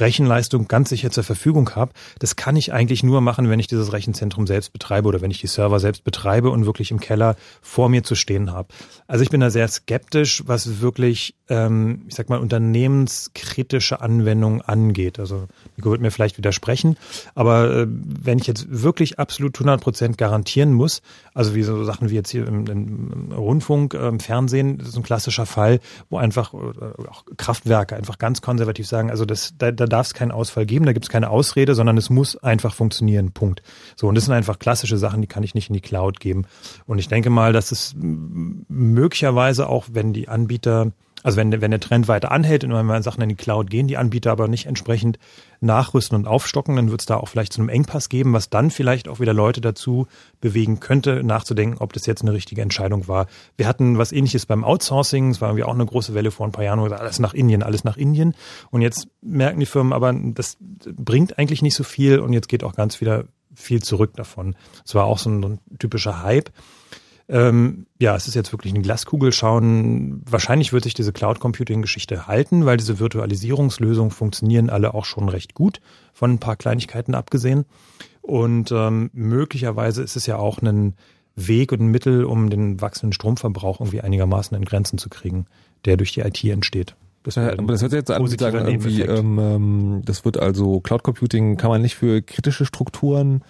Rechenleistung ganz sicher zur Verfügung habe. Das kann ich eigentlich nur machen, wenn ich dieses Rechenzentrum selbst betreibe oder wenn ich die Server selbst betreibe und wirklich im Keller vor mir zu stehen habe. Also ich bin da sehr skeptisch, was wirklich, ähm, ich sag mal, unternehmenskritische Anwendungen angeht. Also Nico wird mir vielleicht widersprechen, aber äh, wenn ich jetzt wirklich absolut 100 Prozent garantieren muss, also wie so Sachen wie jetzt hier im, im Rundfunk, äh, im Fernsehen, das ist ein klassischer Fall, wo einfach äh, auch Kraftwerke einfach ganz konservativ sagen, also das, da, da da darf es keinen Ausfall geben, da gibt es keine Ausrede, sondern es muss einfach funktionieren. Punkt. So, und das sind einfach klassische Sachen, die kann ich nicht in die Cloud geben. Und ich denke mal, dass es möglicherweise auch, wenn die Anbieter also wenn, wenn der Trend weiter anhält und wenn man Sachen in die Cloud gehen, die Anbieter aber nicht entsprechend nachrüsten und aufstocken, dann wird es da auch vielleicht zu einem Engpass geben, was dann vielleicht auch wieder Leute dazu bewegen könnte, nachzudenken, ob das jetzt eine richtige Entscheidung war. Wir hatten was ähnliches beim Outsourcing, es war irgendwie auch eine große Welle vor ein paar Jahren, alles nach Indien, alles nach Indien. Und jetzt merken die Firmen aber, das bringt eigentlich nicht so viel und jetzt geht auch ganz wieder viel zurück davon. Es war auch so ein, so ein typischer Hype. Ähm, ja, es ist jetzt wirklich eine Glaskugel schauen. Wahrscheinlich wird sich diese Cloud Computing Geschichte halten, weil diese Virtualisierungslösungen funktionieren alle auch schon recht gut, von ein paar Kleinigkeiten abgesehen. Und ähm, möglicherweise ist es ja auch ein Weg und ein Mittel, um den wachsenden Stromverbrauch irgendwie einigermaßen in Grenzen zu kriegen, der durch die IT entsteht. Das, ja, aber das hört sich jetzt an, wie sagen, irgendwie, ähm, ähm, das wird also Cloud Computing kann man nicht für kritische Strukturen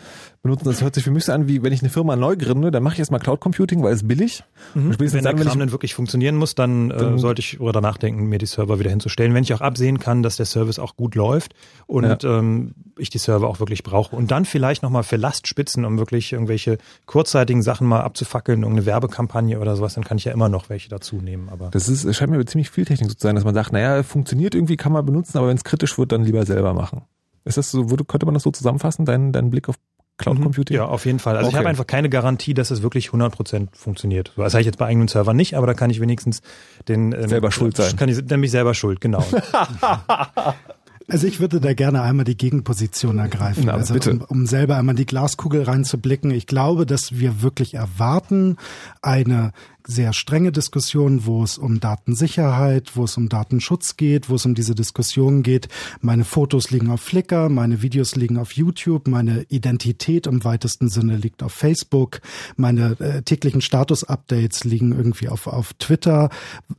benutzen. Das hört sich für mich so an, wie wenn ich eine Firma neu gründe, dann mache ich erstmal Cloud Computing, weil es billig. Mhm. wenn der dann, Kram dann wirklich funktionieren muss, dann, äh, dann sollte ich darüber nachdenken, mir die Server wieder hinzustellen. Wenn ich auch absehen kann, dass der Service auch gut läuft und ja. ähm, ich die Server auch wirklich brauche. Und dann vielleicht nochmal für Lastspitzen, um wirklich irgendwelche kurzzeitigen Sachen mal abzufackeln, irgendeine Werbekampagne oder sowas, dann kann ich ja immer noch welche dazu nehmen. Aber das ist, scheint mir ziemlich viel Technik zu sein, dass man sagt, naja, funktioniert irgendwie, kann man benutzen, aber wenn es kritisch wird, dann lieber selber machen. Ist das so, könnte man das so zusammenfassen, dein, dein Blick auf Cloud mhm. Computing? Ja, auf jeden Fall. Also okay. ich habe einfach keine Garantie, dass es wirklich 100% funktioniert. Das habe ich jetzt bei eigenen Servern nicht, aber da kann ich wenigstens den ähm, selber schuld sein. Kann ich nämlich selber schuld, genau. Also ich würde da gerne einmal die Gegenposition ergreifen, Na, also um, um selber einmal die Glaskugel reinzublicken. Ich glaube, dass wir wirklich erwarten eine sehr strenge Diskussion, wo es um Datensicherheit, wo es um Datenschutz geht, wo es um diese Diskussion geht. Meine Fotos liegen auf Flickr, meine Videos liegen auf YouTube, meine Identität im weitesten Sinne liegt auf Facebook, meine äh, täglichen Status-Updates liegen irgendwie auf, auf Twitter.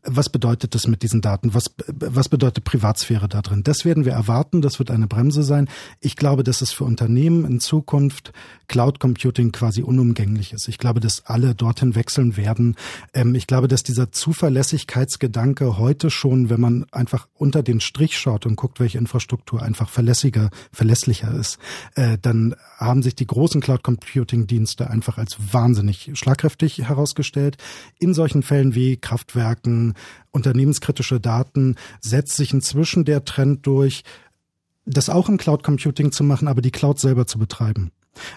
Was bedeutet das mit diesen Daten? Was, was bedeutet Privatsphäre da drin? Das werden wir erwarten, das wird eine Bremse sein. Ich glaube, dass es für Unternehmen in Zukunft Cloud Computing quasi unumgänglich ist. Ich glaube, dass alle dorthin wechseln werden. Ähm, ich glaube, dass dieser Zuverlässigkeitsgedanke heute schon, wenn man einfach unter den Strich schaut und guckt, welche Infrastruktur einfach verlässlicher, verlässlicher ist, äh, dann haben sich die großen Cloud Computing Dienste einfach als wahnsinnig schlagkräftig herausgestellt. In solchen Fällen wie Kraftwerken, unternehmenskritische Daten setzt sich inzwischen der Trend durch, das auch im Cloud Computing zu machen, aber die Cloud selber zu betreiben.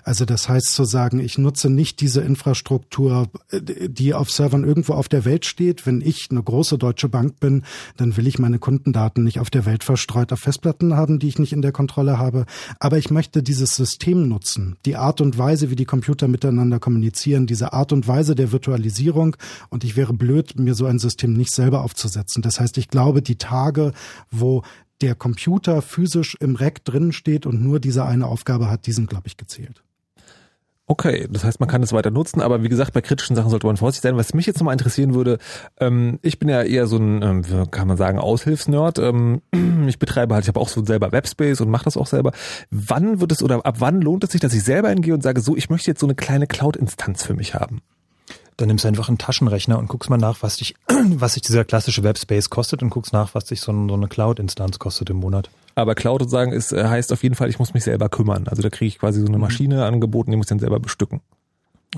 Also das heißt zu sagen, ich nutze nicht diese Infrastruktur, die auf Servern irgendwo auf der Welt steht. Wenn ich eine große deutsche Bank bin, dann will ich meine Kundendaten nicht auf der Welt verstreut auf Festplatten haben, die ich nicht in der Kontrolle habe. Aber ich möchte dieses System nutzen, die Art und Weise, wie die Computer miteinander kommunizieren, diese Art und Weise der Virtualisierung. Und ich wäre blöd, mir so ein System nicht selber aufzusetzen. Das heißt, ich glaube, die Tage, wo der Computer physisch im Rack drin steht und nur diese eine Aufgabe hat, die glaube ich, gezählt. Okay, das heißt, man kann es weiter nutzen, aber wie gesagt, bei kritischen Sachen sollte man vorsichtig sein. Was mich jetzt nochmal interessieren würde, ähm, ich bin ja eher so ein, ähm, kann man sagen, Aushilfsnerd. Ähm, ich betreibe halt, ich habe auch so selber Webspace und mache das auch selber. Wann wird es oder ab wann lohnt es sich, dass ich selber hingehe und sage, so, ich möchte jetzt so eine kleine Cloud-Instanz für mich haben? Dann nimmst du einfach einen Taschenrechner und guckst mal nach, was dich, was sich dieser klassische Webspace kostet und guckst nach, was sich so, eine Cloud-Instanz kostet im Monat. Aber Cloud sozusagen ist, äh, heißt auf jeden Fall, ich muss mich selber kümmern. Also da kriege ich quasi so eine mhm. Maschine angeboten, die muss ich dann selber bestücken.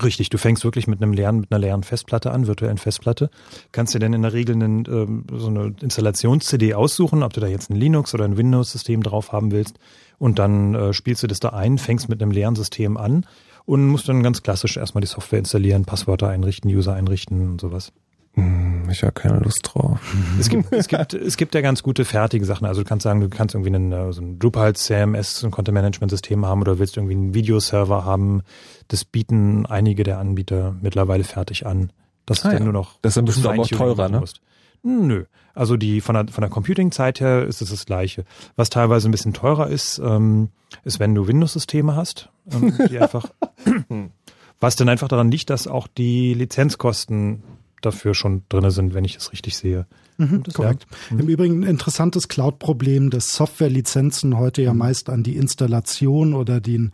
Richtig, du fängst wirklich mit einem leeren, mit einer leeren Festplatte an, virtuellen Festplatte. Kannst dir dann in der Regel einen, ähm, so eine Installations-CD aussuchen, ob du da jetzt ein Linux oder ein Windows-System drauf haben willst. Und dann äh, spielst du das da ein, fängst mit einem leeren System an und musst dann ganz klassisch erstmal die Software installieren, Passwörter einrichten, User einrichten und sowas. Hm, ich habe keine Lust drauf. Es gibt, es gibt, es gibt ja ganz gute fertige Sachen. Also du kannst sagen, du kannst irgendwie einen, äh, so ein Drupal CMS, ein Content Management System haben oder willst irgendwie einen Videoserver haben. Das bieten einige der Anbieter mittlerweile fertig an. Das ah, ist dann ja. nur noch. Das ist dann bestimmt auch teurer, ne? Musst. Nö. Also die von der, von der Computing-Zeit her ist es das Gleiche. Was teilweise ein bisschen teurer ist, ähm, ist, wenn du Windows-Systeme hast, ähm, die einfach, was dann einfach daran liegt, dass auch die Lizenzkosten dafür schon drinne sind, wenn ich es richtig sehe. Mhm, korrekt. Mhm. Im Übrigen ein interessantes Cloud-Problem, dass Softwarelizenzen heute ja mhm. meist an die Installation oder den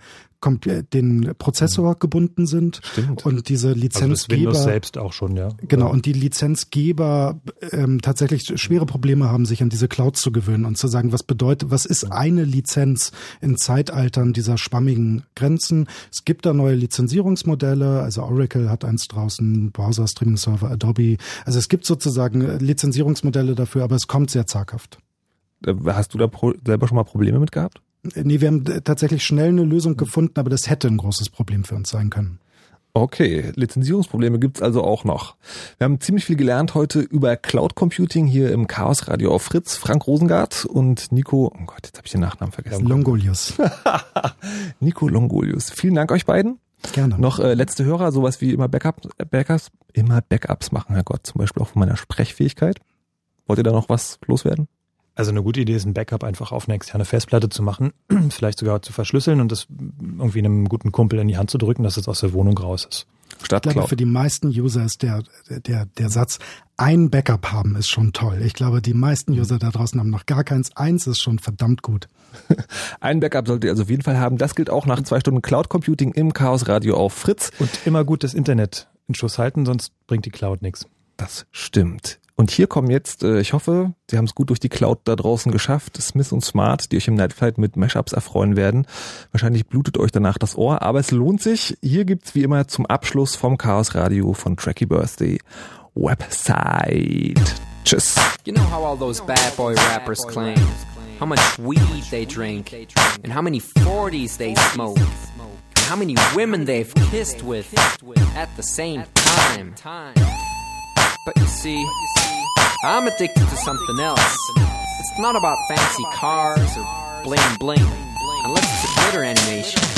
den Prozessor gebunden sind. Stimmt. Und diese Also das Lizenzgeber. Windows selbst auch schon, ja. Genau, und die Lizenzgeber ähm, tatsächlich schwere Probleme haben, sich an diese Cloud zu gewöhnen und zu sagen, was bedeutet, was ist eine Lizenz in Zeitaltern dieser schwammigen Grenzen? Es gibt da neue Lizenzierungsmodelle, also Oracle hat eins draußen, Browser, Streaming Server, Adobe. Also es gibt sozusagen äh, Lizenzierungsmodelle dafür, aber es kommt sehr zaghaft. Äh, Hast du da selber schon mal Probleme mit gehabt? Nee, wir haben tatsächlich schnell eine Lösung gefunden, aber das hätte ein großes Problem für uns sein können. Okay, Lizenzierungsprobleme gibt's also auch noch. Wir haben ziemlich viel gelernt heute über Cloud Computing hier im Chaos Radio auf Fritz. Frank Rosengart und Nico, oh Gott, jetzt habe ich den Nachnamen vergessen. Longolius. Nico Longolius. Vielen Dank euch beiden. Gerne. Noch äh, letzte Hörer, sowas wie immer Backup, Backups, immer Backups machen, Herrgott, zum Beispiel auch von meiner Sprechfähigkeit. Wollt ihr da noch was loswerden? Also eine gute Idee ist, ein Backup einfach auf eine externe Festplatte zu machen, vielleicht sogar zu verschlüsseln und das irgendwie einem guten Kumpel in die Hand zu drücken, dass es aus der Wohnung raus ist. Statt Ich glaube, für die meisten User ist der, der, der Satz, ein Backup haben ist schon toll. Ich glaube, die meisten User da draußen haben noch gar keins. Eins ist schon verdammt gut. Ein Backup solltet ihr also auf jeden Fall haben. Das gilt auch nach zwei Stunden Cloud Computing im Chaos Radio auf Fritz. Und immer gut das Internet in Schuss halten, sonst bringt die Cloud nichts. Das stimmt. Und hier kommen jetzt, äh, ich hoffe, Sie haben es gut durch die Cloud da draußen geschafft, Smith und Smart, die euch im Nightflight mit Mashups erfreuen werden. Wahrscheinlich blutet euch danach das Ohr, aber es lohnt sich. Hier gibt's wie immer zum Abschluss vom Chaos Radio von Tracky Birthday Website. Tschüss. You know how all those bad boy rappers claim how much weed they drink, and how many 40s they smoke, and how many women they've kissed with at the same time. But you see, I'm addicted to something else. It's not about fancy cars or bling bling, unless it's a glitter animation.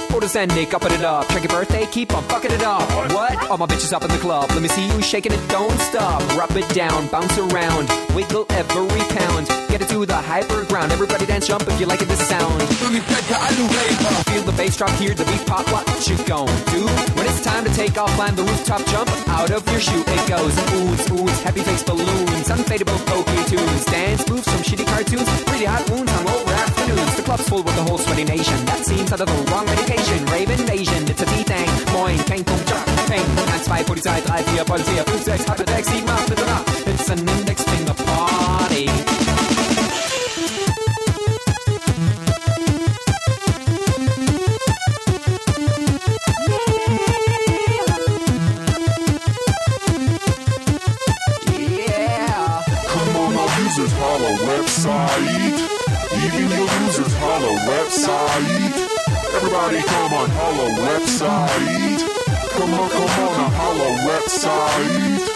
Photos and Nick, upping it up. Check your birthday, keep on fucking it up. What? All my bitches up in the club. Let me see you shaking it, don't stop. Rub it down, bounce around, wiggle every pound. Get it to the hyper ground. Everybody dance, jump if you like it, this sound. Feel the bass drop, hear the beat pop. What you gon' do? When it's time to take off, climb the rooftop, jump out of your shoe. It goes oohs, oohs, happy face balloons, unfadable pokey tunes, dance moves from shitty cartoons, really hot wounds, hungover afternoons. The club's full with the whole sweaty nation. That seems out of the wrong medication. Rave invasion, it's a D-Thing. Moin, kein Punkt, Job, Peng. 1, 2, Polizei, 3, 4, Polizei, 5, 6, Hacke, 6, 7, 8, bitte. It's an Index Finger Party. Yeah. Come on, our users holla website. Even your users holla website. Everybody come on holla website. Come on, come on, a holla website.